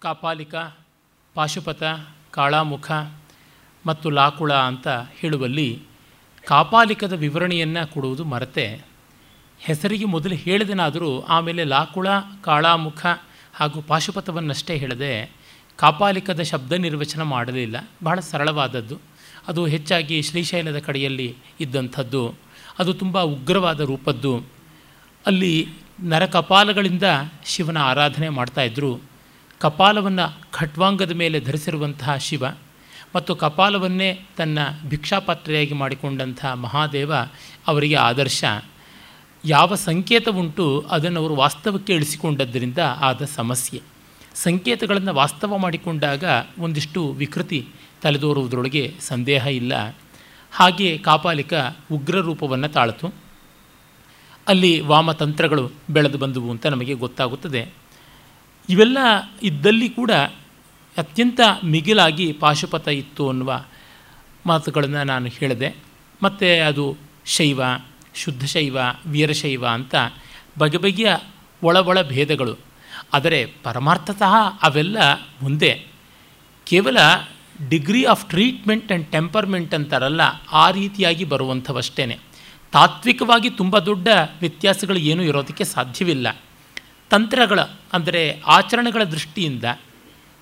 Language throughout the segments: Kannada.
ಕಾಪಾಲಿಕ, ಪಾಶುಪತ, ಕಾಳಾಮುಖ ಮತ್ತು ಲಾಕುಳ ಅಂತ ಹೇಳುವಲ್ಲಿ ಕಾಪಾಲಿಕದ ವಿವರಣೆಯನ್ನು ಕೊಡುವುದು ಮರೆತೆ. ಹೆಸರಿಗೆ ಮೊದಲು ಹೇಳಿದನಾದರೂ ಆಮೇಲೆ ಲಾಕುಳ, ಕಾಳಾಮುಖ ಹಾಗೂ ಪಾಶುಪತವನ್ನಷ್ಟೇ ಹೇಳದೆ ಕಾಪಾಲಿಕದ ಶಬ್ದ ನಿರ್ವಚನ ಮಾಡಲಿಲ್ಲ. ಬಹಳ ಸರಳವಾದದ್ದು. ಅದು ಹೆಚ್ಚಾಗಿ ಶ್ರೀಶೈಲದ ಕಡೆಯಲ್ಲಿ ಇದ್ದಂಥದ್ದು. ಅದು ತುಂಬ ಉಗ್ರವಾದ ರೂಪದ್ದು. ಅಲ್ಲಿ ನರಕಪಾಲಗಳಿಂದ ಶಿವನ ಆರಾಧನೆ ಮಾಡ್ತಾಯಿದ್ರು ಕಪಾಲವನ್ನು ಖಟ್ವಾಂಗದ ಮೇಲೆ ಧರಿಸಿರುವಂತಹ ಶಿವ ಮತ್ತು ಕಪಾಲವನ್ನೇ ತನ್ನ ಭಿಕ್ಷಾಪಾತ್ರೆಯಾಗಿ ಮಾಡಿಕೊಂಡಂಥ ಮಹಾದೇವ ಅವರಿಗೆ ಆದರ್ಶ. ಯಾವ ಸಂಕೇತ ಉಂಟು ಅದನ್ನು ಅವರು ವಾಸ್ತವಕ್ಕೆ ಇಳಿಸಿಕೊಂಡದ್ದರಿಂದ ಆದ ಸಮಸ್ಯೆ. ಸಂಕೇತಗಳನ್ನು ವಾಸ್ತವ ಮಾಡಿಕೊಂಡಾಗ ಒಂದಿಷ್ಟು ವಿಕೃತಿ ತಲೆದೋರುವುದರೊಳಗೆ ಸಂದೇಹ ಇಲ್ಲ. ಹಾಗೆ ಕಾಪಾಲಿಕ ಉಗ್ರ ರೂಪವನ್ನು ತಾಳಿತು. ಅಲ್ಲಿ ವಾಮತಂತ್ರಗಳು ಬೆಳೆದು ಬಂದವು ಅಂತ ನಮಗೆ ಗೊತ್ತಾಗುತ್ತದೆ. ಇವೆಲ್ಲ ಇದ್ದಲ್ಲಿ ಕೂಡ ಅತ್ಯಂತ ಮಿಗಿಲಾಗಿ ಪಾಶುಪತ ಇತ್ತು ಅನ್ನುವ ಮಾತುಗಳನ್ನು ನಾನು ಹೇಳಿದೆ. ಮತ್ತು ಅದು ಶೈವ, ಶುದ್ಧ ಶೈವ ವೀರಶೈವ ಅಂತ ಬಗೆ ಬಗೆಯ ಒಳ ಒಳ ಭೇದಗಳು. ಆದರೆ ಪರಮಾರ್ಥತಃ ಅವೆಲ್ಲ ಮುಂದೆ. ಕೇವಲ degree of treatment and temperament ಅಂತಾರಲ್ಲ, ಆ ರೀತಿಯಾಗಿ ಬರುವಂಥವಷ್ಟೇ ತಾತ್ವಿಕವಾಗಿ ತುಂಬ ದೊಡ್ಡ ವ್ಯತ್ಯಾಸಗಳು ಏನೂ ಇರೋದಕ್ಕೆ ಸಾಧ್ಯವಿಲ್ಲ. ತಂತ್ರಗಳ ಅಂದರೆ ಆಚರಣೆಗಳ ದೃಷ್ಟಿಯಿಂದ,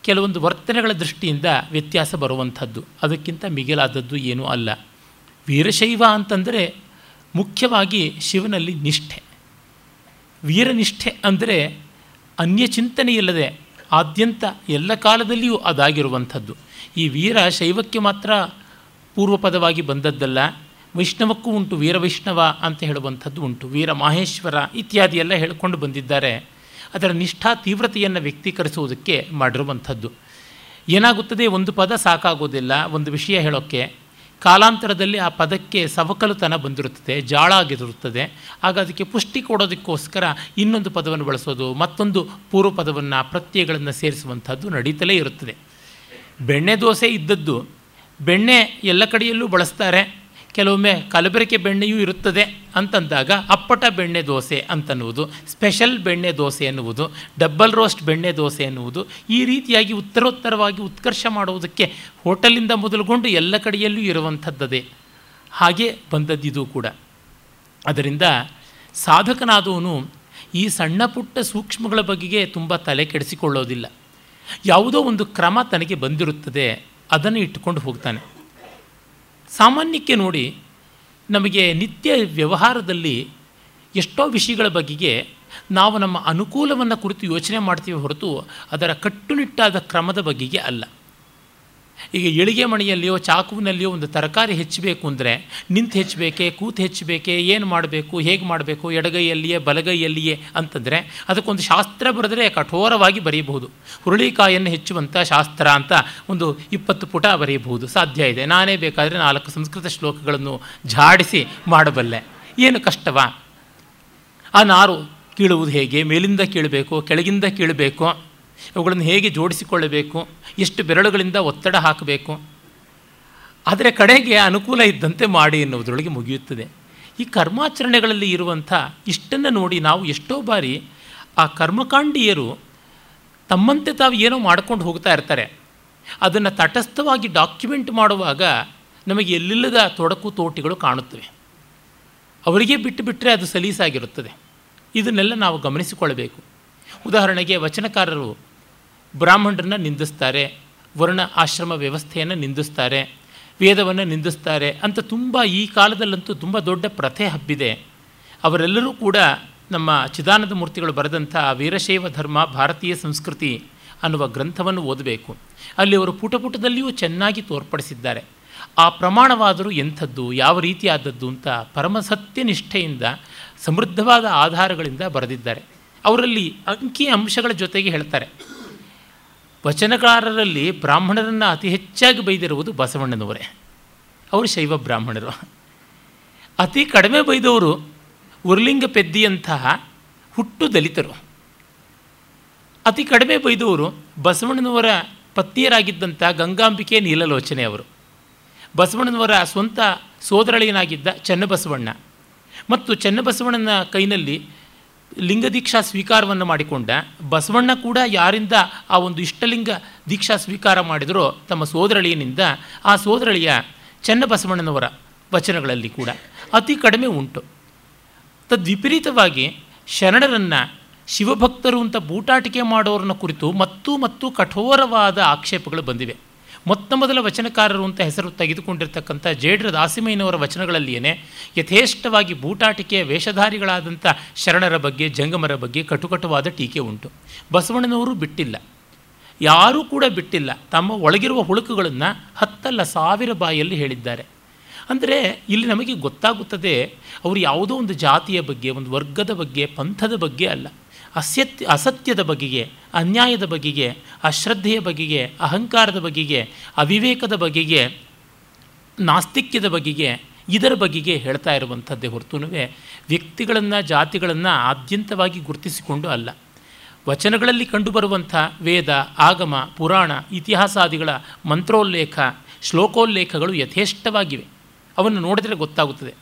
ಕೆಲವೊಂದು ವರ್ತನೆಗಳ ದೃಷ್ಟಿಯಿಂದ ವ್ಯತ್ಯಾಸ ಬರುವಂಥದ್ದು. ಅದಕ್ಕಿಂತ ಮಿಗಿಲಾದದ್ದು ಏನೂ ಅಲ್ಲ. ವೀರಶೈವ ಅಂತಂದರೆ ಮುಖ್ಯವಾಗಿ ಶಿವನಲ್ಲಿ ನಿಷ್ಠೆ. ವೀರನಿಷ್ಠೆ ಅಂದರೆ ಅನ್ಯ ಚಿಂತನೆ ಇಲ್ಲದೆ ಆದ್ಯಂತ ಎಲ್ಲ ಕಾಲದಲ್ಲಿಯೂ ಅದಾಗಿರುವಂಥದ್ದು. ಈ ವೀರ ಶೈವಕ್ಕೆ ಮಾತ್ರ ಪೂರ್ವಪದವಾಗಿ ಬಂದದ್ದಲ್ಲ. ವೈಷ್ಣವಕ್ಕೂ ಉಂಟು ವೀರವೈಷ್ಣವ ಅಂತ ಹೇಳುವಂಥದ್ದು ಉಂಟು. ವೀರ ಮಾಹೇಶ್ವರ ಇತ್ಯಾದಿ ಎಲ್ಲ ಹೇಳಿಕೊಂಡು ಬಂದಿದ್ದಾರೆ. ಅದರ ನಿಷ್ಠಾ ತೀವ್ರತೆಯನ್ನು ವ್ಯಕ್ತೀಕರಿಸುವುದಕ್ಕೆ ಮಾಡಿರುವಂಥದ್ದು. ಏನಾಗುತ್ತದೆ? ಒಂದು ಪದ ಸಾಕಾಗೋದಿಲ್ಲ. ಒಂದು ವಿಷಯ ಹೇಳೋಕ್ಕೆ. ಕಾಲಾಂತರದಲ್ಲಿ ಆ ಪದಕ್ಕೆ ಸವಕಲುತನ ಬಂದಿರುತ್ತದೆ, ಜಾಳ ಆಗಿರುತ್ತದೆ. ಆಗ ಅದಕ್ಕೆ ಪುಷ್ಟಿ ಕೊಡೋದಕ್ಕೋಸ್ಕರ ಇನ್ನೊಂದು ಪದವನ್ನು ಬಳಸೋದು, ಮತ್ತೊಂದು ಪೂರ್ವ ಪದವನ್ನು, ಪ್ರತ್ಯಯಗಳನ್ನು ಸೇರಿಸುವಂಥದ್ದು ನಡೀತಲೇ ಇರುತ್ತದೆ. ಬೆಣ್ಣೆ ದೋಸೆ ಇದ್ದದ್ದು. ಬೆಣ್ಣೆ ಎಲ್ಲ ಕಡೆಯಲ್ಲೂ ಬಳಸ್ತಾರೆ. ಕೆಲವೊಮ್ಮೆ ಕಲಬೆರಕೆ ಬೆಣ್ಣೆಯೂ ಇರುತ್ತದೆ ಅಂತಂದಾಗ ಅಪ್ಪಟ ಬೆಣ್ಣೆ ದೋಸೆ ಅಂತನ್ನುವುದು, ಸ್ಪೆಷಲ್ ಬೆಣ್ಣೆ ದೋಸೆ ಎನ್ನುವುದು ಡಬ್ಬಲ್ ರೋಸ್ಟ್ ಬೆಣ್ಣೆ ದೋಸೆ ಎನ್ನುವುದು ಈ ರೀತಿಯಾಗಿ ಉತ್ತರೋತ್ತರವಾಗಿ ಉತ್ಕರ್ಷ ಮಾಡುವುದಕ್ಕೆ ಹೋಟೆಲಿಂದ ಮೊದಲುಗೊಂಡು ಎಲ್ಲ ಕಡೆಯಲ್ಲೂ ಇರುವಂಥದ್ದದೇ. ಹಾಗೆ ಬಂದದ್ದಿದು ಕೂಡ. ಅದರಿಂದ ಸಾಧಕನಾದವನು ಈ ಸಣ್ಣ ಪುಟ್ಟ ಸೂಕ್ಷ್ಮಗಳ ಬಗೆಗೆ ತುಂಬ ತಲೆ ಕೆಡಿಸಿಕೊಳ್ಳೋದಿಲ್ಲ. ಯಾವುದೋ ಒಂದು ಕ್ರಮ ತನಗೆ ಬಂದಿರುತ್ತದೆ, ಅದನ್ನು ಇಟ್ಟುಕೊಂಡು ಹೋಗ್ತಾನೆ. ಸಾಮಾನ್ಯಕ್ಕೆ ನೋಡಿ ನಮಗೆ ನಿತ್ಯ ವ್ಯವಹಾರದಲ್ಲಿ ಎಷ್ಟೋ ವಿಷಯಗಳ ಬಗೆಗೆ ನಾವು ನಮ್ಮ ಅನುಕೂಲವನ್ನು ಕುರಿತು ಯೋಚನೆ ಮಾಡ್ತೀವಿ ಹೊರತು ಅದರ ಕಟ್ಟುನಿಟ್ಟಾದ ಕ್ರಮದ ಬಗೆಗೆ ಅಲ್ಲ. ಈಗ ಎಳಿಗೆ ಮಣಿಯಲ್ಲಿಯೋ ಚಾಕುವಿನಲ್ಲಿಯೋ ಒಂದು ತರಕಾರಿ ಹೆಚ್ಚಬೇಕು ಅಂದರೆ ನಿಂತು ಹೆಚ್ಚಬೇಕೆ, ಕೂತು ಹೆಚ್ಚಬೇಕೆ, ಏನು ಮಾಡಬೇಕು, ಹೇಗೆ ಮಾಡಬೇಕು, ಎಡಗೈಯಲ್ಲಿಯೇ, ಬಲಗೈಯಲ್ಲಿಯೇ ಅಂತಂದರೆ ಅದಕ್ಕೊಂದು ಶಾಸ್ತ್ರ ಬರೆದರೆ ಕಠೋರವಾಗಿ ಬರೆಯಬಹುದು ಹುರುಳಿಕಾಯನ್ನು ಹೆಚ್ಚುವಂಥ ಶಾಸ್ತ್ರ ಅಂತ ಒಂದು ಇಪ್ಪತ್ತು ಪುಟ ಬರೆಯಬಹುದು ಸಾಧ್ಯ ಇದೆ. ನಾನೇ ಬೇಕಾದರೆ ನಾಲ್ಕು ಸಂಸ್ಕೃತ ಶ್ಲೋಕಗಳನ್ನು ಝಾಡಿಸಿ ಮಾಡಬಲ್ಲೆ. ಏನು ಕಷ್ಟವ? ಆ ನಾರು ಕೀಳುವುದು ಹೇಗೆ? ಮೇಲಿಂದ ಕೀಳಬೇಕು, ಕೆಳಗಿಂದ ಕೀಳಬೇಕು? ಅವುಗಳನ್ನು ಹೇಗೆ ಜೋಡಿಸಿಕೊಳ್ಳಬೇಕು, ಎಷ್ಟು ಬೆರಳುಗಳಿಂದ ಒತ್ತಡ ಹಾಕಬೇಕು, ಆದರೆ ಕಡೆಗೆ ಅನುಕೂಲ ಇದ್ದಂತೆ ಮಾಡಿ ಎನ್ನುವುದರೊಳಗೆ ಮುಗಿಯುತ್ತದೆ. ಈ ಕರ್ಮಾಚರಣೆಗಳಲ್ಲಿ ಇರುವಂಥ ಇಷ್ಟನ್ನು ನೋಡಿ ನಾವು ಎಷ್ಟೋ ಬಾರಿ ಆ ಕರ್ಮಕಾಂಡಿಯರು ತಮ್ಮಂತೆ ತಾವು ಏನೋ ಮಾಡ್ಕೊಂಡು ಹೋಗ್ತಾ ಇರ್ತಾರೆ. ಅದನ್ನು ತಟಸ್ಥವಾಗಿ ಡಾಕ್ಯುಮೆಂಟ್ ಮಾಡುವಾಗ ನಮಗೆ ಎಲ್ಲಿಲ್ಲದ ತೊಡಕು ತೋಟಿಗಳು ಕಾಣುತ್ತವೆ. ಅವರಿಗೆ ಬಿಟ್ಟು ಬಿಟ್ಟರೆ ಅದು ಸಲೀಸಾಗಿರುತ್ತದೆ. ಇದನ್ನೆಲ್ಲ ನಾವು ಗಮನಿಸಿಕೊಳ್ಳಬೇಕು. ಉದಾಹರಣೆಗೆ ವಚನಕಾರರು ಬ್ರಾಹ್ಮಣರನ್ನ ನಿಂದಿಸ್ತಾರೆ, ವರ್ಣ ಆಶ್ರಮ ವ್ಯವಸ್ಥೆಯನ್ನು ನಿಂದಿಸ್ತಾರೆ, ವೇದವನ್ನು ನಿಂದಿಸ್ತಾರೆ ಅಂತ ತುಂಬ ಈ ಕಾಲದಲ್ಲಂತೂ ತುಂಬ ದೊಡ್ಡ ಪ್ರಥೆ ಹಬ್ಬಿದೆ. ಅವರೆಲ್ಲರೂ ಕೂಡ ನಮ್ಮ ಚಿದಾನಂದ ಮೂರ್ತಿಗಳು ಬರೆದಂಥ ವೀರಶೈವ ಧರ್ಮ ಭಾರತೀಯ ಸಂಸ್ಕೃತಿ ಅನ್ನುವ ಗ್ರಂಥವನ್ನು ಓದಬೇಕು. ಅಲ್ಲಿ ಅವರು ಪುಟ ಪುಟದಲ್ಲಿಯೂ ಚೆನ್ನಾಗಿ ತೋರ್ಪಡಿಸಿದ್ದಾರೆ. ಆ ಪ್ರಮಾಣವಾದರೂ ಎಂಥದ್ದು, ಯಾವ ರೀತಿಯಾದದ್ದು ಅಂತ ಪರಮಸತ್ಯ ನಿಷ್ಠೆಯಿಂದ, ಸಮೃದ್ಧವಾದ ಆಧಾರಗಳಿಂದ ಬರೆದಿದ್ದಾರೆ. ಅವರಲ್ಲಿ ಅಂಕಿ ಅಂಶಗಳ ಜೊತೆಗೆ ಹೇಳ್ತಾರೆ. ವಚನಕಾರರಲ್ಲಿ ಬ್ರಾಹ್ಮಣರನ್ನು ಅತಿ ಹೆಚ್ಚಾಗಿ ಬೈದಿರುವುದು ಬಸವಣ್ಣನವರೇ. ಅವರು ಶೈವ ಬ್ರಾಹ್ಮಣರು. ಅತಿ ಕಡಿಮೆ ಬೈದವರು ಉರ್ಲಿಂಗ ಪೆದ್ದಿಯಂತಹ ಹುಟ್ಟು ದಲಿತರು. ಅತಿ ಕಡಿಮೆ ಬೈದವರು ಬಸವಣ್ಣನವರ ಪತ್ನಿಯರಾಗಿದ್ದಂಥ ಗಂಗಾಂಬಿಕೆ ನೀಲಲೋಚನೆ ಅವರು. ಬಸವಣ್ಣನವರ ಸ್ವಂತ ಸೋದರಳಿಯನಾಗಿದ್ದ ಚನ್ನಬಸವಣ್ಣ. ಮತ್ತು ಚನ್ನಬಸವಣ್ಣನ ಕೈನಲ್ಲಿ ಲಿಂಗ ದೀಕ್ಷಾ ಸ್ವೀಕಾರವನ್ನು ಮಾಡಿಕೊಂಡ. ಬಸವಣ್ಣ ಕೂಡ ಯಾರಿಂದ ಆ ಒಂದು ಇಷ್ಟಲಿಂಗ ದೀಕ್ಷಾ ಸ್ವೀಕಾರ ಮಾಡಿದರೋ ತಮ್ಮ ಸೋದರಳಿಯನಿಂದ ಆ ಸೋದರಳಿಯ ಚನ್ನಬಸವಣ್ಣನವರ ವಚನಗಳಲ್ಲಿ ಕೂಡ ಅತಿ ಕಡಿಮೆ ಉಂಟು. ತದ್ವಿಪರೀತವಾಗಿ ಶರಣರನ್ನು ಶಿವಭಕ್ತರು ಅಂತ ಬೂಟಾಟಿಕೆ ಮಾಡೋರನ್ನ ಕುರಿತು ಮತ್ತೂ ಮತ್ತು ಕಠೋರವಾದ ಆಕ್ಷೇಪಗಳು ಬಂದಿವೆ. ಮೊತ್ತ ಮೊದಲ ವಚನಕಾರರು ಅಂತ ಹೆಸರು ತೆಗೆದುಕೊಂಡಿರ್ತಕ್ಕಂಥ ಜೇಡ್ರ ದಾಸಿಮಯ್ಯನವರ ವಚನಗಳಲ್ಲಿಯೇ ಯಥೇಷ್ಟವಾಗಿ ಬೂಟಾಟಿಕೆಯ ವೇಷಧಾರಿಗಳಾದಂಥ ಶರಣರ ಬಗ್ಗೆ, ಜಂಗಮರ ಬಗ್ಗೆ ಕಟುಕಟುವಾದ ಟೀಕೆ ಉಂಟು. ಬಸವಣ್ಣನವರು ಬಿಟ್ಟಿಲ್ಲ. ಯಾರೂ ಕೂಡ ಬಿಟ್ಟಿಲ್ಲ. ತಮ್ಮ ಒಳಗಿರುವ ಹುಳುಕುಗಳನ್ನು ಹತ್ತಲ್ಲ ಸಾವಿರ ಬಾಯಲ್ಲಿ ಹೇಳಿದ್ದಾರೆ. ಅಂದರೆ ಇಲ್ಲಿ ನಮಗೆ ಗೊತ್ತಾಗುತ್ತದೆ, ಅವರು ಯಾವುದೋ ಒಂದು ಜಾತಿಯ ಬಗ್ಗೆ, ಒಂದು ವರ್ಗದ ಬಗ್ಗೆ, ಪಂಥದ ಬಗ್ಗೆ ಅಲ್ಲ. ಅಸತ್ಯ ಅಸತ್ಯದ ಬಗೆಗೆ, ಅನ್ಯಾಯದ ಬಗೆಗೆ, ಅಶ್ರದ್ಧೆಯ ಬಗೆಗೆ, ಅಹಂಕಾರದ ಬಗೆಗೆ, ಅವಿವೇಕದ ಬಗೆಗೆ, ನಾಸ್ತಿಕ್ಯದ ಬಗೆಗೆ, ಇದರ ಬಗೆಗೆ ಹೇಳ್ತಾ ಇರುವಂಥದ್ದೇ ಹೊರತುನುವೆ ವ್ಯಕ್ತಿಗಳನ್ನು, ಜಾತಿಗಳನ್ನು ಆದ್ಯಂತವಾಗಿ ಗುರುತಿಸಿಕೊಂಡು ಅಲ್ಲ. ವಚನಗಳಲ್ಲಿ ಕಂಡುಬರುವಂಥ ವೇದ, ಆಗಮ, ಪುರಾಣ, ಇತಿಹಾಸಾದಿಗಳ ಮಂತ್ರೋಲ್ಲೇಖ, ಶ್ಲೋಕೋಲ್ಲೇಖಗಳು ಯಥೇಷ್ಟವಾಗಿವೆ. ಅವನ್ನು ನೋಡಿದರೆ ಗೊತ್ತಾಗುತ್ತದೆ.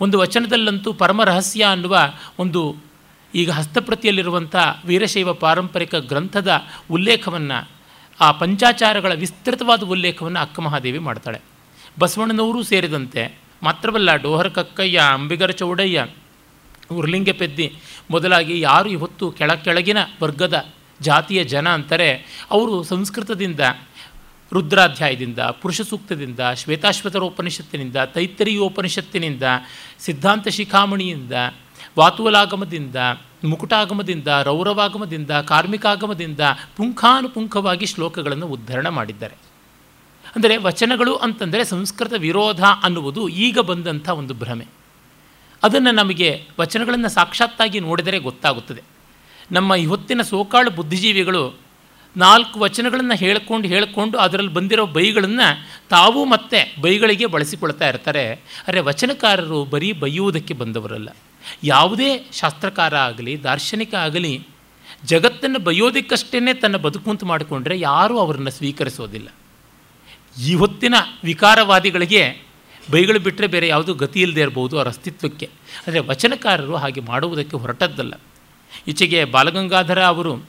ಒಂದು ವಚನದಲ್ಲಂತೂ ಪರಮ ರಹಸ್ಯ ಅನ್ನುವ ಒಂದು ಈಗ ಹಸ್ತಪ್ರತಿಯಲ್ಲಿರುವಂಥ ವೀರಶೈವ ಪಾರಂಪರಿಕ ಗ್ರಂಥದ ಉಲ್ಲೇಖವನ್ನು, ಆ ಪಂಚಾಚಾರಗಳ ವಿಸ್ತೃತವಾದ ಉಲ್ಲೇಖವನ್ನು ಅಕ್ಕಮಹಾದೇವಿ ಮಾಡ್ತಾಳೆ. ಬಸವಣ್ಣನವರು ಸೇರಿದಂತೆ, ಮಾತ್ರವಲ್ಲ, ಡೋಹರ ಕಕ್ಕಯ್ಯ, ಅಂಬಿಗರ ಚೌಡಯ್ಯ, ಉರ್ಲಿಂಗ ಪೆದ್ದಿ ಮೊದಲಾಗಿ ಯಾರು ಇವತ್ತು ಕೆಳ ಕೆಳಗಿನ ವರ್ಗದ ಜಾತಿಯ ಜನ ಅಂತಾರೆ, ಅವರು ಸಂಸ್ಕೃತದಿಂದ, ರುದ್ರಾಧ್ಯಾಯದಿಂದ, ಪುರುಷ ಸೂಕ್ತದಿಂದ ಶ್ವೇತಾಶ್ವತರ ಉಪನಿಷತ್ತಿನಿಂದ ತೈತ್ತರಿಯೋಪನಿಷತ್ತಿನಿಂದ, ಸಿದ್ಧಾಂತ ಶಿಖಾಮಣಿಯಿಂದ ವಾತುವಲಾಗಮದಿಂದ, ಮುಕುಟಾಗಮದಿಂದ, ರೌರವಾಗಮದಿಂದ, ಕಾರ್ಮಿಕಾಗಮದಿಂದ ಪುಂಖಾನುಪುಂಖವಾಗಿ ಶ್ಲೋಕಗಳನ್ನು ಉದ್ಧರಣ ಮಾಡಿದ್ದಾರೆ. ಅಂದರೆ ವಚನಗಳು ಅಂತಂದರೆ ಸಂಸ್ಕೃತ ವಿರೋಧ ಅನ್ನುವುದು ಈಗ ಬಂದಂಥ ಒಂದು ಭ್ರಮೆ. ಅದನ್ನು ನಮಗೆ ವಚನಗಳನ್ನು ಸಾಕ್ಷಾತ್ತಾಗಿ ನೋಡಿದರೆ ಗೊತ್ತಾಗುತ್ತದೆ. ನಮ್ಮ ಇವತ್ತಿನ ಸೋಕಾಳು ಬುದ್ಧಿಜೀವಿಗಳು ನಾಲ್ಕು ವಚನಗಳನ್ನು ಹೇಳ್ಕೊಂಡು ಹೇಳ್ಕೊಂಡು ಅದರಲ್ಲಿ ಬಂದಿರೋ ಬೈಗಳನ್ನು ತಾವು ಮತ್ತೆ ಬೈಗಳಿಗೆ ಬಳಸಿಕೊಳ್ತಾ ಇರ್ತಾರೆ. ಅರೆ ವಚನಕಾರರು ಬರೀ ಬೈಯುವುದಕ್ಕೆ ಬಂದವರಲ್ಲ. ಯಾವುದೇ ಶಾಸ್ತ್ರಕಾರ ಆಗಲಿ, ದಾರ್ಶನಿಕ ಆಗಲಿ, ಜಗತ್ತನ್ನು ಬಯೋದಕ್ಕಷ್ಟೇ ತನ್ನ ಬದುಕುಂತು ಮಾಡಿಕೊಂಡ್ರೆ ಯಾರೂ ಅವರನ್ನು ಸ್ವೀಕರಿಸೋದಿಲ್ಲ. ಈ ಹೊತ್ತಿನ ವಿಕಾರವಾದಿಗಳಿಗೆ ಬೈಗಳು ಬಿಟ್ಟರೆ ಬೇರೆ ಯಾವುದೂ ಗತಿ ಇಲ್ಲದೆ ಇರಬಹುದು ಅವರ ಅಸ್ತಿತ್ವಕ್ಕೆ. ಆದರೆ ವಚನಕಾರರು ಹಾಗೆ ಮಾಡುವುದಕ್ಕೆ ಹೊರಟದ್ದಲ್ಲ. ಈಚೆಗೆ ಬಾಲಗಂಗಾಧರ ಅವರು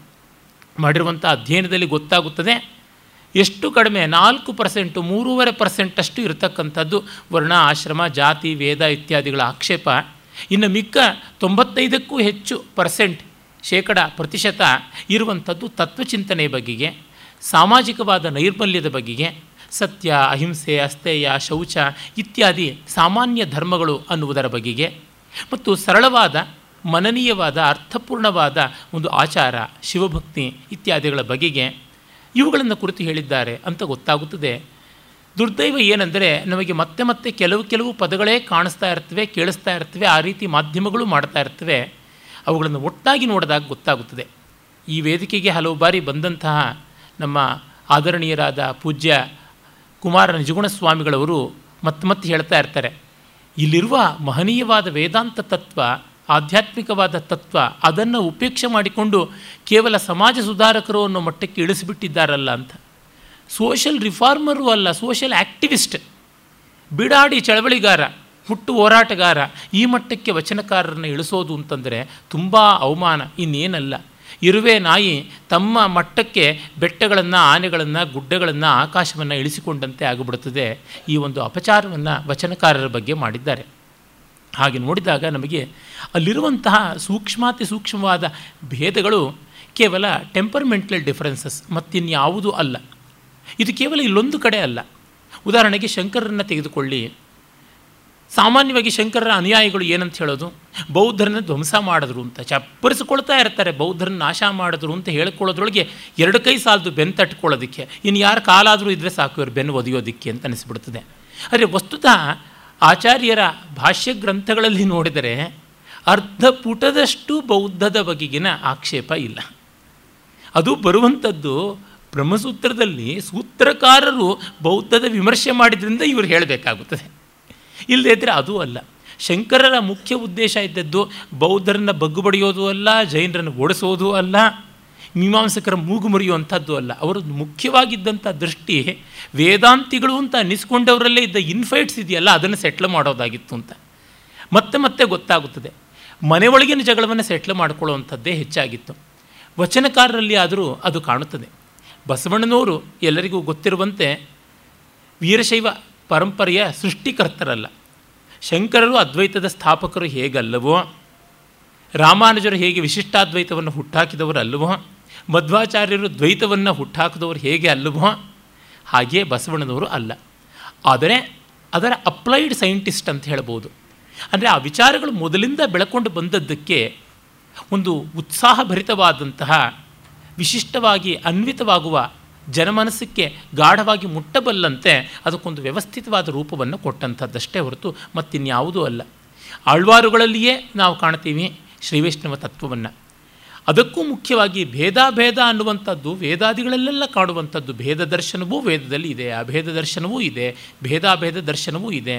ಮಾಡಿರುವಂಥ ಅಧ್ಯಯನದಲ್ಲಿ ಗೊತ್ತಾಗುತ್ತದೆ, ಎಷ್ಟು ಕಡಿಮೆ ನಾಲ್ಕು ಪರ್ಸೆಂಟು, ಮೂರುವರೆ ಪರ್ಸೆಂಟಷ್ಟು ಇರತಕ್ಕಂಥದ್ದು ವರ್ಣ, ಆಶ್ರಮ, ಜಾತಿ, ವೇದ ಇತ್ಯಾದಿಗಳ ಆಕ್ಷೇಪ ಇನ್ನು ಮಿಕ್ಕ ತೊಂಬತ್ತೈದಕ್ಕೂ ಹೆಚ್ಚು ಪರ್ಸೆಂಟ್ ಶೇಕಡ ಪ್ರತಿಶತ ಇರುವಂಥದ್ದು ತತ್ವಚಿಂತನೆಯ ಬಗೆಗೆ, ಸಾಮಾಜಿಕವಾದ ನೈರ್ಮಲ್ಯದ ಬಗೆಗೆ, ಸತ್ಯ, ಅಹಿಂಸೆ, ಅಸ್ಥೇಯ, ಶೌಚ ಇತ್ಯಾದಿ ಸಾಮಾನ್ಯ ಧರ್ಮಗಳು ಅನ್ನುವುದರ ಬಗೆಗೆ ಮತ್ತು ಸರಳವಾದ, ಮನನೀಯವಾದ, ಅರ್ಥಪೂರ್ಣವಾದ ಒಂದು ಆಚಾರ, ಶಿವಭಕ್ತಿ ಇತ್ಯಾದಿಗಳ ಬಗೆಗೆ ಇವುಗಳನ್ನು ಕುರಿತು ಹೇಳಿದ್ದಾರೆ ಅಂತ ಗೊತ್ತಾಗುತ್ತದೆ. ದುರ್ದೈವ ಏನಂದರೆ ನಮಗೆ ಮತ್ತೆ ಮತ್ತೆ ಕೆಲವು ಕೆಲವು ಪದಗಳೇ ಕಾಣಿಸ್ತಾ ಇರ್ತವೆ, ಕೇಳಿಸ್ತಾ ಇರ್ತವೆ, ಆ ರೀತಿ ಮಾಧ್ಯಮಗಳು ಮಾಡ್ತಾ ಇರ್ತವೆ. ಅವುಗಳನ್ನು ಒಟ್ಟಾಗಿ ನೋಡಿದಾಗ ಗೊತ್ತಾಗುತ್ತದೆ. ಈ ವೇದಿಕೆಗೆ ಹಲವು ಬಾರಿ ಬಂದಂತಹ ನಮ್ಮ ಆದರಣೀಯರಾದ ಪೂಜ್ಯ ಕುಮಾರ ನಿಜಗುಣ ಸ್ವಾಮಿಗಳವರು ಮತ್ತೆ ಮತ್ತೆ ಹೇಳ್ತಾ ಇರ್ತಾರೆ. ಇಲ್ಲಿರುವ ಮಹನೀಯವಾದ ವೇದಾಂತ ತತ್ವ, ಆಧ್ಯಾತ್ಮಿಕವಾದ ತತ್ವ ಅದನ್ನು ಉಪೇಕ್ಷೆ ಮಾಡಿಕೊಂಡು ಕೇವಲ ಸಮಾಜ ಸುಧಾರಕರು ಅನ್ನೋ ಮಟ್ಟಕ್ಕೆ ಇಳಿಸಿಬಿಟ್ಟಿದ್ದಾರಲ್ಲ ಅಂತ. ಸೋಷಲ್ ರಿಫಾರ್ಮರು ಅಲ್ಲ, ಸೋಷಲ್ ಆ್ಯಕ್ಟಿವಿಸ್ಟ್ ಬಿಡಾಡಿ ಚಳವಳಿಗಾರ, ಹುಟ್ಟು ಹೋರಾಟಗಾರ, ಈ ಮಟ್ಟಕ್ಕೆ ವಚನಕಾರರನ್ನು ಇಳಿಸೋದು ಅಂತಂದರೆ ತುಂಬ ಅವಮಾನ, ಇನ್ನೇನಲ್ಲ. ಇರುವೆ ನಾಯಿ ತಮ್ಮ ಮಟ್ಟಕ್ಕೆ ಬೆಟ್ಟಗಳನ್ನು, ಆನೆಗಳನ್ನು, ಗುಡ್ಡಗಳನ್ನು, ಆಕಾಶವನ್ನು ಇಳಿಸಿಕೊಂಡಂತೆ ಆಗಿಬಿಡುತ್ತದೆ ಈ ಒಂದು ಅಪಚಾರವನ್ನು ವಚನಕಾರರ ಬಗ್ಗೆ ಮಾಡಿದ್ದಾರೆ. ಹಾಗೆ ನೋಡಿದಾಗ ನಮಗೆ ಅಲ್ಲಿರುವಂತಹ ಸೂಕ್ಷ್ಮಾತಿ ಸೂಕ್ಷ್ಮವಾದ ಭೇದಗಳು ಕೇವಲ ಟೆಂಪರ್ಮೆಂಟಲ್ ಡಿಫರೆನ್ಸಸ್ ಮತ್ತಿನ್ಯಾವುದೂ ಅಲ್ಲ. ಇದು ಕೇವಲ ಇಲ್ಲೊಂದು ಕಡೆ ಅಲ್ಲ. ಉದಾಹರಣೆಗೆ ಶಂಕರನ್ನು ತೆಗೆದುಕೊಳ್ಳಿ. ಸಾಮಾನ್ಯವಾಗಿ ಶಂಕರರ ಅನುಯಾಯಿಗಳು ಏನಂತ ಹೇಳೋದು? ಬೌದ್ಧರನ್ನ ಧ್ವಂಸ ಮಾಡಿದ್ರು ಅಂತ, ಚಪ್ಪರಿಸಿಕೊಳ್ತಾ ಇರ್ತಾರೆ, ಬೌದ್ಧರನ್ನ ನಾಶ ಮಾಡಿದ್ರು ಅಂತ ಹೇಳ್ಕೊಳ್ಳೋದ್ರೊಳಗೆ ಎರಡು ಕೈ ಸಾಲದು ಬೆನ್ನು ತಟ್ಕೊಳ್ಳೋದಕ್ಕೆ. ಇನ್ನು ಯಾರು ಕಾಲಾದರೂ ಇದ್ದರೆ ಸಾಕು, ಇವರು ಬೆನ್ನು ಒದೆಯೋದಕ್ಕೆ ಅಂತ ಅನಿಸ್ಬಿಡ್ತದೆ. ಆದರೆ ವಸ್ತುತ ಆಚಾರ್ಯರ ಭಾಷ್ಯ ಗ್ರಂಥಗಳಲ್ಲಿ ನೋಡಿದರೆ ಅರ್ಧ ಪುಟದಷ್ಟು ಬೌದ್ಧದ ಬಗೆಗಿನ ಆಕ್ಷೇಪ ಇಲ್ಲ. ಅದು ಬರುವಂಥದ್ದು ಬ್ರಹ್ಮಸೂತ್ರದಲ್ಲಿ ಸೂತ್ರಕಾರರು ಬೌದ್ಧದ ವಿಮರ್ಶೆ ಮಾಡಿದ್ರಿಂದ ಇವರು ಹೇಳಬೇಕಾಗುತ್ತದೆ. ಇಲ್ಲದೇ ಇದ್ದರೆ ಅದೂ ಅಲ್ಲ. ಶಂಕರರ ಮುಖ್ಯ ಉದ್ದೇಶ ಇದ್ದದ್ದು ಬೌದ್ಧರನ್ನು ಬಗ್ಗು ಬಡಿಯೋದು ಅಲ್ಲ, ಜೈನರನ್ನು ಓಡಿಸೋದು ಅಲ್ಲ, ಮೀಮಾಂಸಕರ ಮೂಗು ಮುರಿಯುವಂಥದ್ದು ಅಲ್ಲ. ಅವರು ಮುಖ್ಯವಾಗಿದ್ದಂಥ ದೃಷ್ಟಿ ವೇದಾಂತಿಗಳು ಅಂತ ಅನ್ನಿಸ್ಕೊಂಡವರಲ್ಲೇ ಇದ್ದ ಇನ್ಫೈಟ್ಸ್ ಇದೆಯಲ್ಲ, ಅದನ್ನು ಸೆಟ್ಲ್ ಮಾಡೋದಾಗಿತ್ತು ಅಂತ. ಮತ್ತೆ ಮತ್ತೆ ಗೊತ್ತಾಗುತ್ತದೆ. ಮನೆಯೊಳಗಿನ ಜಗಳವನ್ನು ಸೆಟ್ಲ್ ಮಾಡಿಕೊಳ್ಳುವಂಥದ್ದೇ ಹೆಚ್ಚಾಗಿತ್ತು. ವಚನಕಾರರಲ್ಲಿ ಆದರೂ ಅದು ಕಾಣುತ್ತದೆ. ಬಸವಣ್ಣನವರು ಎಲ್ಲರಿಗೂ ಗೊತ್ತಿರುವಂತೆ ವೀರಶೈವ ಪರಂಪರೆಯ ಸೃಷ್ಟಿಕರ್ತರಲ್ಲ. ಶಂಕರರು ಅದ್ವೈತದ ಸ್ಥಾಪಕರು ಹೇಗಲ್ಲವೋ? ರಾಮಾನುಜರು ಹೇಗೆ ವಿಶಿಷ್ಟಾದ್ವೈತವನ್ನು ಹುಟ್ಟಾಕಿದವರು ಅಲ್ಲವೋ ಮಧ್ವಾಚಾರ್ಯರು ದ್ವೈತವನ್ನು ಹುಟ್ಟಾಕಿದವರು ಹೇಗೆ ಅಲ್ಲವೋ? ಹಾಗೆಯೇ ಬಸವಣ್ಣನವರು ಅಲ್ಲ. ಆದರೆ ಅದರ ಅಪ್ಲೈಡ್ ಸೈಂಟಿಸ್ಟ್ ಅಂತ ಹೇಳ್ಬೋದು. ಅಂದರೆ ಆ ವಿಚಾರಗಳು ಮೊದಲಿಂದ ಬೆಳಕೊಂಡು ಬಂದದ್ದಕ್ಕೆ ಒಂದು ಉತ್ಸಾಹಭರಿತವಾದಂತಹ ವಿಶಿಷ್ಟವಾಗಿ ಅನ್ವಿತವಾಗುವ ಜನಮನಸ್ಸಕ್ಕೆ ಗಾಢವಾಗಿ ಮುಟ್ಟಬಲ್ಲಂತೆ ಅದಕ್ಕೊಂದು ವ್ಯವಸ್ಥಿತವಾದ ರೂಪವನ್ನು ಕೊಟ್ಟಂಥದ್ದಷ್ಟೇ ಹೊರತು ಮತ್ತಿನ್ಯಾವುದೂ ಅಲ್ಲ. ಆಳ್ವಾರುಗಳಲ್ಲಿಯೇ ನಾವು ಕಾಣ್ತೀವಿ ಶ್ರೀವೈಷ್ಣವ ತತ್ವವನ್ನು. ಅದಕ್ಕೂ ಮುಖ್ಯವಾಗಿ ಭೇದಾಭೇದ ಅನ್ನುವಂಥದ್ದು ವೇದಾದಿಗಳಲ್ಲೆಲ್ಲ ಕಾಣುವಂಥದ್ದು ಭೇದ ದರ್ಶನವೂ ವೇದದಲ್ಲಿ ಇದೆ, ಅಭೇದ ದರ್ಶನವೂ ಇದೆ, ಭೇದಾಭೇದ ದರ್ಶನವೂ ಇದೆ.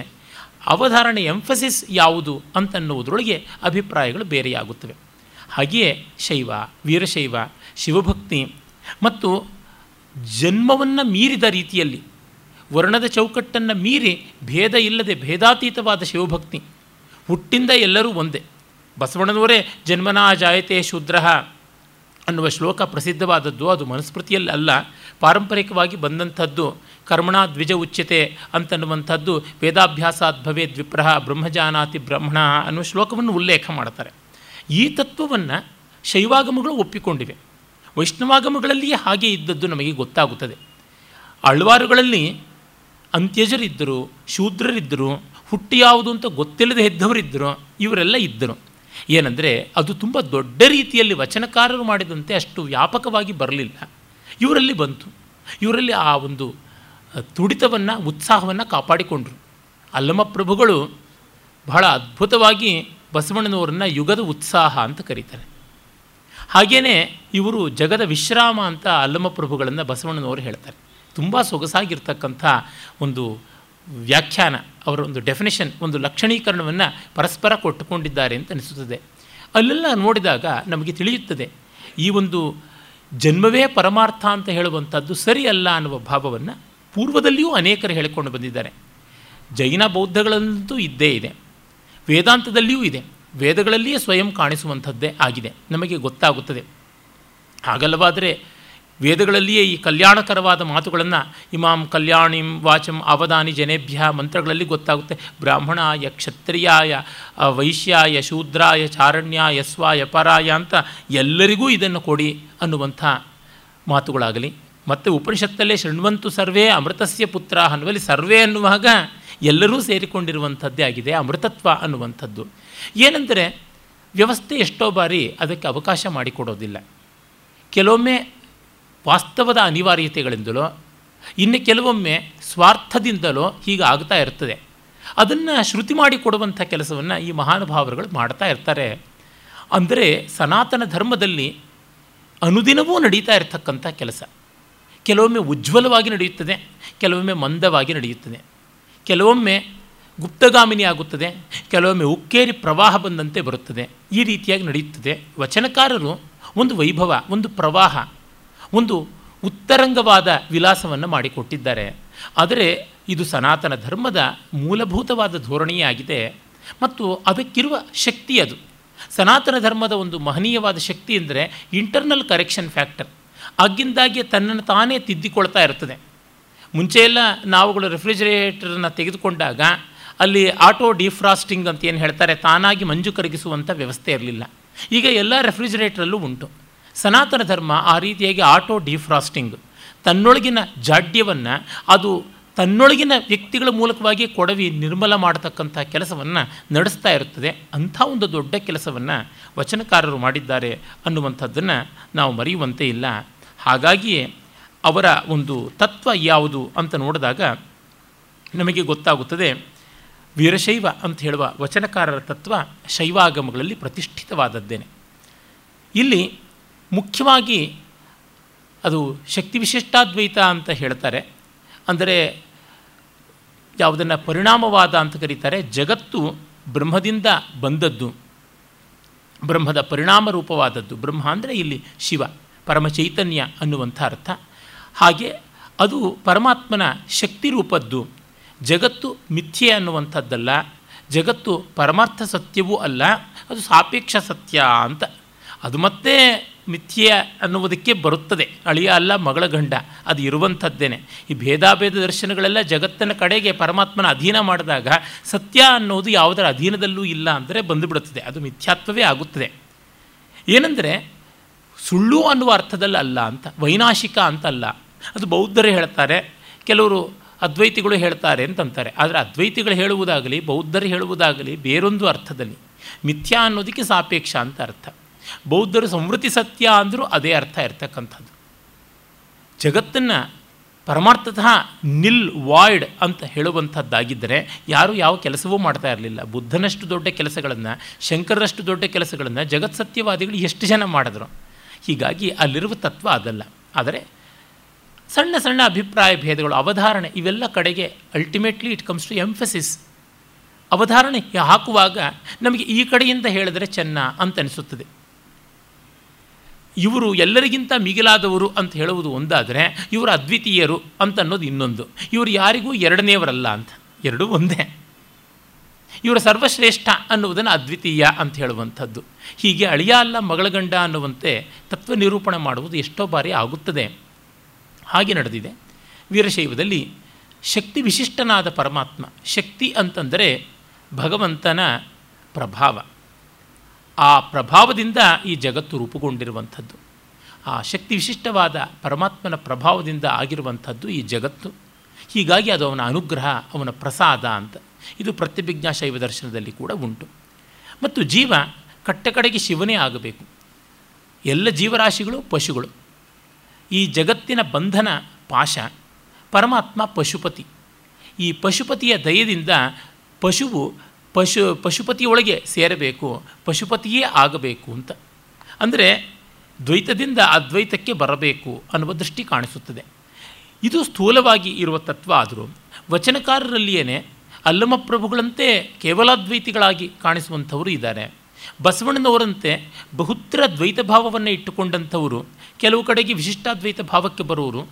ಅವಧಾರಣೆ ಎಂಫಸಿಸ್ ಯಾವುದು ಅಂತನ್ನುವುದರೊಳಗೆ ಅಭಿಪ್ರಾಯಗಳು ಬೇರೆಯಾಗುತ್ತವೆ. ಹಾಗೆಯೇ ಶೈವ, ವೀರಶೈವ ಶಿವಭಕ್ತಿ ಮತ್ತು ಜನ್ಮವನ್ನು ಮೀರಿದ ರೀತಿಯಲ್ಲಿ, ವರ್ಣದ ಚೌಕಟ್ಟನ್ನು ಮೀರಿ ಭೇದ ಇಲ್ಲದೆ ಭೇದಾತೀತವಾದ ಶಿವಭಕ್ತಿ, ಹುಟ್ಟಿಂದ ಎಲ್ಲರೂ ಒಂದೇ. ಬಸವಣ್ಣನವರೇ, ಜನ್ಮನಾ ಜಾಯತೆ ಶೂದ್ರ ಅನ್ನುವ ಶ್ಲೋಕ ಪ್ರಸಿದ್ಧವಾದದ್ದು, ಅದು ಮನುಸ್ಮೃತಿಯಲ್ಲಿ ಅಲ್ಲ, ಪಾರಂಪರಿಕವಾಗಿ ಬಂದಂಥದ್ದು, ಕರ್ಮಣ ದ್ವಿಜ ಉಚ್ಯತೆ ಅಂತನ್ನುವಂಥದ್ದು ವೇದಾಭ್ಯಾಸಾತ್ ಭವೇ ದ್ವಿಪ್ರಹ ಬ್ರಹ್ಮಜಾನಾತಿ ಬ್ರಹ್ಮಣ ಅನ್ನುವ ಶ್ಲೋಕವನ್ನು ಉಲ್ಲೇಖ ಮಾಡ್ತಾರೆ. ಈ ತತ್ವವನ್ನು ಶೈವಾಗಮಗಳು ಒಪ್ಪಿಕೊಂಡಿವೆ. ವೈಷ್ಣವಾಗಮಗಳಲ್ಲಿಯೇ ಹಾಗೆ ಇದ್ದದ್ದು ನಮಗೆ ಗೊತ್ತಾಗುತ್ತದೆ. ಅಳ್ವಾರುಗಳಲ್ಲಿ ಅಂತ್ಯಜರಿದ್ದರು, ಶೂದ್ರರಿದ್ದರು ಹುಟ್ಟು ಯಾವುದು ಅಂತ ಗೊತ್ತಿಲ್ಲದೆ ಹೆದ್ದವರಿದ್ದರು, ಇವರೆಲ್ಲ ಇದ್ದರು. ಏನಂದರೆ ಅದು ತುಂಬ ದೊಡ್ಡ ರೀತಿಯಲ್ಲಿ ವಚನಕಾರರು ಮಾಡಿದಂತೆ ಅಷ್ಟು ವ್ಯಾಪಕವಾಗಿ ಬರಲಿಲ್ಲ. ಇವರಲ್ಲಿ ಬಂತು. ಇವರಲ್ಲಿ ಆ ಒಂದು ತುಡಿತವನ್ನು, ಉತ್ಸಾಹವನ್ನು ಕಾಪಾಡಿಕೊಂಡರು. ಅಲ್ಲಮ ಪ್ರಭುಗಳು ಬಹಳ ಅದ್ಭುತವಾಗಿ ಬಸವಣ್ಣನವರನ್ನು ಯುಗದ ಉತ್ಸಾಹ ಅಂತ ಕರೀತಾರೆ. ಹಾಗೆಯೇ ಇವರು ಜಗದ ವಿಶ್ರಾಮ ಅಂತ ಅಲ್ಲಮ ಪ್ರಭುಗಳನ್ನು ಬಸವಣ್ಣನವರು ಹೇಳ್ತಾರೆ. ತುಂಬ ಸೊಗಸಾಗಿರ್ತಕ್ಕಂಥ ಒಂದು ವ್ಯಾಖ್ಯಾನ, ಅವರ ಒಂದು ಡೆಫಿನೇಷನ್ ಒಂದು ಲಕ್ಷಣೀಕರಣವನ್ನು ಪರಸ್ಪರ ಕೊಟ್ಟುಕೊಂಡಿದ್ದಾರೆ ಅಂತ ಅನಿಸುತ್ತದೆ. ಅಲ್ಲೆಲ್ಲ ನೋಡಿದಾಗ ನಮಗೆ ತಿಳಿಯುತ್ತದೆ, ಈ ಒಂದು ಜನ್ಮವೇ ಪರಮಾರ್ಥ ಅಂತ ಹೇಳುವಂಥದ್ದು ಸರಿಯಲ್ಲ ಅನ್ನುವ ಭಾವವನ್ನು ಪೂರ್ವದಲ್ಲಿಯೂ ಅನೇಕರು ಹೇಳಿಕೊಂಡು ಬಂದಿದ್ದಾರೆ. ಜೈನ ಬೌದ್ಧಗಳಂತೂ ಇದ್ದೇ ಇದೆ. ವೇದಾಂತದಲ್ಲಿಯೂ ಇದೆ. ವೇದಗಳಲ್ಲಿಯೇ ಸ್ವಯಂ ಕಾಣಿಸುವಂಥದ್ದೇ ಆಗಿದೆ. ನಮಗೆ ಗೊತ್ತಾಗುತ್ತದೆ. ಹಾಗಲ್ಲವಾದರೆ ವೇದಗಳಲ್ಲಿಯೇ ಈ ಕಲ್ಯಾಣಕರವಾದ ಮಾತುಗಳನ್ನು ಇಮಾಂ ಕಲ್ಯಾಣಿಂ ವಾಚಂ ಅವಧಾನಿ ಜನೇಭ್ಯ ಮಂತ್ರಗಳಲ್ಲಿ ಗೊತ್ತಾಗುತ್ತೆ. ಬ್ರಾಹ್ಮಣಾಯ ಕ್ಷತ್ರಿಯಾಯ ವೈಶ್ಯಾಯ, ಶೂದ್ರಾಯ, ಚಾರಣ್ಯಾಯ, ಸ್ವಾಯ, ಪರಾಯ ಅಂತ ಎಲ್ಲರಿಗೂ ಇದನ್ನು ಕೊಡಿ ಅನ್ನುವಂಥ ಮಾತುಗಳಾಗಲಿ. ಮತ್ತು ಉಪನಿಷತ್ತಲ್ಲೇ ಶೃಣ್ವಂತು ಸರ್ವೇ, ಅಮೃತಸ್ಯ ಪುತ್ರ ಅನ್ನುವಲ್ಲಿ ಸರ್ವೇ ಅನ್ನುವಾಗ ಎಲ್ಲರೂ ಸೇರಿಕೊಂಡಿರುವಂಥದ್ದೇ ಆಗಿದೆ ಅಮೃತತ್ವ ಅನ್ನುವಂಥದ್ದು. ಏನೆಂದರೆ ವ್ಯವಸ್ಥೆ ಎಷ್ಟೋ ಬಾರಿ ಅದಕ್ಕೆ ಅವಕಾಶ ಮಾಡಿಕೊಡೋದಿಲ್ಲ. ಕೆಲವೊಮ್ಮೆ ವಾಸ್ತವದ ಅನಿವಾರ್ಯತೆಗಳಿಂದಲೋ, ಇನ್ನು ಕೆಲವೊಮ್ಮೆ ಸ್ವಾರ್ಥದಿಂದಲೋ ಹೀಗೆ ಆಗ್ತಾ ಇರ್ತದೆ. ಅದನ್ನು ಶ್ರುತಿ ಮಾಡಿಕೊಡುವಂಥ ಕೆಲಸವನ್ನು ಈ ಮಹಾನುಭಾವರುಗಳು ಮಾಡ್ತಾ ಇರ್ತಾರೆ. ಅಂದರೆ ಸನಾತನ ಧರ್ಮದಲ್ಲಿ ಅನುದಿನವೂ ನಡೀತಾ ಇರತಕ್ಕಂಥ ಕೆಲಸ. ಕೆಲವೊಮ್ಮೆ ಉಜ್ವಲವಾಗಿ ನಡೆಯುತ್ತದೆ, ಕೆಲವೊಮ್ಮೆ ಮಂದವಾಗಿ ನಡೆಯುತ್ತದೆ. ಕೆಲವೊಮ್ಮೆ ಗುಪ್ತಗಾಮಿನಿ ಆಗುತ್ತದೆ ಕೆಲವೊಮ್ಮೆ ಉಕ್ಕೇರಿ ಪ್ರವಾಹ ಬಂದಂತೆ ಬರುತ್ತದೆ. ಈ ರೀತಿಯಾಗಿ ನಡೆಯುತ್ತದೆ. ವಚನಕಾರರು ಒಂದು ವೈಭವ, ಒಂದು ಪ್ರವಾಹ, ಒಂದು ಉತ್ತರಂಗವಾದ ವಿಲಾಸವನ್ನು ಮಾಡಿಕೊಟ್ಟಿದ್ದಾರೆ. ಆದರೆ ಇದು ಸನಾತನ ಧರ್ಮದ ಮೂಲಭೂತವಾದ ಧೋರಣೆಯೇ ಆಗಿದೆ ಮತ್ತು ಅದಕ್ಕಿರುವ ಶಕ್ತಿ ಅದು. ಸನಾತನ ಧರ್ಮದ ಒಂದು ಮಹನೀಯವಾದ ಶಕ್ತಿ ಎಂದರೆ ಇಂಟರ್ನಲ್ ಕರೆಕ್ಷನ್ ಫ್ಯಾಕ್ಟರ್ ಆಗಿಂದಾಗೆ ತನ್ನನ್ನು ತಾನೇ ತಿದ್ದಿಕೊಳ್ತಾ ಇರ್ತದೆ ಮುಂಚೆಯೆಲ್ಲ ನಾವುಗಳು ರೆಫ್ರಿಜರೇಟರನ್ನು ತೆಗೆದುಕೊಂಡಾಗ ಅಲ್ಲಿ ಆಟೋ ಡಿಫ್ರಾಸ್ಟಿಂಗ್ ಅಂತ ಏನು ಹೇಳ್ತಾರೆ? ತಾನಾಗಿ ಮಂಜು ಕರಗಿಸುವಂಥ ವ್ಯವಸ್ಥೆ ಇರಲಿಲ್ಲ. ಈಗ ಎಲ್ಲ ರೆಫ್ರಿಜರೇಟ್ರಲ್ಲೂ ಉಂಟು. ಸನಾತನ ಧರ್ಮ ಆ ರೀತಿಯಾಗಿ ಆಟೋ ಡಿಫ್ರಾಸ್ಟಿಂಗ್ ತನ್ನೊಳಗಿನ ಜಾಡ್ಯವನ್ನು, ಅದು ತನ್ನೊಳಗಿನ ವ್ಯಕ್ತಿಗಳ ಮೂಲಕವಾಗಿ ಕೊಡವಿ ನಿರ್ಮಲ ಮಾಡತಕ್ಕಂಥ ಕೆಲಸವನ್ನು ನಡೆಸ್ತಾ ಇರುತ್ತದೆ. ಅಂಥ ಒಂದು ದೊಡ್ಡ ಕೆಲಸವನ್ನು ವಚನಕಾರರು ಮಾಡಿದ್ದಾರೆ ಅನ್ನುವಂಥದ್ದನ್ನು ನಾವು ಮರೆಯುವಂತೆ ಇಲ್ಲ. ಹಾಗಾಗಿಯೇ ಅವರ ಒಂದು ತತ್ವ ಯಾವುದು ಅಂತ ನೋಡಿದಾಗ ನಮಗೆ ಗೊತ್ತಾಗುತ್ತದೆ. ವೀರಶೈವ ಅಂತ ಹೇಳುವ ವಚನಕಾರರ ತತ್ವ ಶೈವಾಗಮಗಳಲ್ಲಿ ಪ್ರತಿಷ್ಠಿತವಾದದ್ದೇನೆ. ಇಲ್ಲಿ ಮುಖ್ಯವಾಗಿ ಅದು ಶಕ್ತಿ ವಿಶಿಷ್ಟಾದ್ವೈತ ಅಂತ ಹೇಳ್ತಾರೆ. ಅಂದರೆ ಯಾವುದನ್ನು ಪರಿಣಾಮವಾದ ಅಂತ ಕರೀತಾರೆ. ಜಗತ್ತು ಬ್ರಹ್ಮದಿಂದ ಬಂದದ್ದು. ಬ್ರಹ್ಮದ ಪರಿಣಾಮ ರೂಪವಾದದ್ದು. ಬ್ರಹ್ಮ ಅಂದರೆ ಇಲ್ಲಿ ಶಿವ ಪರಮ ಚೈತನ್ಯ ಅನ್ನುವಂಥ ಅರ್ಥ. ಹಾಗೆ ಅದು ಪರಮಾತ್ಮನ ಶಕ್ತಿ ರೂಪದ್ದು. ಜಗತ್ತು ಮಿಥ್ಯೆ ಅನ್ನುವಂಥದ್ದಲ್ಲ, ಜಗತ್ತು ಪರಮಾರ್ಥ ಸತ್ಯವೂ ಅಲ್ಲ, ಅದು ಸಾಪೇಕ್ಷ ಸತ್ಯ ಅಂತ. ಅದು ಮತ್ತೆ ಮಿಥ್ಯೆ ಅನ್ನುವುದಕ್ಕೆ ಬರುತ್ತದೆ. ಅಳಿಯ ಅಲ್ಲ, ಮಗಳ ಗಂಡ, ಅದು ಇರುವಂಥದ್ದೇನೆ. ಈ ಭೇದಾಭೇದ ದರ್ಶನಗಳೆಲ್ಲ ಜಗತ್ತಿನ ಕಡೆಗೆ ಪರಮಾತ್ಮನ ಅಧೀನ ಮಾಡಿದಾಗ ಸತ್ಯ ಅನ್ನೋದು ಯಾವುದರ ಅಧೀನದಲ್ಲೂ ಇಲ್ಲ ಅಂದರೆ ಬಂದುಬಿಡುತ್ತದೆ. ಅದು ಮಿಥ್ಯಾತ್ವವೇ ಆಗುತ್ತದೆ. ಏನೆಂದರೆ, ಸುಳ್ಳು ಅನ್ನುವ ಅರ್ಥದಲ್ಲಿ ಅಲ್ಲ ಅಂತ, ವೈನಾಶಿಕ ಅಂತಲ್ಲ ಅದು ಬೌದ್ಧರು ಹೇಳ್ತಾರೆ. ಕೆಲವರು ಅದ್ವೈತಿಗಳು ಹೇಳ್ತಾರೆ ಅಂತಂತಾರೆ. ಆದರೆ ಅದ್ವೈತಿಗಳು ಹೇಳುವುದಾಗಲಿ, ಬೌದ್ಧರು ಹೇಳುವುದಾಗಲಿ ಬೇರೊಂದು ಅರ್ಥದಲ್ಲಿ ಮಿಥ್ಯಾ ಅನ್ನೋದಕ್ಕೆ ಸಾಪೇಕ್ಷ ಅಂತ ಅರ್ಥ. ಬೌದ್ಧರು ಸಂವೃತಿ ಸತ್ಯ ಅಂದರೂ ಅದೇ ಅರ್ಥ ಇರ್ತಕ್ಕಂಥದ್ದು. ಜಗತ್ತನ್ನು ಪರಮಾರ್ಥತಃ ನಿಲ್ ವಾಯ್ಡ್ ಅಂತ ಹೇಳುವಂಥದ್ದಾಗಿದ್ದರೆ ಯಾರೂ ಯಾವ ಕೆಲಸವೂ ಮಾಡ್ತಾ ಇರಲಿಲ್ಲ. ಬುದ್ಧನಷ್ಟು ದೊಡ್ಡ ಕೆಲಸಗಳನ್ನು, ಶಂಕರರಷ್ಟು ದೊಡ್ಡ ಕೆಲಸಗಳನ್ನು ಜಗತ್ ಸತ್ಯವಾದಿಗಳು ಎಷ್ಟು ಜನ ಮಾಡಿದ್ರು? ಹೀಗಾಗಿ ಅಲ್ಲಿರುವ ತತ್ವ ಅದಲ್ಲ. ಆದರೆ ಸಣ್ಣ ಸಣ್ಣ ಅಭಿಪ್ರಾಯ ಭೇದಗಳು, ಅವಧಾರಣೆ ಇವೆಲ್ಲ ಕಡೆಗೆ ultimately it comes to emphasis ಅವಧಾರಣೆ ಹಾಕುವಾಗ ನಮಗೆ ಈ ಕಡೆಯಿಂದ ಹೇಳಿದರೆ ಚೆನ್ನ ಅಂತ ಅನಿಸುತ್ತದೆ. ಇವರು ಎಲ್ಲರಿಗಿಂತ ಮಿಗಿಲಾದವರು ಅಂತ ಹೇಳುವುದು ಒಂದಾದರೆ, ಇವರು ಅದ್ವಿತೀಯರು ಅಂತ ಅನ್ನೋದು ಇನ್ನೊಂದು. ಇವರು ಯಾರಿಗೂ ಎರಡನೇವರಲ್ಲ ಅಂತ. ಎರಡೂ ಒಂದೇ. ಇವರು ಸರ್ವಶ್ರೇಷ್ಠ ಅನ್ನುವುದನ್ನು ಅದ್ವಿತೀಯ ಅಂತ ಹೇಳುವಂಥದ್ದು. ಹೀಗೆ ಅಳಿಯ ಅಲ್ಲ ಮಗಳ ಗಂಡ ಅನ್ನುವಂತೆ ತತ್ವ ನಿರೂಪಣೆ ಮಾಡುವುದು ಎಷ್ಟೋ ಬಾರಿ ಆಗುತ್ತದೆ. ಹಾಗೆ ನಡೆದಿದೆ. ವೀರಶೈವದಲ್ಲಿ ಶಕ್ತಿ ವಿಶಿಷ್ಟನಾದ ಪರಮಾತ್ಮ, ಶಕ್ತಿ ಅಂತಂದರೆ ಭಗವಂತನ ಪ್ರಭಾವ. ಆ ಪ್ರಭಾವದಿಂದ ಈ ಜಗತ್ತು ರೂಪುಗೊಂಡಿರುವಂಥದ್ದು. ಆ ಶಕ್ತಿ ವಿಶಿಷ್ಟವಾದ ಪರಮಾತ್ಮನ ಪ್ರಭಾವದಿಂದ ಆಗಿರುವಂಥದ್ದು ಈ ಜಗತ್ತು. ಹೀಗಾಗಿ ಅದು ಅವನ ಅನುಗ್ರಹ, ಅವನ ಪ್ರಸಾದ ಅಂತ. ಇದು ಪ್ರತ್ಯಭಿಜ್ಞಾ ಶೈವ ದರ್ಶನದಲ್ಲಿ ಕೂಡ ಉಂಟು. ಮತ್ತು ಜೀವ ಕಟ್ಟಕಡೆಗೆ ಶಿವನೇ ಆಗಬೇಕು. ಎಲ್ಲ ಜೀವರಾಶಿಗಳು ಪಶುಗಳು. ಈ ಜಗತ್ತಿನ ಬಂಧನ ಪಾಶ, ಪರಮಾತ್ಮ ಪಶುಪತಿ. ಈ ಪಶುಪತಿಯ ದಯದಿಂದ ಪಶುವು ಪಶು, ಪಶುಪತಿಯೊಳಗೆ ಸೇರಬೇಕು, ಪಶುಪತಿಯೇ ಆಗಬೇಕು ಅಂತ. ಅಂದರೆ ದ್ವೈತದಿಂದ ಅದ್ವೈತಕ್ಕೆ ಬರಬೇಕು ಅನ್ನುವ ದೃಷ್ಟಿ ಕಾಣಿಸುತ್ತದೆ. ಇದು ಸ್ಥೂಲವಾಗಿ ಇರುವ ತತ್ವ ಆದರೂ ವಚನಕಾರರಲ್ಲಿಯೇ ಅಲ್ಲಮ ಪ್ರಭುಗಳಂತೆ ಕೇವಲಾದ್ವೈತಿಗಳಾಗಿ ಕಾಣಿಸುವಂಥವರು ಇದ್ದಾರೆ. ಬಸವಣ್ಣನವರಂತೆ ಬಹುತ್ರ ದ್ವೈತ ಭಾವವನ್ನು ಇಟ್ಟುಕೊಂಡಂಥವರು, ಕೆಲವು ಕಡೆಗೆ ವಿಶಿಷ್ಟಾದ್ವೈತ ಭಾವಕ್ಕೆ ಬರುವರು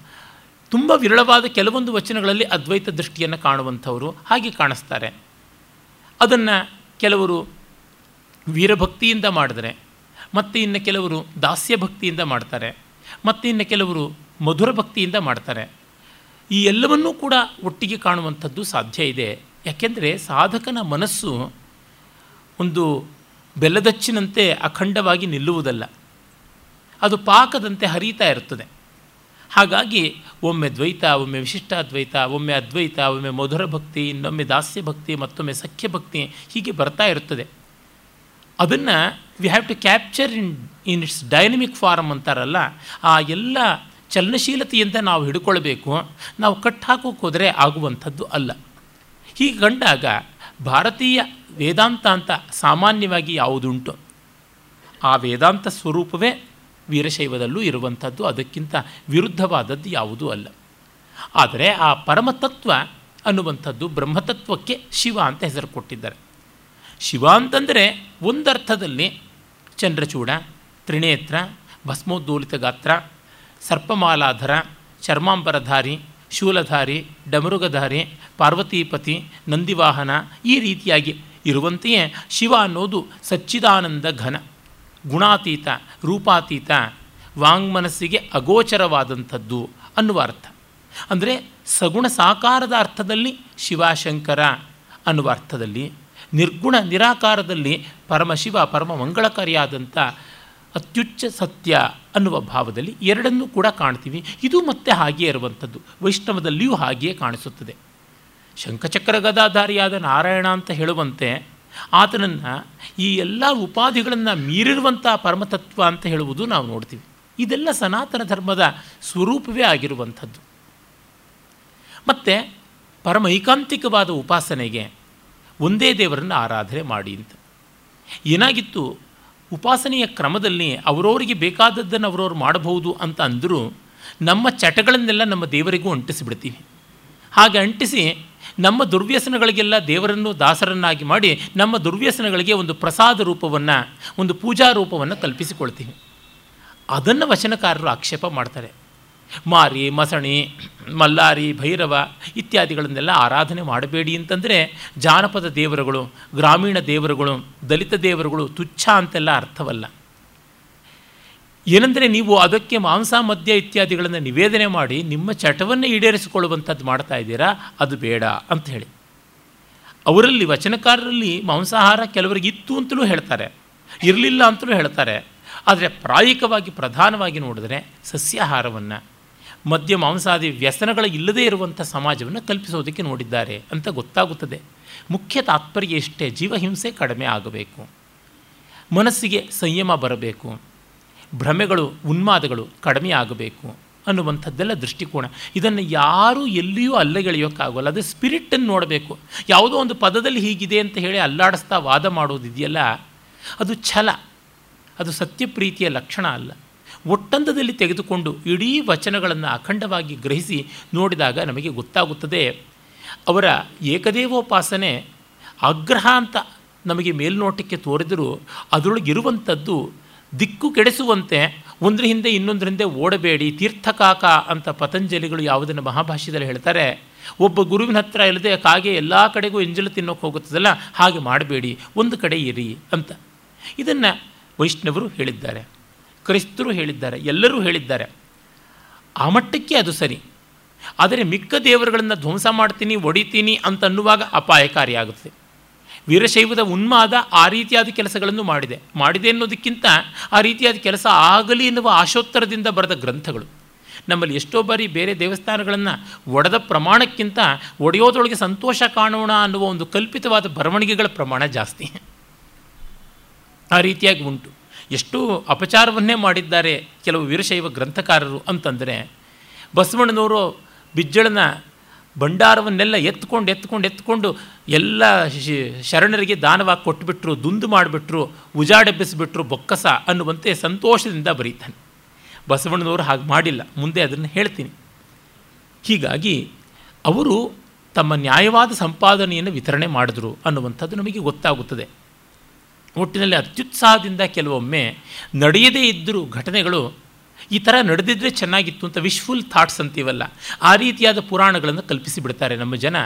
ತುಂಬ ವಿರಳವಾದ ಕೆಲವೊಂದು ವಚನಗಳಲ್ಲಿ ಅದ್ವೈತ ದೃಷ್ಟಿಯನ್ನು ಕಾಣುವಂಥವರು ಹಾಗೆ ಕಾಣಿಸ್ತಾರೆ. ಅದನ್ನು ಕೆಲವರು ವೀರಭಕ್ತಿಯಿಂದ ಮಾಡಿದರೆ, ಮತ್ತು ಇನ್ನು ಕೆಲವರು ದಾಸ್ಯ ಭಕ್ತಿಯಿಂದ ಮಾಡ್ತಾರೆ, ಮತ್ತು ಇನ್ನು ಕೆಲವರು ಮಧುರ ಭಕ್ತಿಯಿಂದ ಮಾಡ್ತಾರೆ. ಈ ಎಲ್ಲವನ್ನೂ ಕೂಡ ಒಟ್ಟಿಗೆ ಕಾಣುವಂಥದ್ದು ಸಾಧ್ಯ ಇದೆ. ಯಾಕೆಂದರೆ ಸಾಧಕನ ಮನಸ್ಸು ಒಂದು ಬೆಲ್ಲದಚ್ಚಿನಂತೆ ಅಖಂಡವಾಗಿ ನಿಲ್ಲುವುದಲ್ಲ. ಅದು ಪಾಕದಂತೆ ಹರಿತಾ ಇರುತ್ತದೆ. ಹಾಗಾಗಿ ಒಮ್ಮೆ ದ್ವೈತ, ಒಮ್ಮೆ ವಿಶಿಷ್ಟಾದ್ವೈತ, ಒಮ್ಮೆ ಅದ್ವೈತ, ಒಮ್ಮೆ ಮಧುರ ಭಕ್ತಿ, ಇನ್ನೊಮ್ಮೆ ದಾಸ್ಯ ಭಕ್ತಿ, ಮತ್ತೊಮ್ಮೆ ಸಖ್ಯ ಭಕ್ತಿ ಹೀಗೆ ಬರ್ತಾ ಇರುತ್ತದೆ. ಅದನ್ನು we have to capture in in its dynamic form ಅಂತಾರಲ್ಲ, ಆ ಎಲ್ಲ ಚಲನಶೀಲತೆಯಿಂದ ನಾವು ಹಿಡ್ಕೊಳ್ಬೇಕು, ನಾವು ಕಟ್ ಹೋದರೆ ಆಗುವಂಥದ್ದು ಅಲ್ಲ. ಹೀಗೆ ಕಂಡಾಗ ಭಾರತೀಯ ವೇದಾಂತ ಅಂತ ಸಾಮಾನ್ಯವಾಗಿ ಯಾವುದುಂಟು? ಆ ವೇದಾಂತ ಸ್ವರೂಪವೇ ವೀರಶೈವದಲ್ಲೂ ಇರುವಂಥದ್ದು, ಅದಕ್ಕಿಂತ ವಿರುದ್ಧವಾದದ್ದು ಯಾವುದೂ ಅಲ್ಲ. ಆದರೆ ಆ ಪರಮತತ್ವ ಅನ್ನುವಂಥದ್ದು ಬ್ರಹ್ಮತತ್ವಕ್ಕೆ ಶಿವ ಅಂತ ಹೆಸರು ಕೊಟ್ಟಿದ್ದಾರೆ. ಶಿವ ಅಂತಂದರೆ ಒಂದರ್ಥದಲ್ಲಿ ಚಂದ್ರಚೂಡ, ತ್ರಿನೇತ್ರ ಭಸ್ಮೋದ್ದೋಲಿತ ಗಾತ್ರ, ಸರ್ಪಮಾಲಾಧರ, ಚರ್ಮಾಂಬರಧಾರಿ ಶೂಲಧಾರಿ, ಡಮರುಗಧಾರಿ, ಪಾರ್ವತೀಪತಿ, ನಂದಿವಾಹನ ಈ ರೀತಿಯಾಗಿ ಇರುವಂತೆಯೇ ಶಿವ ಅನ್ನೋದು ಸಚ್ಚಿದಾನಂದ ಘನ, ಗುಣಾತೀತ, ರೂಪಾತೀತ, ವಾಂಗ್ಮನಸ್ಸಿಗೆ ಅಗೋಚರವಾದಂಥದ್ದು ಅನ್ನುವ ಅರ್ಥ. ಅಂದರೆ ಸಗುಣ ಸಾಕಾರದ ಅರ್ಥದಲ್ಲಿ ಶಿವಶಂಕರ ಅನ್ನುವ ಅರ್ಥದಲ್ಲಿ, ನಿರ್ಗುಣ ನಿರಾಕಾರದಲ್ಲಿ ಪರಮಶಿವ ಪರಮ ಮಂಗಳಕಾರಿಯಾದಂಥ ಅತ್ಯುಚ್ಚ ಸತ್ಯ ಅನ್ನುವ ಭಾವದಲ್ಲಿ ಎರಡನ್ನೂ ಕೂಡ ಕಾಣ್ತೀವಿ. ಇದು ಮತ್ತೆ ಹಾಗೆಯೇ ಇರುವಂಥದ್ದು. ವೈಷ್ಣವದಲ್ಲಿಯೂ ಹಾಗೆಯೇ ಕಾಣಿಸುತ್ತದೆ. ಶಂಖಚಕ್ರ ಗದಾಧಾರಿಯಾದ ನಾರಾಯಣ ಅಂತ ಹೇಳುವಂತೆ ಆತನನ್ನು ಈ ಎಲ್ಲ ಉಪಾಧಿಗಳನ್ನು ಮೀರಿರುವಂಥ ಪರಮತತ್ವ ಅಂತ ಹೇಳುವುದು ನಾವು ನೋಡ್ತೀವಿ. ಇದೆಲ್ಲ ಸನಾತನ ಧರ್ಮದ ಸ್ವರೂಪವೇ ಆಗಿರುವಂಥದ್ದು. ಮತ್ತು ಪರಮ ಐಕಾಂತಿಕವಾದ ಉಪಾಸನೆಗೆ ಒಂದೇ ದೇವರನ್ನು ಆರಾಧನೆ ಮಾಡಿ ಅಂತ. ಏನಾಗಿತ್ತು? ಉಪಾಸನೆಯ ಕ್ರಮದಲ್ಲಿ ಅವರವರಿಗೆ ಬೇಕಾದದ್ದನ್ನು ಅವರವ್ರು ಮಾಡಬಹುದು ಅಂತ ಅಂದರೂ ನಮ್ಮ ಚಟಗಳನ್ನೆಲ್ಲ ನಮ್ಮ ದೇವರಿಗೂ ಅಂಟಿಸಿಬಿಡ್ತೀವಿ. ಹಾಗೆ ಅಂಟಿಸಿ ನಮ್ಮ ದುರ್ವ್ಯಸನಗಳಿಗೆಲ್ಲ ದೇವರನ್ನು ದಾಸರನ್ನಾಗಿ ಮಾಡಿ ನಮ್ಮ ದುರ್ವ್ಯಸನಗಳಿಗೆ ಒಂದು ಪ್ರಸಾದ ರೂಪವನ್ನು, ಒಂದು ಪೂಜಾ ರೂಪವನ್ನು ಕಲ್ಪಿಸಿಕೊಳ್ತೀವಿ. ಅದನ್ನು ವಚನಕಾರರು ಆಕ್ಷೇಪ ಮಾಡ್ತಾರೆ. ಮಾರಿ, ಮಸಣಿ, ಮಲ್ಲಾರಿ, ಭೈರವ ಇತ್ಯಾದಿಗಳನ್ನೆಲ್ಲ ಆರಾಧನೆ ಮಾಡಬೇಡಿ ಅಂತಂದರೆ ಜಾನಪದ ದೇವರುಗಳು, ಗ್ರಾಮೀಣ ದೇವರುಗಳು, ದಲಿತ ದೇವರುಗಳು ತುಚ್ಛ ಅಂತೆಲ್ಲ ಅರ್ಥವಲ್ಲ. ಏನೆಂದರೆ ನೀವು ಅದಕ್ಕೆ ಮಾಂಸ, ಮದ್ಯ ಇತ್ಯಾದಿಗಳನ್ನು ನಿವೇದನೆ ಮಾಡಿ ನಿಮ್ಮ ಚಟವನ್ನು ಈಡೇರಿಸಿಕೊಳ್ಳುವಂಥದ್ದು ಮಾಡ್ತಾ ಇದ್ದೀರಾ? ಅದು ಬೇಡ ಅಂತ ಹೇಳಿ. ಅವರಲ್ಲಿ, ವಚನಕಾರರಲ್ಲಿ ಮಾಂಸಾಹಾರ ಕೆಲವರಿಗೆ ಇತ್ತು ಅಂತಲೂ ಹೇಳ್ತಾರೆ. ಇರಲಿಲ್ಲ ಅಂತಲೂ ಹೇಳ್ತಾರೆ. ಆದರೆ ಪ್ರಾಯಿಕವಾಗಿ, ಪ್ರಧಾನವಾಗಿ ನೋಡಿದ್ರೆ ಸಸ್ಯಾಹಾರವನ್ನು ಮದ್ಯ ಮಾಂಸಾದಿ ವ್ಯಸನಗಳ ಇಲ್ಲದೇ ಇರುವಂಥ ಸಮಾಜವನ್ನು ಕಲ್ಪಿಸೋದಕ್ಕೆ ನೋಡಿದ್ದಾರೆ ಅಂತ ಗೊತ್ತಾಗುತ್ತದೆ. ಮುಖ್ಯ ತಾತ್ಪರ್ಯ ಇಷ್ಟೇ ಜೀವಹಿಂಸೆ ಕಡಿಮೆ ಆಗಬೇಕು. ಮನಸ್ಸಿಗೆ ಸಂಯಮ ಬರಬೇಕು. ಭ್ರಮೆಗಳು, ಉನ್ಮಾದಗಳು ಕಡಿಮೆ ಆಗಬೇಕು ಅನ್ನುವಂಥದ್ದೆಲ್ಲ ದೃಷ್ಟಿಕೋನ. ಇದನ್ನು ಯಾರೂ ಎಲ್ಲಿಯೂ ಅಲ್ಲಗೆಳೆಯೋಕ್ಕಾಗೋಲ್ಲ ಅದು ಸ್ಪಿರಿಟನ್ನು ನೋಡಬೇಕು. ಯಾವುದೋ ಒಂದು ಪದದಲ್ಲಿ ಹೀಗಿದೆ ಅಂತ ಹೇಳಿ ಅಲ್ಲಾಡಿಸ್ತಾ ವಾದ ಮಾಡೋದಿದೆಯಲ್ಲ, ಅದು ಛಲ. ಅದು ಸತ್ಯಪ್ರೀತಿಯ ಲಕ್ಷಣ ಅಲ್ಲ. ಒಟ್ಟಂದದಲ್ಲಿ ತೆಗೆದುಕೊಂಡು ಇಡೀ ವಚನಗಳನ್ನು ಅಖಂಡವಾಗಿ ಗ್ರಹಿಸಿ ನೋಡಿದಾಗ ನಮಗೆ ಗೊತ್ತಾಗುತ್ತದೆ, ಅವರ ಏಕದೇವೋಪಾಸನೆ ಆಗ್ರಹ ಅಂತ ನಮಗೆ ಮೇಲ್ನೋಟಕ್ಕೆ ತೋರಿದರೂ ಅದರೊಳಗಿರುವಂಥದ್ದು ದಿಕ್ಕು ಕೆಡಿಸುವಂತೆ ಒಂದ್ರ ಹಿಂದೆ ಇನ್ನೊಂದ್ರ ಹಿಂದೆ ಓಡಬೇಡಿ, ತೀರ್ಥಕಾಕ ಅಂತ ಪತಂಜಲಿಗಳು ಯಾವುದನ್ನು ಮಹಾಭಾಷ್ಯದಲ್ಲಿ ಹೇಳ್ತಾರೆ, ಒಬ್ಬ ಗುರುವಿನ ಹತ್ರ ಇಲ್ಲದೆ ಕಾಗೆ ಎಲ್ಲ ಕಡೆಗೂ ಎಂಜಲು ತಿನ್ನೋಕೆ ಹೋಗುತ್ತದಲ್ಲ, ಹಾಗೆ ಮಾಡಬೇಡಿ, ಒಂದು ಕಡೆ ಇರಿ ಅಂತ ಇದನ್ನು ವೈಷ್ಣವರು ಹೇಳಿದ್ದಾರೆ. ಕ್ರೈಸ್ತರು ಹೇಳಿದ್ದಾರೆ, ಎಲ್ಲರೂ ಹೇಳಿದ್ದಾರೆ. ಆ ಮಟ್ಟಕ್ಕೆ ಅದು ಸರಿ. ಆದರೆ ಮಿಕ್ಕ ದೇವರುಗಳನ್ನು ಧ್ವಂಸ ಮಾಡ್ತೀನಿ ಒಡಿತೀನಿ ಅಂತ ಅನ್ನುವಾಗ ಅಪಾಯಕಾರಿಯಾಗುತ್ತೆ ವೀರಶೈವದ ಉನ್ಮಾದ ಆ ರೀತಿಯಾದ ಕೆಲಸಗಳನ್ನು ಮಾಡಿದೆ. ಮಾಡಿದೆ ಅನ್ನೋದಕ್ಕಿಂತ ಆ ರೀತಿಯಾದ ಕೆಲಸ ಆಗಲಿ ಎನ್ನುವ ಆಶೋತ್ತರದಿಂದ ಬರೆದ ಗ್ರಂಥಗಳು. ನಮ್ಮಲ್ಲಿ ಎಷ್ಟೋ ಬಾರಿ ಬೇರೆ ದೇವಸ್ಥಾನಗಳನ್ನು ಒಡೆದ ಪ್ರಮಾಣಕ್ಕಿಂತ ಒಡೆಯೋದೊಳಗೆ ಸಂತೋಷ ಕಾಣೋಣ ಅನ್ನುವ ಒಂದು ಕಲ್ಪಿತವಾದ ಬರವಣಿಗೆಗಳ ಪ್ರಮಾಣ ಜಾಸ್ತಿ. ಆ ರೀತಿಯಾಗಿ ಉಂಟು. ಎಷ್ಟು ಅಪಚಾರವನ್ನೇ ಮಾಡಿದ್ದಾರೆ ಕೆಲವು ವೀರಶೈವ ಗ್ರಂಥಕಾರರು ಅಂತಂದರೆ ಬಸವಣ್ಣನವರು ಬಿಜ್ಜಳನ ಭಂಡಾರವನ್ನೆಲ್ಲ ಎತ್ಕೊಂಡು ಎತ್ಕೊಂಡು ಎತ್ಕೊಂಡು ಎಲ್ಲ ಶರಣರಿಗೆ ದಾನವಾಗಿ ಕೊಟ್ಟುಬಿಟ್ರು ದುಂದು ಮಾಡಿಬಿಟ್ರು ಉಜಾಡೆಬ್ಬಿಸಿಬಿಟ್ರು ಬೊಕ್ಕಸ ಅನ್ನುವಂತೆ ಸಂತೋಷದಿಂದ ಬರೀತಾನೆ. ಬಸವಣ್ಣನವರು ಹಾಗೆ ಮಾಡಿಲ್ಲ, ಮುಂದೆ ಅದನ್ನು ಹೇಳ್ತೀನಿ. ಹೀಗಾಗಿ ಅವರು ತಮ್ಮ ನ್ಯಾಯವಾದ ಸಂಪಾದನೆಯನ್ನು ವಿತರಣೆ ಮಾಡಿದ್ರು ಅನ್ನುವಂಥದ್ದು ನಮಗೆ ಗೊತ್ತಾಗುತ್ತದೆ. ಒಟ್ಟಿನಲ್ಲಿ ಅತ್ಯುತ್ಸಾಹದಿಂದ ಕೆಲವೊಮ್ಮೆ ನಡೆಯದೇ ಇದ್ದರೂ ಘಟನೆಗಳು ಈ ಥರ ನಡೆದಿದ್ದರೆ ಚೆನ್ನಾಗಿತ್ತು ಅಂತ ವಿಶ್ಫುಲ್ ಥಾಟ್ಸ್ ಅಂತೀವಲ್ಲ. ಆ ರೀತಿಯಾದ ಪುರಾಣಗಳನ್ನು ಕಲ್ಪಿಸಿ ಬಿಡ್ತಾರೆ ನಮ್ಮ ಜನ.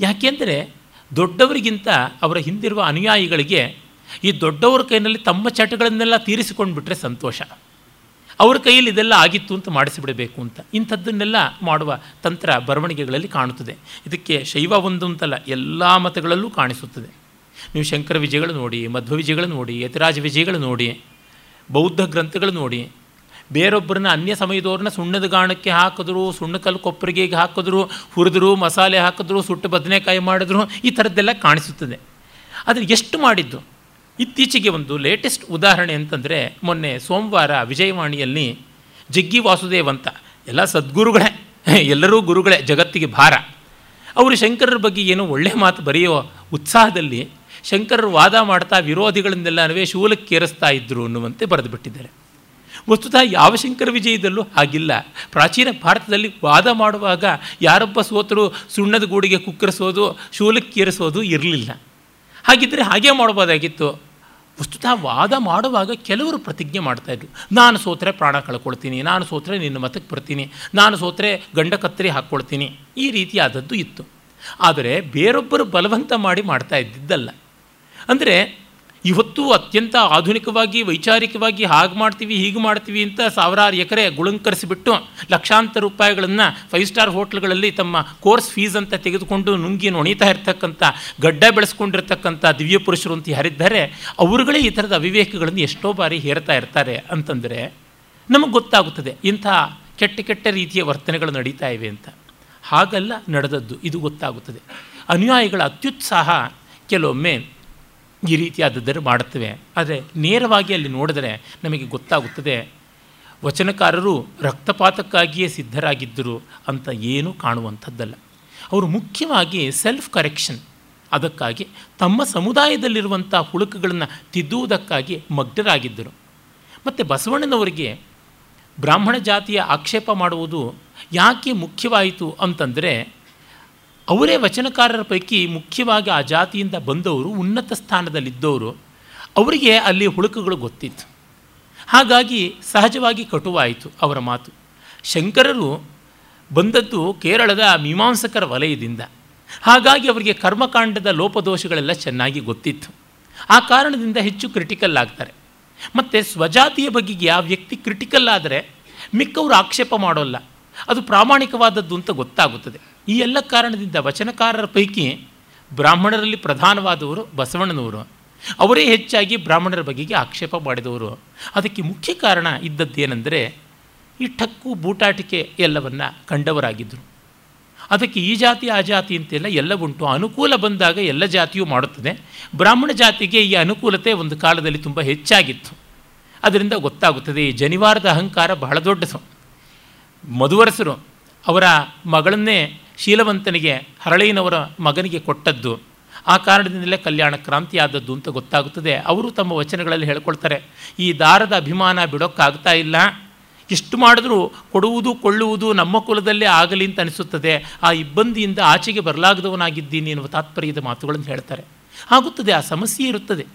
ಯಾಕೆಂದರೆ ದೊಡ್ಡವರಿಗಿಂತ ಅವರ ಹಿಂದಿರುವ ಅನುಯಾಯಿಗಳಿಗೆ ಈ ದೊಡ್ಡವರ ಕೈನಲ್ಲಿ ತಮ್ಮ ಚಟಗಳನ್ನೆಲ್ಲ ತೀರಿಸಿಕೊಂಡು ಬಿಟ್ಟರೆ ಸಂತೋಷ. ಅವ್ರ ಕೈಯಲ್ಲಿ ಇದೆಲ್ಲ ಆಗಿತ್ತು ಅಂತ ಮಾಡಿಸಿಬಿಡಬೇಕು ಅಂತ. ಇಂಥದ್ದನ್ನೆಲ್ಲ ಮಾಡುವ ತಂತ್ರ ಬರವಣಿಗೆಗಳಲ್ಲಿ ಕಾಣುತ್ತದೆ. ಇದಕ್ಕೆ ಶೈವ ಒಂದು ಅಂತಲ್ಲ, ಎಲ್ಲ ಮತಗಳಲ್ಲೂ ಕಾಣಿಸುತ್ತದೆ. ನೀವು ಶಂಕರ ವಿಜಯಗಳು ನೋಡಿ, ಮಧ್ವ ವಿಜಯಗಳು ನೋಡಿ, ಯತಿರಾಜ ವಿಜಯಗಳು ನೋಡಿ, ಬೌದ್ಧ ಗ್ರಂಥಗಳು ನೋಡಿ. ಬೇರೊಬ್ಬರನ್ನ ಅನ್ಯ ಸಮಯದವ್ರನ್ನ ಸುಣ್ಣದ ಗಾಣಕ್ಕೆ ಹಾಕಿದ್ರು ಸುಣ್ಣಕಲ್ಲು ಕೊಪ್ಪರಿಗೆಗೆ ಹಾಕಿದ್ರು, ಹುರಿದ್ರು, ಮಸಾಲೆ ಹಾಕಿದ್ರು, ಸುಟ್ಟು ಬದನೆಕಾಯಿ ಮಾಡಿದ್ರು, ಈ ಥರದ್ದೆಲ್ಲ ಕಾಣಿಸುತ್ತದೆ. ಆದರೆ ಎಷ್ಟು ಮಾಡಿದ್ದು? ಇತ್ತೀಚೆಗೆ ಒಂದು ಲೇಟೆಸ್ಟ್ ಉದಾಹರಣೆ ಅಂತಂದರೆ, ಮೊನ್ನೆ ಸೋಮವಾರ ವಿಜಯವಾಣಿಯಲ್ಲಿ ಜಗ್ಗಿ ವಾಸುದೇವ್ ಅಂತ, ಎಲ್ಲ ಸದ್ಗುರುಗಳೇ, ಎಲ್ಲರೂ ಗುರುಗಳೇ, ಜಗತ್ತಿಗೆ ಭಾರ. ಅವರು ಶಂಕರರ ಬಗ್ಗೆ ಏನೋ ಒಳ್ಳೆಯ ಮಾತು ಬರೆಯೋ ಉತ್ಸಾಹದಲ್ಲಿ ಶಂಕರರು ವಾದ ಮಾಡ್ತಾ ವಿರೋಧಿಗಳನ್ನೆಲ್ಲನೂ ಶೂಲಕ್ಕೇರಿಸ್ತಾ ಇದ್ದರು ಅನ್ನುವಂತೆ ಬರೆದು ಬಿಟ್ಟಿದ್ದಾರೆ. ವಸ್ತುತಃ ಯಾವ ಶಂಕರ ವಿಜಯದಲ್ಲೂ ಹಾಗಿಲ್ಲ. ಪ್ರಾಚೀನ ಭಾರತದಲ್ಲಿ ವಾದ ಮಾಡುವಾಗ ಯಾರೊಬ್ಬ ಸೋತರು ಸುಣ್ಣದ ಗೂಡಿಗೆ ಕುಕ್ಕರಿಸೋದು ಶೂಲಕ್ಕೇರಿಸೋದು ಇರಲಿಲ್ಲ. ಹಾಗಿದ್ದರೆ ಹಾಗೇ ಮಾಡ್ಬೋದಾಗಿತ್ತು ವಸ್ತುತಃ ವಾದ ಮಾಡುವಾಗ ಕೆಲವರು ಪ್ರತಿಜ್ಞೆ ಮಾಡ್ತಾಯಿದ್ರು ನಾನು ಸೋತರೆ ಪ್ರಾಣ ಕಳ್ಕೊಳ್ತೀನಿ, ನಾನು ಸೋತರೆ ನಿನ್ನ ಮತಕ್ಕೆ ಬರ್ತೀನಿ, ನಾನು ಸೋತರೆ ಗಂಡ ಕತ್ತರಿ ಹಾಕ್ಕೊಳ್ತೀನಿ ಈ ರೀತಿಯಾದದ್ದು ಇತ್ತು. ಆದರೆ ಬೇರೊಬ್ಬರು ಬಲವಂತ ಮಾಡಿ ಮಾಡ್ತಾ ಇದ್ದಿದ್ದಲ್ಲ. ಅಂದರೆ ಇವತ್ತು ಅತ್ಯಂತ ಆಧುನಿಕವಾಗಿ, ವೈಚಾರಿಕವಾಗಿ ಹಾಗೆ ಮಾಡ್ತೀವಿ, ಹೀಗೆ ಮಾಡ್ತೀವಿ ಅಂತ ಸಾವಿರಾರು ಎಕರೆ ಗುಳಂಕರಿಸಿಬಿಟ್ಟು ಲಕ್ಷಾಂತರ ರೂಪಾಯಿಗಳನ್ನು ಫೈವ್ ಸ್ಟಾರ್ ಹೋಟ್ಲ್ಗಳಲ್ಲಿ ತಮ್ಮ ಕೋರ್ಸ್ ಫೀಸ್ ಅಂತ ತೆಗೆದುಕೊಂಡು ನುಂಗಿ ನುಣಿತಾ ಇರ್ತಕ್ಕಂಥ, ಗಡ್ಡ ಬೆಳೆಸ್ಕೊಂಡಿರ್ತಕ್ಕಂಥ ದಿವ್ಯ ಪುರುಷರು ಅಂತ ಯಾರಿದ್ದಾರೆ, ಅವರುಗಳೇ ಈ ಥರದ ಅವಿವೇಕಗಳನ್ನು ಎಷ್ಟೋ ಬಾರಿ ಹೇರ್ತಾ ಇರ್ತಾರೆ ಅಂತಂದರೆ ನಮಗೆ ಗೊತ್ತಾಗುತ್ತದೆ ಇಂಥ ಕೆಟ್ಟ ಕೆಟ್ಟ ರೀತಿಯ ವರ್ತನೆಗಳು ನಡೀತಾ ಇವೆ ಅಂತ. ಹಾಗಲ್ಲ ನಡೆದದ್ದು, ಇದು ಗೊತ್ತಾಗುತ್ತದೆ. ಅನುಯಾಯಿಗಳ ಅತ್ಯುತ್ಸಾಹ ಕೆಲವೊಮ್ಮೆ ಈ ರೀತಿಯಾದದ್ದನ್ನು ಮಾಡುತ್ತವೆ. ಆದರೆ ನೇರವಾಗಿ ಅಲ್ಲಿ ನೋಡಿದರೆ ನಮಗೆ ಗೊತ್ತಾಗುತ್ತದೆ, ವಚನಕಾರರು ರಕ್ತಪಾತಕ್ಕಾಗಿಯೇ ಸಿದ್ಧರಾಗಿದ್ದರು ಅಂತ ಏನೂ ಕಾಣುವಂಥದ್ದಲ್ಲ. ಅವರು ಮುಖ್ಯವಾಗಿ ಸೆಲ್ಫ್ ಕರೆಕ್ಷನ್ ಅದಕ್ಕಾಗಿ ತಮ್ಮ ಸಮುದಾಯದಲ್ಲಿರುವಂಥ ಹುಳುಕುಗಳನ್ನು ತಿದ್ದುವುದಕ್ಕಾಗಿ ಮಗ್ಧರಾಗಿದ್ದರು ಮತ್ತು ಬಸವಣ್ಣನವರಿಗೆ ಬ್ರಾಹ್ಮಣ ಜಾತಿಯ ಆಕ್ಷೇಪ ಮಾಡುವುದು ಯಾಕೆ ಮುಖ್ಯವಾಯಿತು ಅಂತಂದರೆ ಅವರೇ ವಚನಕಾರರ ಪೈಕಿ ಮುಖ್ಯವಾಗಿ ಆ ಜಾತಿಯಿಂದ ಬಂದವರು, ಉನ್ನತ ಸ್ಥಾನದಲ್ಲಿದ್ದವರು. ಅವರಿಗೆ ಅಲ್ಲಿ ಹುಳುಕುಗಳು ಗೊತ್ತಿತ್ತು. ಹಾಗಾಗಿ ಸಹಜವಾಗಿ ಕಟುವಾಯಿತು ಅವರ ಮಾತು. ಶಂಕರರು ಬಂದದ್ದು ಕೇರಳದ ಮೀಮಾಂಸಕರ ವಲಯದಿಂದ. ಹಾಗಾಗಿ ಅವರಿಗೆ ಕರ್ಮಕಾಂಡದ ಲೋಪದೋಷಗಳೆಲ್ಲ ಚೆನ್ನಾಗಿ ಗೊತ್ತಿತ್ತು. ಆ ಕಾರಣದಿಂದ ಹೆಚ್ಚು ಕ್ರಿಟಿಕಲ್ ಆಗ್ತಾರೆ. ಮತ್ತು ಸ್ವಜಾತಿಯ ಬಗೆಗೆ ಆ ವ್ಯಕ್ತಿ ಕ್ರಿಟಿಕಲ್ ಆದರೆ ಮಿಕ್ಕವರು ಆಕ್ಷೇಪ ಮಾಡೋಲ್ಲ. ಅದು ಪ್ರಾಮಾಣಿಕವಾದದ್ದು ಅಂತ ಗೊತ್ತಾಗುತ್ತದೆ. ಈ ಎಲ್ಲ ಕಾರಣದಿಂದ ವಚನಕಾರರ ಪೈಕಿ ಬ್ರಾಹ್ಮಣರಲ್ಲಿ ಪ್ರಧಾನವಾದವರು ಬಸವಣ್ಣನವರು. ಅವರೇ ಹೆಚ್ಚಾಗಿ ಬ್ರಾಹ್ಮಣರ ಬಗೆಗೆ ಆಕ್ಷೇಪ ಮಾಡಿದವರು. ಅದಕ್ಕೆ ಮುಖ್ಯ ಕಾರಣ ಇದ್ದದ್ದೇನೆಂದರೆ ಈ ಠಕ್ಕು, ಬೂಟಾಟಿಕೆ ಎಲ್ಲವನ್ನ ಕಂಡವರಾಗಿದ್ದರು. ಅದಕ್ಕೆ ಈ ಜಾತಿ, ಆ ಜಾತಿ ಅಂತೆಲ್ಲ ಎಲ್ಲ ಉಂಟು. ಅನುಕೂಲ ಬಂದಾಗ ಎಲ್ಲ ಜಾತಿಯೂ ಮಾಡುತ್ತದೆ. ಬ್ರಾಹ್ಮಣ ಜಾತಿಗೆ ಈ ಅನುಕೂಲತೆ ಒಂದು ಕಾಲದಲ್ಲಿ ತುಂಬ ಹೆಚ್ಚಾಗಿತ್ತು. ಅದರಿಂದ ಗೊತ್ತಾಗುತ್ತದೆ, ಈ ಜನಿವಾರದ ಅಹಂಕಾರ ಬಹಳ ದೊಡ್ಡದು. ಮಧುವರಸರು ಅವರ ಮಗಳನ್ನೇ ಶೀಲವಂತನಿಗೆ ಹರಳೆಯನವರ ಮಗನಿಗೆ ಕೊಟ್ಟದ್ದು. ಆ ಕಾರಣದಿಂದಲೇ ಕಲ್ಯಾಣ ಕ್ರಾಂತಿ ಆದದ್ದು ಅಂತ ಗೊತ್ತಾಗುತ್ತದೆ. ಅವರು ತಮ್ಮ ವಚನಗಳಲ್ಲಿ ಹೇಳ್ಕೊಳ್ತಾರೆ, ಈ ದಾರದ ಅಭಿಮಾನ ಬಿಡೋಕ್ಕಾಗ್ತಾ ಇಲ್ಲ. ಎಷ್ಟು ಮಾಡಿದ್ರೂ ಕೊಡುವುದು ಕೊಳ್ಳುವುದು ನಮ್ಮ ಕುಲದಲ್ಲೇ ಆಗಲಿ ಅಂತ ಅನಿಸುತ್ತದೆ. ಆ ಇಬ್ಬಂದಿಯಿಂದ ಆಚೆಗೆ ಬರಲಾಗದವನಾಗಿದ್ದೀನಿ ಎನ್ನುವ ತಾತ್ಪರ್ಯದ ಮಾತುಗಳನ್ನು ಹೇಳ್ತಾರೆ. ಆಗುತ್ತದೆ, ಆ ಸಮಸ್ಯೆ ಇರುತ್ತದೆ.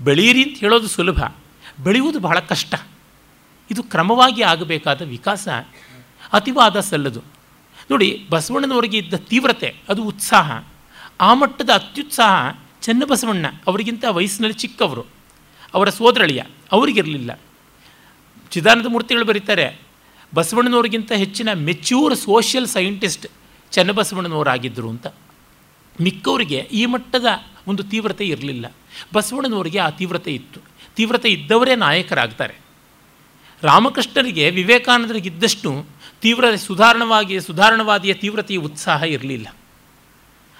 ಬೆಳೆಯಿರಿ ಅಂತ ಹೇಳೋದು ಸುಲಭ. ಬೆಳೆಯುವುದು ಬಹಳ ಕಷ್ಟ. ಇದು ಕ್ರಮವಾಗಿ ಆಗಬೇಕಾದ ವಿಕಾಸ. ಅತಿವಾದ ಸಲ್ಲದು. ನೋಡಿ, ಬಸವಣ್ಣನವರಿಗೆ ಇದ್ದ ತೀವ್ರತೆ, ಅದು ಉತ್ಸಾಹ. ಆ ಮಟ್ಟದ ಅತ್ಯುತ್ಸಾಹ ಚೆನ್ನಬಸವಣ್ಣ ಅವರಿಗಿಂತ ವಯಸ್ಸಿನಲ್ಲಿ ಚಿಕ್ಕವರು. ಅವರ ಸೋದರಳಿಯ, ಅವರಿಗಿರಲಿಲ್ಲ. ಚಿದಾನಂದ ಮೂರ್ತಿಗಳು ಬರೀತಾರೆ, ಬಸವಣ್ಣನವ್ರಿಗಿಂತ ಹೆಚ್ಚಿನ ಮೆಚ್ಯೂರ್ ಸೋಷಿಯಲ್ ಸೈಂಟಿಸ್ಟ್ ಚೆನ್ನಬಸವಣ್ಣನವರಾಗಿದ್ದರು ಅಂತ. ಮಿಕ್ಕವರಿಗೆ ಈ ಮಟ್ಟದ ಒಂದು ತೀವ್ರತೆ ಇರಲಿಲ್ಲ. ಬಸವಣ್ಣನವರಿಗೆ ಆ ತೀವ್ರತೆ ಇತ್ತು. ತೀವ್ರತೆ ಇದ್ದವರೇ ನಾಯಕರಾಗ್ತಾರೆ. ರಾಮಕೃಷ್ಣರಿಗೆ ವಿವೇಕಾನಂದರಿಗಿದ್ದಷ್ಟು ತೀವ್ರ ಸುಧಾರಣವಾಗಿ, ಸುಧಾರಣವಾದಿಯ ತೀವ್ರತೆಯ ಉತ್ಸಾಹ ಇರಲಿಲ್ಲ.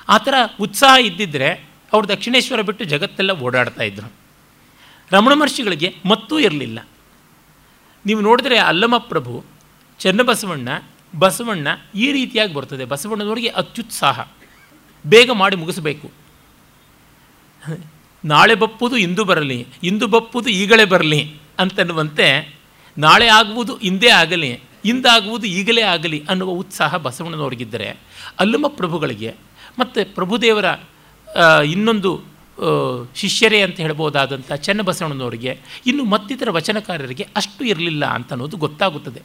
ಆ ಥರ ಉತ್ಸಾಹ ಇದ್ದಿದ್ದರೆ ಅವರು ದಕ್ಷಿಣೇಶ್ವರ ಬಿಟ್ಟು ಜಗತ್ತೆಲ್ಲ ಓಡಾಡ್ತಾ ಇದ್ದರು ರಮಣ ಮಹರ್ಷಿಗಳಿಗೆ ಮತ್ತೂ ಇರಲಿಲ್ಲ. ನೀವು ನೋಡಿದ್ರೆ ಅಲ್ಲಮ ಪ್ರಭು ಚನ್ನಬಸವಣ್ಣ ಬಸವಣ್ಣ ಈ ರೀತಿಯಾಗಿ ಬರ್ತದೆ. ಬಸವಣ್ಣನವರಿಗೆ ಅತ್ಯುತ್ಸಾಹ. ಬೇಗ ಮಾಡಿ ಮುಗಿಸಬೇಕು. ನಾಳೆ ಬಪ್ಪುದು ಇಂದು ಬರಲಿ, ಇಂದು ಬಪ್ಪುದು ಈಗಲೇ ಬರಲಿ ಅಂತನ್ನುವಂತೆ ನಾಳೆ ಆಗುವುದು ಹಿಂದೆ ಆಗಲಿ ಇಂದಾಗುವುದು ಈಗಲೇ ಆಗಲಿ ಅನ್ನುವ ಉತ್ಸಾಹ ಬಸವಣ್ಣನವರಿಗಿದ್ದರೆ ಅಲ್ಲಮ ಪ್ರಭುಗಳಿಗೆ ಮತ್ತು ಪ್ರಭುದೇವರ ಇನ್ನೊಂದು ಶಿಷ್ಯರೇ ಅಂತ ಹೇಳ್ಬೋದಾದಂಥ ಚನ್ನಬಸವಣ್ಣನವರಿಗೆ, ಇನ್ನು ಮತ್ತಿತರ ವಚನಕಾರರಿಗೆ ಅಷ್ಟು ಇರಲಿಲ್ಲ ಅಂತ ಅನ್ನೋದು ಗೊತ್ತಾಗುತ್ತದೆ.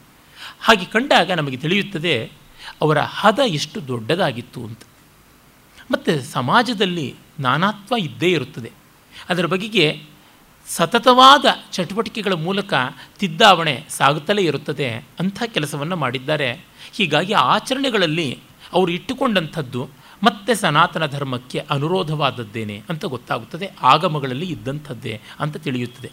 ಹಾಗೆ ಕಂಡಾಗ ನಮಗೆ ತಿಳಿಯುತ್ತದೆ ಅವರ ಹದ ಎಷ್ಟು ದೊಡ್ಡದಾಗಿತ್ತು ಅಂತ. ಮತ್ತು ಸಮಾಜದಲ್ಲಿ ನಾನಾತ್ವ ಇದ್ದೇ ಇರುತ್ತದೆ. ಅದರ ಬಗೆಗೆ ಸತತವಾದ ಚಟುವಟಿಕೆಗಳ ಮೂಲಕ ತಿದ್ದಾವಣೆ ಸಾಗುತ್ತಲೇ ಇರುತ್ತದೆ ಅಂಥ ಕೆಲಸವನ್ನು ಮಾಡಿದ್ದಾರೆ. ಹೀಗಾಗಿ ಆಚರಣೆಗಳಲ್ಲಿ ಅವರು ಇಟ್ಟುಕೊಂಡಂಥದ್ದು ಮತ್ತೆ ಸನಾತನ ಧರ್ಮಕ್ಕೆ ಅನುರೋಧವಾದದ್ದೇನೆ ಅಂತ ಗೊತ್ತಾಗುತ್ತದೆ. ಆಗಮಗಳಲ್ಲಿ ಇದ್ದಂಥದ್ದೇ ಅಂತ ತಿಳಿಯುತ್ತದೆ.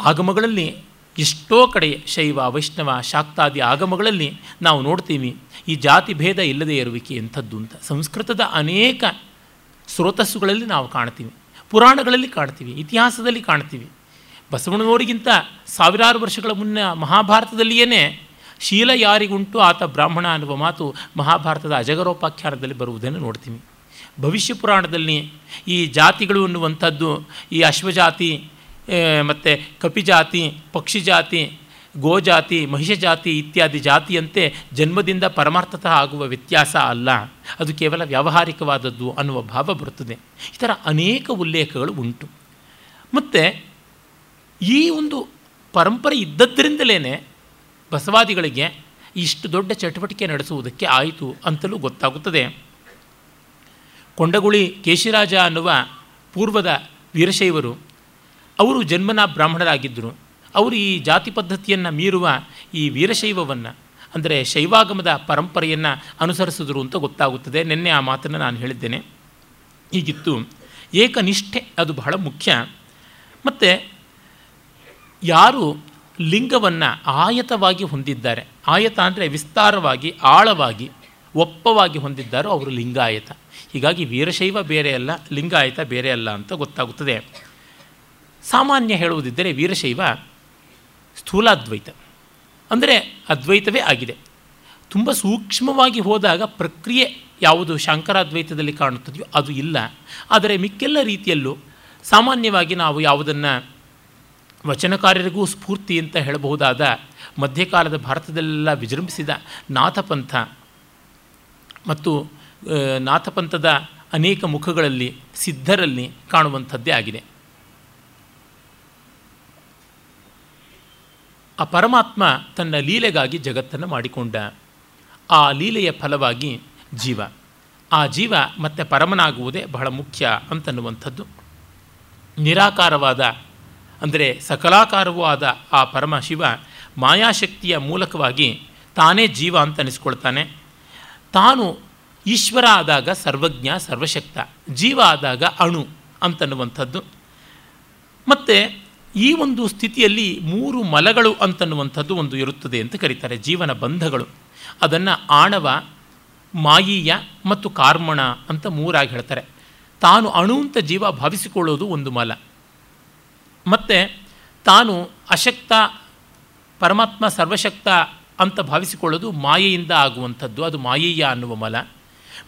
ಆಗಮಗಳಲ್ಲಿ ಎಷ್ಟೋ ಕಡೆ ಶೈವ, ವೈಷ್ಣವ, ಶಾಕ್ತಾದಿ ಆಗಮಗಳಲ್ಲಿ ನಾವು ನೋಡ್ತೀವಿ, ಈ ಜಾತಿ ಭೇದ ಇಲ್ಲದೇ ಇರುವಿಕೆ ಎಂಥದ್ದು ಅಂತ. ಸಂಸ್ಕೃತದ ಅನೇಕ ಸ್ರೋತಸ್ಸುಗಳಲ್ಲಿ ನಾವು ಕಾಣ್ತೀವಿ. ಪುರಾಣಗಳಲ್ಲಿ ಕಾಣ್ತೀವಿ, ಇತಿಹಾಸದಲ್ಲಿ ಕಾಣ್ತೀವಿ. ಬಸವಣ್ಣನವರಿಗಿಂತ ಸಾವಿರಾರು ವರ್ಷಗಳ ಮುನ್ನ ಮಹಾಭಾರತದಲ್ಲಿಯೇ ಶೀಲ ಯಾರಿಗುಂಟು ಆತ ಬ್ರಾಹ್ಮಣ ಅನ್ನುವ ಮಾತು ಮಹಾಭಾರತದ ಅಜಗರೋಪಾಖ್ಯಾನದಲ್ಲಿ ಬರುವುದನ್ನು ನೋಡ್ತೀವಿ. ಭವಿಷ್ಯ ಪುರಾಣದಲ್ಲಿ ಈ ಜಾತಿಗಳು ಅನ್ನುವಂಥದ್ದು, ಈ ಅಶ್ವಜಾತಿ ಮತ್ತು ಕಪಿಜಾತಿ ಪಕ್ಷಿ ಜಾತಿ ಗೋಜಾತಿ ಮಹಿಷ ಜಾತಿ ಇತ್ಯಾದಿ ಜಾತಿಯಂತೆ ಜನ್ಮದಿಂದ ಪರಮಾರ್ಥತಃ ಆಗುವ ವ್ಯತ್ಯಾಸ ಅಲ್ಲ. ಅದು ಕೇವಲ ವ್ಯಾವಹಾರಿಕವಾದದ್ದು ಅನ್ನುವ ಭಾವ ಬರುತ್ತದೆ. ಈ ಥರ ಅನೇಕ ಉಲ್ಲೇಖಗಳು ಉಂಟು. ಮತ್ತು ಈ ಒಂದು ಪರಂಪರೆ ಇದ್ದದ್ದರಿಂದಲೇ ಬಸವಾದಿಗಳಿಗೆ ಇಷ್ಟು ದೊಡ್ಡ ಚಟುವಟಿಕೆ ನಡೆಸುವುದಕ್ಕೆ ಆಯಿತು ಅಂತಲೂ ಗೊತ್ತಾಗುತ್ತದೆ. ಕೊಂಡಗುಳಿ ಕೇಶಿರಾಜ ಅನ್ನುವ ಪೂರ್ವದ ವೀರಶೈವರು ಅವರು ಜನ್ಮನ ಬ್ರಾಹ್ಮಣರಾಗಿದ್ದರು. ಅವರು ಈ ಜಾತಿ ಪದ್ಧತಿಯನ್ನು ಮೀರುವ ಈ ವೀರಶೈವವನ್ನು, ಅಂದರೆ ಶೈವಾಗಮದ ಪರಂಪರೆಯನ್ನು ಅನುಸರಿಸಿದ್ರು ಅಂತ ಗೊತ್ತಾಗುತ್ತದೆ. ನಿನ್ನೆ ಆ ಮಾತನ್ನು ನಾನು ಹೇಳಿದ್ದೇನೆ. ಹೀಗಿತ್ತು. ಏಕನಿಷ್ಠೆ ಅದು ಬಹಳ ಮುಖ್ಯ. ಮತ್ತು ಯಾರು ಲಿಂಗವನ್ನು ಆಯತವಾಗಿ ಹೊಂದಿದ್ದಾರೆ, ಆಯತ ಅಂದರೆ ವಿಸ್ತಾರವಾಗಿ, ಆಳವಾಗಿ, ಒಪ್ಪವಾಗಿ ಹೊಂದಿದ್ದಾರೋ ಅವರು ಲಿಂಗಾಯತ. ಹೀಗಾಗಿ ವೀರಶೈವ ಬೇರೆ ಅಲ್ಲ, ಲಿಂಗಾಯತ ಬೇರೆ ಅಲ್ಲ ಅಂತ ಗೊತ್ತಾಗುತ್ತದೆ. ಸಾಮಾನ್ಯ ಹೇಳುವುದಿದ್ದರೆ ವೀರಶೈವ ಸ್ಥೂಲಾದ್ವೈತ. ಅಂದರೆ ಅದ್ವೈತವೇ ಆಗಿದೆ. ತುಂಬ ಸೂಕ್ಷ್ಮವಾಗಿ ಹೋದಾಗ ಪ್ರಕ್ರಿಯೆ ಯಾವುದು ಶಾಂಕರಾದ್ವೈತದಲ್ಲಿ ಕಾಣುತ್ತದೆಯೋ ಅದು ಇಲ್ಲ. ಆದರೆ ಮಿಕ್ಕೆಲ್ಲ ರೀತಿಯಲ್ಲೂ ಸಾಮಾನ್ಯವಾಗಿ ನಾವು ಯಾವುದನ್ನು ವಚನಕಾರರಿಗೂ ಸ್ಫೂರ್ತಿ ಅಂತ ಹೇಳಬಹುದಾದ ಮಧ್ಯಕಾಲದ ಭಾರತದಲ್ಲೆಲ್ಲ ವಿಜೃಂಭಿಸಿದ ನಾಥಪಂಥ ಮತ್ತು ನಾಥಪಂಥದ ಅನೇಕ ಮುಖಗಳಲ್ಲಿ ಸಿದ್ಧರಲ್ಲಿ ಕಾಣುವಂಥದ್ದೇ ಆಗಿದೆ. ಆ ಪರಮಾತ್ಮ ತನ್ನ ಲೀಲೆಗಾಗಿ ಜಗತ್ತನ್ನು ಮಾಡಿಕೊಂಡ ಆ ಲೀಲೆಯ ಫಲವಾಗಿ ಜೀವ. ಆ ಜೀವ ಮತ್ತೆ ಪರಮನಾಗುವುದೇ ಬಹಳ ಮುಖ್ಯ ಅಂತನ್ನುವಂಥದ್ದು. ನಿರಾಕಾರವಾದ ಅಂದರೆ ಸಕಲಾಕಾರವೂ ಆದ ಆ ಪರಮಶಿವ ಮಾಯಾಶಕ್ತಿಯ ಮೂಲಕವಾಗಿ ತಾನೇ ಜೀವ ಅಂತ ಅನಿಸ್ಕೊಳ್ತಾನೆ. ತಾನು ಈಶ್ವರ ಆದಾಗ ಸರ್ವಜ್ಞ, ಸರ್ವಶಕ್ತ, ಜೀವ ಆದಾಗ ಅಣು ಅಂತನ್ನುವಂಥದ್ದು. ಮತ್ತು ಈ ಒಂದು ಸ್ಥಿತಿಯಲ್ಲಿ ಮೂರು ಮಲಗಳು ಅಂತನ್ನುವಂಥದ್ದು ಒಂದು ಇರುತ್ತದೆ ಅಂತ ಕರೀತಾರೆ ಜೀವನ ಬಂಧಗಳು. ಅದನ್ನು ಆಣವ, ಮಾಯೀಯ ಮತ್ತು ಕಾರ್ಮಣ ಅಂತ ಮೂರಾಗಿ ಹೇಳ್ತಾರೆ. ತಾನು ಅಣು ಅಂತ ಜೀವ ಭಾವಿಸಿಕೊಳ್ಳೋದು ಒಂದು ಮಲ. ಮತ್ತು ತಾನು ಅಶಕ್ತ, ಪರಮಾತ್ಮ ಸರ್ವಶಕ್ತ ಅಂತ ಭಾವಿಸಿಕೊಳ್ಳೋದು ಮಾಯೆಯಿಂದ ಆಗುವಂಥದ್ದು, ಅದು ಮಾಯೀಯ ಅನ್ನುವ ಮಲ.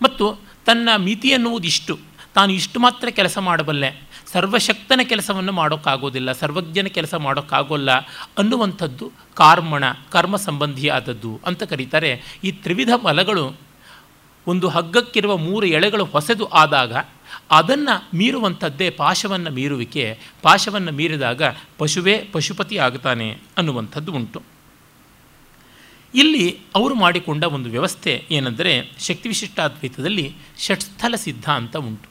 ಮತ್ತು ತನ್ನ ಮಿತಿ ಅನ್ನುವುದು ಇಷ್ಟು. ತಾನು ಇಷ್ಟು ಮಾತ್ರ ಕೆಲಸ ಮಾಡಬಲ್ಲೆ. ಸರ್ವಶಕ್ತನ ಕೆಲಸವನ್ನು ಮಾಡೋಕ್ಕಾಗೋದಿಲ್ಲ, ಸರ್ವಜ್ಞನ ಕೆಲಸ ಮಾಡೋಕ್ಕಾಗೋಲ್ಲ ಅನ್ನುವಂಥದ್ದು ಕಾರ್ಮಣ, ಕರ್ಮ ಸಂಬಂಧಿಯಾದದ್ದು ಅಂತ ಕರೀತಾರೆ. ಈ ತ್ರಿವಿಧ ಮಲಗಳು ಒಂದು ಹಗ್ಗಕ್ಕಿರುವ ಮೂರು ಎಳೆಗಳು ಹೊಸದು ಆದಾಗ ಅದನ್ನು ಮೀರುವಂಥದ್ದೇ ಪಾಶವನ್ನು ಮೀರುವಿಕೆ. ಪಾಶವನ್ನು ಮೀರಿದಾಗ ಪಶುವೇ ಪಶುಪತಿ ಆಗ್ತಾನೆ ಅನ್ನುವಂಥದ್ದು ಉಂಟು. ಇಲ್ಲಿ ಅವರು ಮಾಡಿಕೊಂಡ ಒಂದು ವ್ಯವಸ್ಥೆ ಏನೆಂದರೆ ಶಕ್ತಿವಿಶಿಷ್ಟಾದ್ವೈತದಲ್ಲಿ ಷಟ್ಸ್ಥಲ ಸಿದ್ಧಾಂತ ಉಂಟು.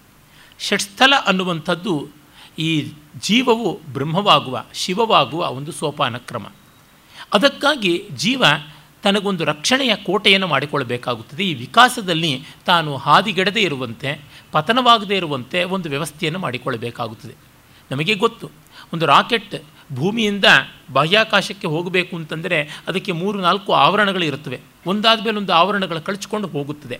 ಷಟ್ಸ್ಥಲ ಅನ್ನುವಂಥದ್ದು ಈ ಜೀವವು ಬ್ರಹ್ಮವಾಗುವ, ಶಿವವಾಗುವ ಒಂದು ಸೋಪಾನ ಕ್ರಮ ಅದಕ್ಕಾಗಿ ಜೀವ ತನಗೊಂದು ರಕ್ಷಣೆಯ ಕೋಟೆಯನ್ನು ಮಾಡಿಕೊಳ್ಳಬೇಕಾಗುತ್ತದೆ. ಈ ವಿಕಾಸದಲ್ಲಿ ತಾನು ಹಾದಿಗೆಡದೇ ಇರುವಂತೆ, ಪತನವಾಗದೇ ಇರುವಂತೆ ಒಂದು ವ್ಯವಸ್ಥೆಯನ್ನು ಮಾಡಿಕೊಳ್ಳಬೇಕಾಗುತ್ತದೆ. ನಮಗೆ ಗೊತ್ತು, ಒಂದು ರಾಕೆಟ್ ಭೂಮಿಯಿಂದ ಬಾಹ್ಯಾಕಾಶಕ್ಕೆ ಹೋಗಬೇಕು ಅಂತಂದರೆ ಅದಕ್ಕೆ ಮೂರು ನಾಲ್ಕು ಆವರಣಗಳು ಇರುತ್ತವೆ ಒಂದಾದ ಮೇಲೆ ಒಂದು ಆವರಣಗಳು ಕಳಚಿಕೊಂಡು ಹೋಗುತ್ತದೆ.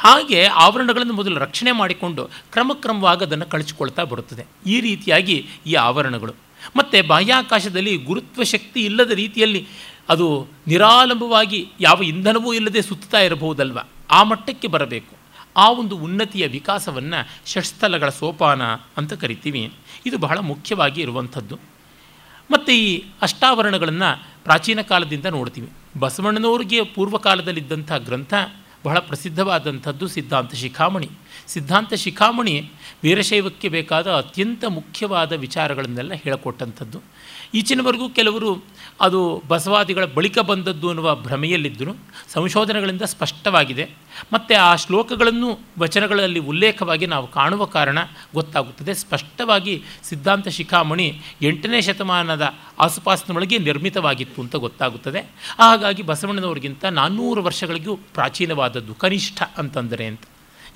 ಹಾಗೆ ಆವರಣಗಳನ್ನು ಮೊದಲು ರಕ್ಷಣೆ ಮಾಡಿಕೊಂಡು ಕ್ರಮಕ್ರಮವಾಗಿ ಅದನ್ನು ಕಳಿಸಿಕೊಳ್ತಾ ಬರುತ್ತದೆ. ಈ ರೀತಿಯಾಗಿ ಈ ಆವರಣಗಳು. ಮತ್ತು ಬಾಹ್ಯಾಕಾಶದಲ್ಲಿ ಗುರುತ್ವ ಶಕ್ತಿ ಇಲ್ಲದ ರೀತಿಯಲ್ಲಿ ಅದು ನಿರಾಲಂಬವಾಗಿ ಯಾವ ಇಂಧನವೂ ಇಲ್ಲದೆ ಸುತ್ತಾ ಇರಬಹುದಲ್ವ? ಆ ಮಟ್ಟಕ್ಕೆ ಬರಬೇಕು. ಆ ಒಂದು ಉನ್ನತಿಯ ವಿಕಾಸವನ್ನು ಷಟ್ಸ್ಥಲಗಳ ಸೋಪಾನ ಅಂತ ಕರಿತೀವಿ. ಇದು ಬಹಳ ಮುಖ್ಯವಾಗಿ ಇರುವಂಥದ್ದು. ಮತ್ತು ಈ ಅಷ್ಟಾವರಣಗಳನ್ನು ಪ್ರಾಚೀನ ಕಾಲದಿಂದ ನೋಡ್ತೀವಿ. ಬಸವಣ್ಣನವರಿಗೆ ಪೂರ್ವಕಾಲದಲ್ಲಿದ್ದಂಥ ಗ್ರಂಥ ಬಹಳ ಪ್ರಸಿದ್ಧವಾದಂಥದ್ದು ಸಿದ್ಧಾಂತ ಶಿಖಾಮಣಿ. ಸಿದ್ಧಾಂತ ಶಿಖಾಮಣಿ ವೀರಶೈವಕ್ಕೆ ಬೇಕಾದ ಅತ್ಯಂತ ಮುಖ್ಯವಾದ ವಿಚಾರಗಳನ್ನೆಲ್ಲ ಹೇಳಿಕೊಟ್ಟಂಥದ್ದು. ಈಚಿನವರೆಗೂ ಕೆಲವರು ಅದು ಬಸವಾದಿಗಳ ಬಳಿಕ ಬಂದದ್ದು ಅನ್ನುವ ಭ್ರಮೆಯಲ್ಲಿದ್ದರು ಸಂಶೋಧನೆಗಳಿಂದ ಸ್ಪಷ್ಟವಾಗಿದೆ. ಮತ್ತು ಆ ಶ್ಲೋಕಗಳನ್ನು ವಚನಗಳಲ್ಲಿ ಉಲ್ಲೇಖವಾಗಿ ನಾವು ಕಾಣುವ ಕಾರಣ ಗೊತ್ತಾಗುತ್ತದೆ. ಸ್ಪಷ್ಟವಾಗಿ ಸಿದ್ಧಾಂತ ಶಿಖಾಮಣಿ ಎಂಟನೇ ಶತಮಾನದ ಆಸುಪಾಸಿನೊಳಗೆ ನಿರ್ಮಿತವಾಗಿತ್ತು ಅಂತ ಗೊತ್ತಾಗುತ್ತದೆ. ಹಾಗಾಗಿ ಬಸವಣ್ಣನವರಿಗಿಂತ ನಾನ್ನೂರು ವರ್ಷಗಳಿಗೂ ಪ್ರಾಚೀನವಾದದ್ದು ಕನಿಷ್ಠ ಅಂತಂದರೆ ಅಂತ.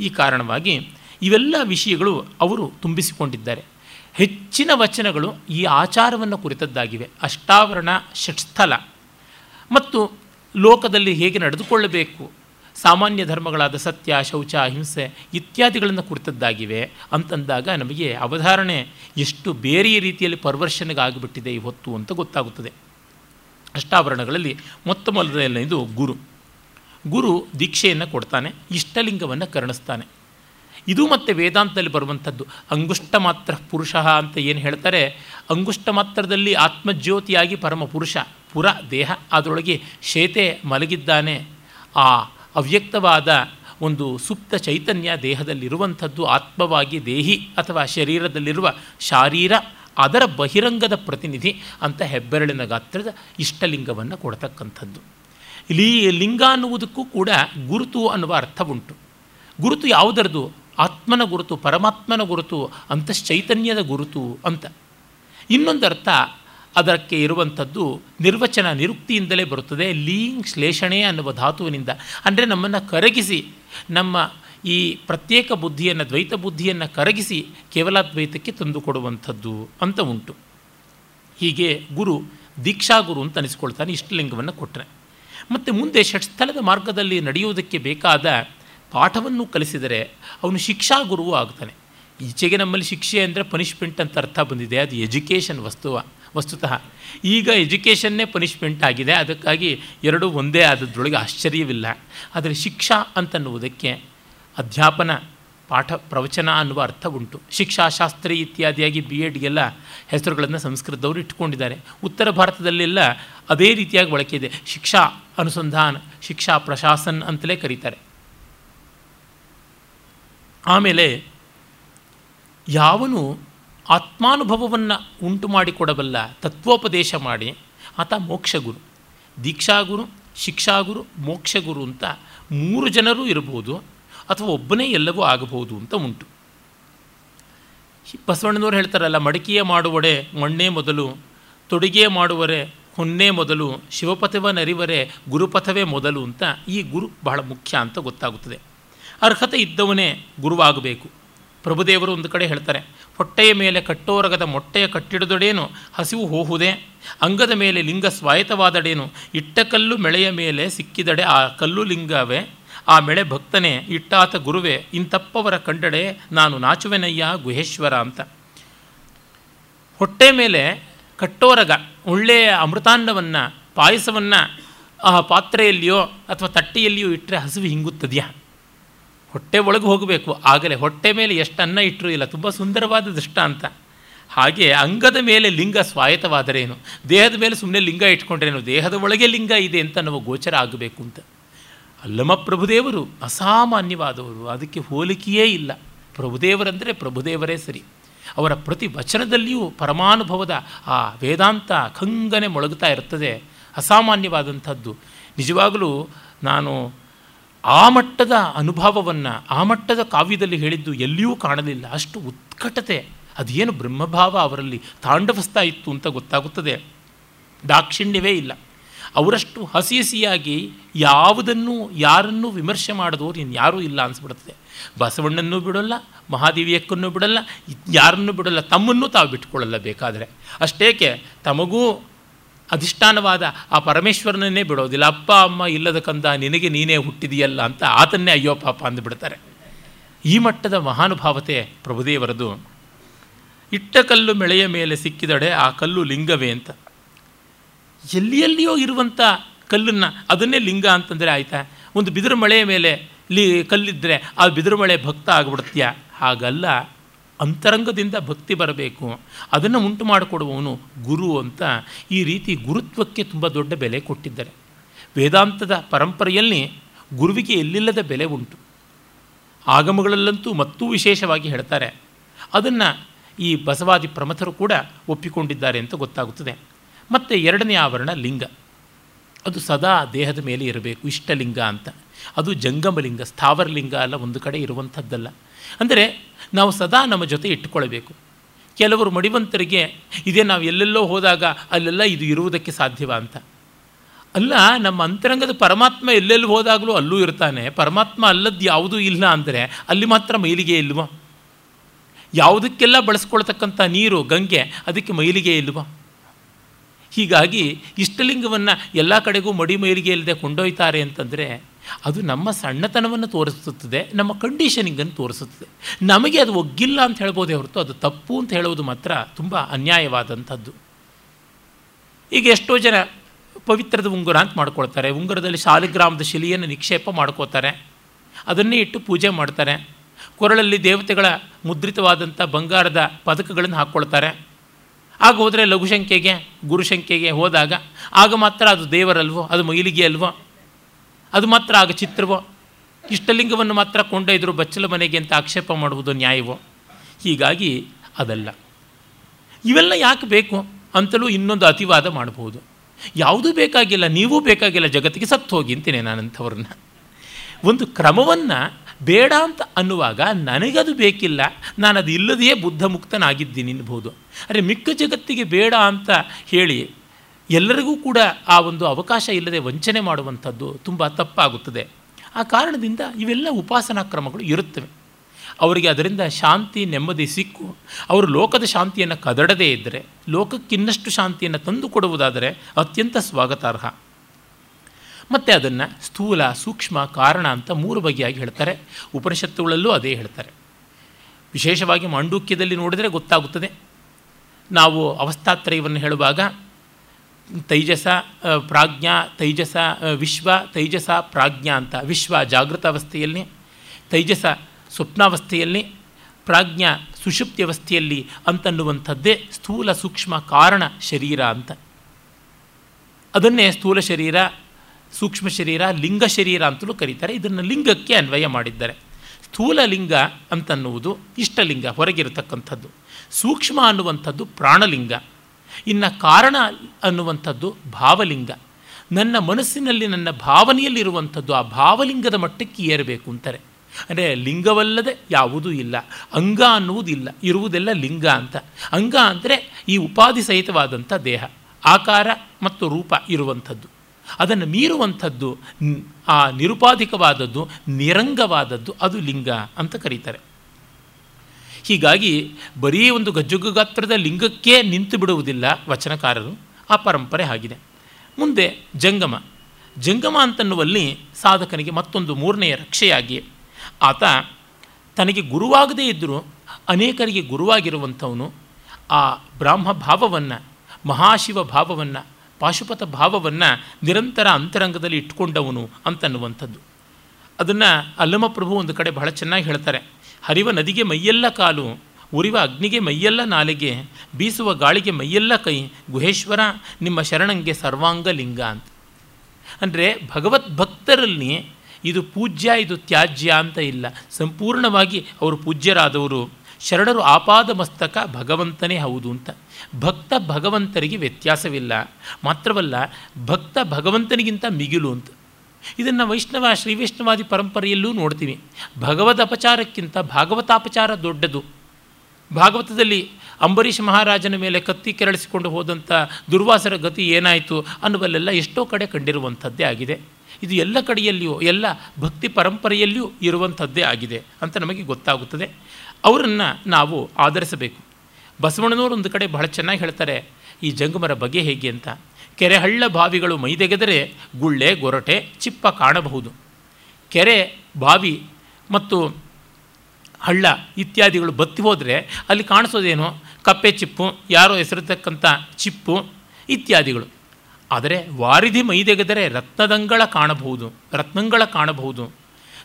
ಈ ಕಾರಣವಾಗಿ ಇವೆಲ್ಲ ವಿಷಯಗಳು ಅವರು ತುಂಬಿಸಿಕೊಂಡಿದ್ದಾರೆ. ಹೆಚ್ಚಿನ ವಚನಗಳು ಈ ಆಚಾರವನ್ನು ಕುರಿತದ್ದಾಗಿವೆ. ಅಷ್ಟಾವರಣ, ಷಟ್ಸ್ಥಲ. ಮತ್ತು ಲೋಕದಲ್ಲಿ ಹೇಗೆ ನಡೆದುಕೊಳ್ಳಬೇಕು? ಸಾಮಾನ್ಯ ಧರ್ಮಗಳಾದ ಸತ್ಯ, ಶೌಚ ಹಿಂಸೆ ಇತ್ಯಾದಿಗಳನ್ನು ಕುರಿತದ್ದಾಗಿವೆ. ಅಂತಂದಾಗ ನಮಗೆ ಅವಧಾರಣೆ ಎಷ್ಟು ಬೇರೆಯ ರೀತಿಯಲ್ಲಿ ಪರ್ವರ್ಷನೆಗಾಗಿಬಿಟ್ಟಿದೆ ಈ ಹೊತ್ತು ಅಂತ ಗೊತ್ತಾಗುತ್ತದೆ. ಅಷ್ಟಾವರಣಗಳಲ್ಲಿ ಮೊತ್ತ ಮೊದಲನೆಯದು ಗುರು. ಗುರು ದೀಕ್ಷೆಯನ್ನು ಕೊಡ್ತಾನೆ, ಇಷ್ಟಲಿಂಗವನ್ನು ಕರುಣಿಸ್ತಾನೆ. ಇದು ಮತ್ತು ವೇದಾಂತದಲ್ಲಿ ಬರುವಂಥದ್ದು. ಅಂಗುಷ್ಟ ಮಾತ್ರ ಪುರುಷ ಅಂತ ಏನು ಹೇಳ್ತಾರೆ? ಅಂಗುಷ್ಟ ಮಾತ್ರದಲ್ಲಿ ಆತ್ಮಜ್ಯೋತಿಯಾಗಿ ಪರಮ ಪುರುಷ ಪುರ ದೇಹ, ಅದರೊಳಗೆ ಶೇತೆ ಮಲಗಿದ್ದಾನೆ. ಆ ಅವ್ಯಕ್ತವಾದ ಒಂದು ಸುಪ್ತ ಚೈತನ್ಯ ದೇಹದಲ್ಲಿರುವಂಥದ್ದು ಆತ್ಮವಾಗಿ ದೇಹಿ ಅಥವಾ ಶರೀರದಲ್ಲಿರುವ ಶಾರೀರ, ಅದರ ಬಹಿರಂಗದ ಪ್ರತಿನಿಧಿ ಅಂತ ಹೆಬ್ಬೆರಳಿನ ಗಾತ್ರದ ಇಷ್ಟಲಿಂಗವನ್ನು ಕೊಡ್ತಕ್ಕಂಥದ್ದು. ಇಲ್ಲಿ ಲಿಂಗ ಅನ್ನುವುದಕ್ಕೂ ಕೂಡ ಗುರುತು ಅನ್ನುವ ಅರ್ಥ ಉಂಟು ಗುರುತು ಯಾವುದರದು? ಆತ್ಮನ ಗುರುತು, ಪರಮಾತ್ಮನ ಗುರುತು ಅಂತಶ್ಚೈತನ್ಯದ ಗುರುತು ಅಂತ. ಇನ್ನೊಂದು ಅರ್ಥ ಅದಕ್ಕೆ ಇರುವಂಥದ್ದು ನಿರ್ವಚನ ನಿರುಕ್ತಿಯಿಂದಲೇ ಬರುತ್ತದೆ, ಲೀಂಗ್ ಶ್ಲೇಷಣೆ ಅನ್ನುವ ಧಾತುವಿನಿಂದ. ಅಂದರೆ ನಮ್ಮನ್ನು ಕರಗಿಸಿ, ನಮ್ಮ ಈ ಪ್ರತ್ಯೇಕ ಬುದ್ಧಿಯನ್ನು, ದ್ವೈತ ಬುದ್ಧಿಯನ್ನು ಕರಗಿಸಿ ಕೇವಲ ದ್ವೈತಕ್ಕೆ ತಂದುಕೊಡುವಂಥದ್ದು ಅಂತ ಉಂಟು. ಹೀಗೆ ಗುರು ದೀಕ್ಷಾಗುರು ಅಂತ ಅನಿಸ್ಕೊಳ್ತಾನೆ ಇಷ್ಟಲಿಂಗವನ್ನು ಕೊಟ್ಟರೆ ಮತ್ತು ಮುಂದೆ ಷಟ್ಸ್ಥಲದ ಮಾರ್ಗದಲ್ಲಿ ನಡೆಯುವುದಕ್ಕೆ ಬೇಕಾದ ಪಾಠವನ್ನು ಕಲಿಸಿದರೆ ಅವನು ಶಿಕ್ಷಾ ಗುರುವು ಆಗ್ತಾನೆ. ಈಚೆಗೆ ನಮ್ಮಲ್ಲಿ ಶಿಕ್ಷೆ ಅಂದರೆ ಪನಿಷ್ಮೆಂಟ್ ಅಂತ ಅರ್ಥ ಬಂದಿದೆ. ಅದು ಎಜುಕೇಷನ್ ವಸ್ತುವ ವಸ್ತುತಃ. ಈಗ ಎಜುಕೇಷನ್ನೇ ಪನಿಷ್ಮೆಂಟ್ ಆಗಿದೆ. ಅದಕ್ಕಾಗಿ ಎರಡೂ ಒಂದೇ ಆದದ್ರೊಳಗೆ ಆಶ್ಚರ್ಯವಿಲ್ಲ. ಆದರೆ ಶಿಕ್ಷಾ ಅಂತನ್ನುವುದಕ್ಕೆ ಅಧ್ಯಾಪನ, ಪಾಠ, ಪ್ರವಚನ ಅನ್ನುವ ಅರ್ಥ ಉಂಟು. ಶಿಕ್ಷಾಶಾಸ್ತ್ರಿ ಇತ್ಯಾದಿಯಾಗಿ ಬಿ ಎಡ್ಗೆಲ್ಲ ಹೆಸರುಗಳನ್ನು ಸಂಸ್ಕೃತದವರು ಇಟ್ಕೊಂಡಿದ್ದಾರೆ ಉತ್ತರ ಭಾರತದಲ್ಲೆಲ್ಲ ಅದೇ ರೀತಿಯಾಗಿ ಬಳಕೆ ಇದೆ. ಶಿಕ್ಷಾ ಅನುಸಂಧಾನ, ಶಿಕ್ಷಾ ಪ್ರಶಾಸನ್ ಅಂತಲೇ ಕರೀತಾರೆ. ಆಮೇಲೆ ಯಾವನು ಆತ್ಮಾನುಭವವನ್ನು ಉಂಟು ಮಾಡಿಕೊಡಬಲ್ಲ ತತ್ವೋಪದೇಶ ಮಾಡಿ ಆತ ಮೋಕ್ಷಗುರು. ದೀಕ್ಷಾಗುರು, ಶಿಕ್ಷಾಗುರು, ಮೋಕ್ಷಗುರು ಅಂತ ಮೂರು ಜನರು ಇರಬಹುದು ಅಥವಾ ಒಬ್ಬನೇ ಎಲ್ಲವೂ ಆಗಬಹುದು ಅಂತ ಉಂಟು. ಬಸವಣ್ಣನವರು ಹೇಳ್ತಾರಲ್ಲ, ಮಡಿಕೆಯ ಮಾಡುವಡೆ ಮಣ್ಣೇ ಮೊದಲು, ತೊಡಿಗೆ ಮಾಡುವರೆ ಹೊನ್ನೇ ಮೊದಲು, ಶಿವಪಥವ ನರಿವರೆ ಗುರುಪಥವೇ ಮೊದಲು ಅಂತ ಈ ಗುರು ಬಹಳ ಮುಖ್ಯ ಅಂತ ಗೊತ್ತಾಗುತ್ತದೆ. ಅರ್ಹತೆ ಇದ್ದವನೇ ಗುರುವಾಗಬೇಕು. ಪ್ರಭುದೇವರು ಒಂದು ಕಡೆ ಹೇಳ್ತಾರೆ, ಹೊಟ್ಟೆಯ ಮೇಲೆ ಕಟ್ಟೋರಗದ ಮೊಟ್ಟೆಯ ಕಟ್ಟಿಡದೊಡೇನು ಹಸಿವು ಹೋಹುದೆ? ಅಂಗದ ಮೇಲೆ ಲಿಂಗ ಸ್ವಾಯತವಾದಡೇನು ಇಟ್ಟ ಕಲ್ಲು ಮೆಳೆಯ ಮೇಲೆ ಸಿಕ್ಕಿದಡೆ ಆ ಕಲ್ಲು ಲಿಂಗವೇ? ಆ ಮೆಳೆ ಭಕ್ತನೇ, ಇಟ್ಟಾತ ಗುರುವೆ ಇಂತಪ್ಪವರ ಕಂಡಡೆ ನಾನು ನಾಚುವೆನಯ್ಯ ಗುಹೇಶ್ವರ ಅಂತ. ಹೊಟ್ಟೆ ಮೇಲೆ ಕಟ್ಟೋರಗ, ಒಳ್ಳೆಯ ಅಮೃತಾಂಡವನ್ನು ಪಾಯಸವನ್ನು ಆ ಪಾತ್ರೆಯಲ್ಲಿಯೋ ಅಥವಾ ತಟ್ಟೆಯಲ್ಲಿಯೋ ಇಟ್ಟರೆ ಹಸಿವು ಹಿಂಗುತ್ತದೆಯಾ? ಹೊಟ್ಟೆ ಒಳಗೆ ಹೋಗಬೇಕು. ಆಗಲೇ ಹೊಟ್ಟೆ ಮೇಲೆ ಎಷ್ಟು ಅನ್ನ ಇಟ್ಟರೂ ಇಲ್ಲ. ತುಂಬ ಸುಂದರವಾದ ದೃಷ್ಟ ಅಂತ. ಹಾಗೆ ಅಂಗದ ಮೇಲೆ ಲಿಂಗ ಸ್ವಾಯತವಾದರೇನು ದೇಹದ ಮೇಲೆ ಸುಮ್ಮನೆ ಲಿಂಗ ಇಟ್ಕೊಂಡ್ರೇನು? ದೇಹದ ಒಳಗೆ ಲಿಂಗ ಇದೆ ಅಂತ ನಾವು ಗೋಚರ ಆಗಬೇಕು ಅಂತ. ಅಲ್ಲಮ ಪ್ರಭುದೇವರು ಅಸಾಮಾನ್ಯವಾದವರು. ಅದಕ್ಕೆ ಹೋಲಿಕೆಯೇ ಇಲ್ಲ. ಪ್ರಭುದೇವರಂದರೆ ಪ್ರಭುದೇವರೇ ಸರಿ. ಅವರ ಪ್ರತಿ ವಚನದಲ್ಲಿಯೂ ಪರಮಾನುಭವದ ಆ ವೇದಾಂತ ಖಂಗನೆ ಮೊಳಗುತ್ತಾ ಇರ್ತದೆ. ಅಸಾಮಾನ್ಯವಾದಂಥದ್ದು. ನಿಜವಾಗಲೂ ನಾನು ಆ ಮಟ್ಟದ ಅನುಭವವನ್ನು, ಆ ಮಟ್ಟದ ಕಾವ್ಯದಲ್ಲಿ ಹೇಳಿದ್ದು ಎಲ್ಲಿಯೂ ಕಾಣಲಿಲ್ಲ. ಅಷ್ಟು ಉತ್ಕಟತೆ, ಅದೇನು ಬ್ರಹ್ಮಭಾವ ಅವರಲ್ಲಿ ತಾಂಡವಿಸ್ತಾ ಇತ್ತು ಅಂತ ಗೊತ್ತಾಗುತ್ತದೆ. ದಾಕ್ಷಿಣ್ಯವೇ ಇಲ್ಲ. ಅವರಷ್ಟು ಹಸಿ ಹಸಿಯಾಗಿ ಯಾವುದನ್ನು, ಯಾರನ್ನೂ ವಿಮರ್ಶೆ ಮಾಡಿದವರು ಇನ್ಯಾರೂ ಇಲ್ಲ ಅನಿಸ್ಬಿಡುತ್ತದೆ. ಬಸವಣ್ಣನೂ ಬಿಡೋಲ್ಲ, ಮಹಾದೇವಿಯಕ್ಕನ್ನು ಬಿಡಲ್ಲ ಯಾರನ್ನೂ ಬಿಡೋಲ್ಲ, ತಮ್ಮನ್ನು ತಾವು ಬಿಟ್ಕೊಳ್ಳಲ್ಲ ಬೇಕಾದರೆ ಅಷ್ಟೇಕೆ, ತಮಗೂ ಅಧಿಷ್ಠಾನವಾದ ಆ ಪರಮೇಶ್ವರನನ್ನೇ ಬಿಡೋದಿಲ್ಲ. ಅಪ್ಪ, ಅಮ್ಮ ಇಲ್ಲದ ಕಂದ ನಿನಗೆ ನೀನೇ ಹುಟ್ಟಿದೆಯಲ್ಲ ಅಂತ ಆತನ್ನೇ ಅಯ್ಯೋ ಪಾಪ ಅಂದುಬಿಡ್ತಾರೆ. ಈ ಮಟ್ಟದ ಮಹಾನುಭಾವತೆ ಪ್ರಭುದೇವರದು. ಇಟ್ಟ ಕಲ್ಲು ಮೆಳೆಯ ಮೇಲೆ ಸಿಕ್ಕಿದಡೆ ಆ ಕಲ್ಲು ಲಿಂಗವೇ ಅಂತ. ಎಲ್ಲಿ ಎಲ್ಲಿಯೋ ಇರುವಂಥ ಕಲ್ಲನ್ನು ಅದನ್ನೇ ಲಿಂಗ ಅಂತಂದರೆ ಆಯಿತಾ? ಒಂದು ಬಿದಿರು ಮಳೆಯ ಮೇಲೆ ಲಿ ಕಲ್ಲಿದ್ದರೆ ಆ ಬಿದಿರು ಮಳೆ ಭಕ್ತ ಆಗಿಬಿಡ್ತೀಯ? ಹಾಗಲ್ಲ. ಅಂತರಂಗದಿಂದ ಭಕ್ತಿ ಬರಬೇಕು, ಅದನ್ನು ಉಂಟು ಮಾಡಿಕೊಡುವವನು ಗುರು ಅಂತ ಈ ರೀತಿ ಗುರುತ್ವಕ್ಕೆ ತುಂಬ ದೊಡ್ಡ ಬೆಲೆ ಕೊಟ್ಟಿದ್ದಾರೆ. ವೇದಾಂತದ ಪರಂಪರೆಯಲ್ಲಿ ಗುರುವಿಗೆ ಎಲ್ಲಿಲ್ಲದ ಬೆಲೆ ಉಂಟು. ಆಗಮಗಳಲ್ಲಂತೂ ಮತ್ತೂ ವಿಶೇಷವಾಗಿ ಹೇಳ್ತಾರೆ. ಅದನ್ನು ಈ ಬಸವಾದಿ ಪ್ರಮಥರು ಕೂಡ ಒಪ್ಪಿಕೊಂಡಿದ್ದಾರೆ ಅಂತ ಗೊತ್ತಾಗುತ್ತದೆ. ಮತ್ತು ಎರಡನೇ ಆವರಣ ಲಿಂಗ. ಅದು ಸದಾ ದೇಹದ ಮೇಲೆ ಇರಬೇಕು, ಇಷ್ಟಲಿಂಗ ಅಂತ. ಅದು ಜಂಗಮಲಿಂಗ, ಸ್ಥಾವರಲಿಂಗ ಅಲ್ಲ, ಒಂದು ಕಡೆ ಇರುವಂಥದ್ದಲ್ಲ. ಅಂದರೆ ನಾವು ಸದಾ ನಮ್ಮ ಜೊತೆ ಇಟ್ಟುಕೊಳ್ಬೇಕು ಕೆಲವರು ಮಡಿವಂತರಿಗೆ, ಇದೇ ನಾವು ಎಲ್ಲೆಲ್ಲೋ ಹೋದಾಗ ಅಲ್ಲೆಲ್ಲ ಇದು ಇರುವುದಕ್ಕೆ ಸಾಧ್ಯವ ಅಂತ. ಅಲ್ಲ, ನಮ್ಮ ಅಂತರಂಗದ ಪರಮಾತ್ಮ ಎಲ್ಲೆಲ್ಲಿ ಹೋದಾಗಲೂ ಅಲ್ಲೂ ಇರ್ತಾನೆ. ಪರಮಾತ್ಮ ಅಲ್ಲದ್ದು ಯಾವುದೂ ಇಲ್ಲ ಅಂದರೆ ಅಲ್ಲಿ ಮಾತ್ರ ಮೈಲಿಗೆ ಇಲ್ವೋ? ಯಾವುದಕ್ಕೆಲ್ಲ ಬಳಸ್ಕೊಳ್ತಕ್ಕಂಥ ನೀರು, ಗಂಗೆ, ಅದಕ್ಕೆ ಮೈಲಿಗೆ ಇಲ್ವೋ? ಹೀಗಾಗಿ ಇಷ್ಟಲಿಂಗವನ್ನು ಎಲ್ಲ ಕಡೆಗೂ ಮಡಿ ಇಲ್ಲದೆ ಕೊಂಡೊಯ್ತಾರೆ ಅಂತಂದರೆ ಅದು ನಮ್ಮ ಸಣ್ಣತನವನ್ನು ತೋರಿಸುತ್ತದೆ, ನಮ್ಮ ಕಂಡೀಷನಿಂಗನ್ನು ತೋರಿಸುತ್ತದೆ. ನಮಗೆ ಅದು ಒಗ್ಗಿಲ್ಲ ಅಂತ ಹೇಳ್ಬೋದೇ ಹೊರತು ಅದು ತಪ್ಪು ಅಂತ ಹೇಳೋದು ಮಾತ್ರ ತುಂಬ ಅನ್ಯಾಯವಾದಂಥದ್ದು. ಈಗ ಎಷ್ಟೋ ಜನ ಪವಿತ್ರದ ಉಂಗುರ ಅಂತ ಮಾಡ್ಕೊಳ್ತಾರೆ, ಉಂಗುರದಲ್ಲಿ ಶಾಲಿಗ್ರಾಮದ ಶಿಲೆಯನ್ನು ನಿಕ್ಷೇಪ ಮಾಡ್ಕೋತಾರೆ, ಅದನ್ನೇ ಇಟ್ಟು ಪೂಜೆ ಮಾಡ್ತಾರೆ, ಕೊರಳಲ್ಲಿ ದೇವತೆಗಳ ಮುದ್ರಿತವಾದಂಥ ಬಂಗಾರದ ಪದಕಗಳನ್ನು ಹಾಕ್ಕೊಳ್ತಾರೆ. ಆಗ ಹೋದರೆ ಲಘುಶಂಕೆಗೆ ಗುರುಶಂಕೆಗೆ ಹೋದಾಗ ಆಗ ಮಾತ್ರ ಅದು ದೇವರಲ್ವೋ, ಅದು ಮೈಲಿಗೆ ಅಲ್ವೋ? ಅದು ಮಾತ್ರ ಆಗ ಚಿತ್ರವೋ? ಇಷ್ಟಲಿಂಗವನ್ನು ಮಾತ್ರ ಕೊಂಡೊಯ್ದರು ಬಚ್ಚಲ ಮನೆಗೆ ಅಂತ ಆಕ್ಷೇಪ ಮಾಡುವುದು ನ್ಯಾಯವೋ? ಹೀಗಾಗಿ ಅದಲ್ಲ. ಇವೆಲ್ಲ ಯಾಕೆ ಬೇಕು ಅಂತಲೂ ಇನ್ನೊಂದು ಅತಿವಾದ ಮಾಡಬಹುದು. ಯಾವುದೂ ಬೇಕಾಗಿಲ್ಲ, ನೀವೂ ಬೇಕಾಗಿಲ್ಲ, ಜಗತ್ತಿಗೆ ಸತ್ತು ಹೋಗಿ ಅಂತೀನಿ ನಾನಂಥವ್ರನ್ನ. ಒಂದು ಕ್ರಮವನ್ನು ಬೇಡ ಅಂತ ಅನ್ನುವಾಗ ನನಗದು ಬೇಕಿಲ್ಲ ನಾನು ಅದು ಇಲ್ಲದೆಯೇ ಬುದ್ಧ ಮುಕ್ತನಾಗಿದ್ದೀನಿ ಎನ್ಬಹುದು ಅರೆ ಮಿಕ್ಕ ಜಗತ್ತಿಗೆ ಬೇಡ ಅಂತ ಹೇಳಿ ಎಲ್ಲರಿಗೂ ಕೂಡ ಆ ಒಂದು ಅವಕಾಶ ಇಲ್ಲದೆ ವಂಚನೆ ಮಾಡುವಂಥದ್ದು ತುಂಬ ತಪ್ಪಾಗುತ್ತದೆ. ಆ ಕಾರಣದಿಂದ ಇವೆಲ್ಲ ಉಪಾಸನಾ ಕ್ರಮಗಳು ಇರುತ್ತವೆ. ಅವರಿಗೆ ಅದರಿಂದ ಶಾಂತಿ, ನೆಮ್ಮದಿ ಸಿಕ್ಕು. ಅವರು ಲೋಕದ ಶಾಂತಿಯನ್ನು ಕದಡದೇ ಇದ್ದರೆ, ಲೋಕಕ್ಕಿನ್ನಷ್ಟು ಶಾಂತಿಯನ್ನು ತಂದು ಕೊಡುವುದಾದರೆ ಅತ್ಯಂತ ಸ್ವಾಗತಾರ್ಹ. ಮತ್ತು ಅದನ್ನು ಸ್ಥೂಲ, ಸೂಕ್ಷ್ಮ, ಕಾರಣ ಅಂತ ಮೂರು ಬಗೆಯಾಗಿ ಹೇಳ್ತಾರೆ. ಉಪನಿಷತ್ತುಗಳಲ್ಲೂ ಅದೇ ಹೇಳ್ತಾರೆ. ವಿಶೇಷವಾಗಿ ಮಾಂಡೂಕ್ಯದಲ್ಲಿ ನೋಡಿದರೆ ಗೊತ್ತಾಗುತ್ತದೆ. ನಾವು ಅವಸ್ಥಾತ್ರಯವನ್ನು ಹೇಳುವಾಗ, ತೈಜಸ ಪ್ರಾಜ್ಞಾ, ತೈಜಸ ವಿಶ್ವ, ತೈಜಸ, ಪ್ರಾಜ್ಞಾ ಅಂತ, ವಿಶ್ವ ಜಾಗೃತ ಅವಸ್ಥೆಯಲ್ಲಿ, ತೈಜಸ ಸ್ವಪ್ನಾವಸ್ಥೆಯಲ್ಲಿ, ಪ್ರಾಜ್ಞಾ ಸುಷುಪ್ತಿ ಅವಸ್ಥೆಯಲ್ಲಿ ಅಂತನ್ನುವಂಥದ್ದೇ ಸ್ಥೂಲ ಸೂಕ್ಷ್ಮ ಕಾರಣ ಶರೀರ ಅಂತ. ಅದನ್ನೇ ಸ್ಥೂಲ ಶರೀರ ಸೂಕ್ಷ್ಮ ಶರೀರ, ಲಿಂಗ ಶರೀರ ಅಂತಲೂ ಕರೀತಾರೆ. ಇದನ್ನು ಲಿಂಗಕ್ಕೆ ಅನ್ವಯ ಮಾಡಿದ್ದಾರೆ. ಸ್ಥೂಲ ಲಿಂಗ ಅಂತನ್ನುವುದು ಇಷ್ಟಲಿಂಗ, ಹೊರಗಿರತಕ್ಕಂಥದ್ದು. ಸೂಕ್ಷ್ಮ ಅನ್ನುವಂಥದ್ದು ಪ್ರಾಣಲಿಂಗ. ಇನ್ನು ಕಾರಣ ಅನ್ನುವಂಥದ್ದು ಭಾವಲಿಂಗ. ನನ್ನ ಮನಸ್ಸಿನಲ್ಲಿ ನನ್ನ ಭಾವನೆಯಲ್ಲಿರುವಂಥದ್ದು ಆ ಭಾವಲಿಂಗದ ಮಟ್ಟಕ್ಕೆ ಏರಬೇಕು ಅಂತಾರೆ. ಅಂದರೆ ಲಿಂಗವಲ್ಲದೆ ಯಾವುದೂ ಇಲ್ಲ. ಅಂಗ ಅನ್ನುವುದಿಲ್ಲ. ಇರುವುದೆಲ್ಲ ಲಿಂಗ ಅಂತ. ಅಂಗ ಅಂದರೆ ಈ ಉಪಾಧಿ ಸಹಿತವಾದಂಥ ದೇಹ. ಆಕಾರ ಮತ್ತು ರೂಪ ಇರುವಂಥದ್ದು. ಅದನ್ನು ಮೀರುವಂಥದ್ದು ಆ ನಿರುಪಾಧಿಕವಾದದ್ದು, ನಿರಂಗವಾದದ್ದು ಅದು ಲಿಂಗ ಅಂತ ಕರೀತಾರೆ. ಹೀಗಾಗಿ ಬರೀ ಒಂದು ಗಜ್ಜುಗ ಗಾತ್ರದ ಲಿಂಗಕ್ಕೇ ನಿಂತು ಬಿಡುವುದಿಲ್ಲ ವಚನಕಾರರು. ಆ ಪರಂಪರೆ ಆಗಿದೆ. ಮುಂದೆ ಜಂಗಮ. ಜಂಗಮ ಅಂತನ್ನುವಲ್ಲಿ ಸಾಧಕನಿಗೆ ಮತ್ತೊಂದು ಮೂರನೆಯ ರಕ್ಷೆಯಾಗಿ, ಆತ ತನಗೆ ಗುರುವಾಗದೇ ಇದ್ದರೂ ಅನೇಕರಿಗೆ ಗುರುವಾಗಿರುವಂಥವನು. ಆ ಬ್ರಾಹ್ಮ ಭಾವವನ್ನು ಮಹಾಶಿವ ಭಾವವನ್ನು ಪಾಶುಪತ ಭಾವವನ್ನು ನಿರಂತರ ಅಂತರಂಗದಲ್ಲಿ ಇಟ್ಕೊಂಡವನು ಅಂತನ್ನುವಂಥದ್ದು. ಅದನ್ನು ಅಲ್ಲಮಪ್ರಭು ಒಂದು ಕಡೆ ಬಹಳ ಚೆನ್ನಾಗಿ ಹೇಳ್ತಾರೆ. ಹರಿವ ನದಿಗೆ ಮೈಯೆಲ್ಲ ಕಾಲು, ಉರಿವ ಅಗ್ನಿಗೆ ಮೈಯೆಲ್ಲ ನಾಲಿಗೆ, ಬೀಸುವ ಗಾಳಿಗೆ ಮೈಯೆಲ್ಲ ಕೈ, ಗುಹೇಶ್ವರ ನಿಮ್ಮ ಶರಣಂಗೆ ಸರ್ವಾಂಗ ಲಿಂಗ ಅಂತ. ಅಂದರೆ ಭಗವತ್ ಭಕ್ತರಲ್ಲಿ ಇದು ಪೂಜ್ಯ, ಇದು ತ್ಯಾಜ್ಯ ಅಂತ ಇಲ್ಲ. ಸಂಪೂರ್ಣವಾಗಿ ಅವರು ಪೂಜ್ಯರಾದವರು. ಶರಣರು ಆಪಾದ ಮಸ್ತಕ ಭಗವಂತನೇ ಹೌದು ಅಂತ. ಭಕ್ತ ಭಗವಂತರಿಗೆ ವ್ಯತ್ಯಾಸವಿಲ್ಲ. ಮಾತ್ರವಲ್ಲ, ಭಕ್ತ ಭಗವಂತನಿಗಿಂತ ಮಿಗಿಲು ಅಂತ ಇದನ್ನು ವೈಷ್ಣವ, ಶ್ರೀ ವೈಷ್ಣವಾದಿ ಪರಂಪರೆಯಲ್ಲೂ ನೋಡ್ತೀವಿ. ಭಗವದ್ ಅಪಚಾರಕ್ಕಿಂತ ಭಾಗವತಾಪಚಾರ ದೊಡ್ಡದು. ಭಾಗವತದಲ್ಲಿ ಅಂಬರೀಷ್ ಮಹಾರಾಜನ ಮೇಲೆ ಕತ್ತಿ ಕೆರಳಿಸಿಕೊಂಡು ಹೋದಂಥ ದುರ್ವಾಸರ ಗತಿ ಏನಾಯಿತು ಅನ್ನುವಲ್ಲೆಲ್ಲ ಎಷ್ಟೋ ಕಡೆ ಕಂಡಿರುವಂಥದ್ದೇ ಆಗಿದೆ. ಇದು ಎಲ್ಲ ಕಡೆಯಲ್ಲಿಯೂ, ಎಲ್ಲ ಭಕ್ತಿ ಪರಂಪರೆಯಲ್ಲಿಯೂ ಇರುವಂಥದ್ದೇ ಆಗಿದೆ ಅಂತ ನಮಗೆ ಗೊತ್ತಾಗುತ್ತದೆ. ಅವರನ್ನು ನಾವು ಆಧರಿಸಬೇಕು. ಬಸವಣ್ಣನವರು ಒಂದು ಕಡೆ ಬಹಳ ಚೆನ್ನಾಗಿ ಹೇಳ್ತಾರೆ, ಈ ಜಂಗಮರ ಬಗೆ ಹೇಗೆ ಅಂತ? ಕೆರೆ ಹಳ್ಳ ಬಾವಿಗಳು ಮೈದೆಗೆದರೆ ಗುಳ್ಳೆ, ಗೊರಟೆ, ಚಿಪ್ಪ ಕಾಣಬಹುದು. ಕೆರೆ, ಬಾವಿ ಮತ್ತು ಹಳ್ಳ ಇತ್ಯಾದಿಗಳು ಬತ್ತಿ ಹೋದರೆ ಅಲ್ಲಿ ಕಾಣಿಸೋದೇನು? ಕಪ್ಪೆ ಚಿಪ್ಪು, ಯಾರೋ ಹೆಸರಿರ್ತಕ್ಕಂಥ ಚಿಪ್ಪು ಇತ್ಯಾದಿಗಳು. ಆದರೆ ವಾರಿಧಿ ಮೈದೆಗೆದರೆ ರತ್ನದಂಗಳ ಕಾಣಬಹುದು, ರತ್ನಂಗಳ ಕಾಣಬಹುದು.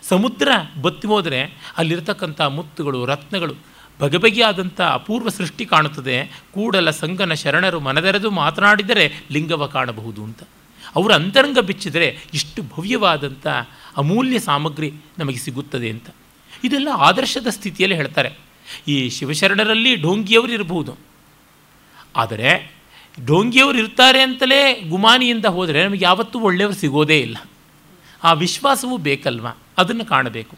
ಸಮುದ್ರ ಬತ್ತಿ ಹೋದರೆ ಅಲ್ಲಿರ್ತಕ್ಕಂಥ ಮುತ್ತುಗಳು, ರತ್ನಗಳು ಬಗೆಬಗೆಯಾದಂಥ ಅಪೂರ್ವ ಸೃಷ್ಟಿ ಕಾಣುತ್ತದೆ. ಕೂಡಲ ಸಂಗನ ಶರಣರು ಮನದೆರೆದು ಮಾತನಾಡಿದರೆ ಲಿಂಗವ ಕಾಣಬಹುದು ಅಂತ. ಅವರ ಅಂತರಂಗ ಬಿಚ್ಚಿದರೆ ಇಷ್ಟು ಭವ್ಯವಾದಂಥ ಅಮೂಲ್ಯ ಸಾಮಗ್ರಿ ನಮಗೆ ಸಿಗುತ್ತದೆ ಅಂತ. ಇದೆಲ್ಲ ಆದರ್ಶದ ಸ್ಥಿತಿಯಲ್ಲಿ ಹೇಳ್ತಾರೆ. ಈ ಶಿವಶರಣರಲ್ಲಿ ಢೋಂಗಿಯವರು ಇರಬಹುದು. ಆದರೆ ಢೋಂಗಿಯವರು ಇರ್ತಾರೆ ಅಂತಲೇ ಗುಮಾನಿಯಿಂದ ಹೋದರೆ ನಮಗೆ ಯಾವತ್ತೂ ಒಳ್ಳೆಯವರು ಸಿಗೋದೇ ಇಲ್ಲ. ಆ ವಿಶ್ವಾಸವೂ ಬೇಕಲ್ವ? ಅದನ್ನು ಕಾಣಬೇಕು.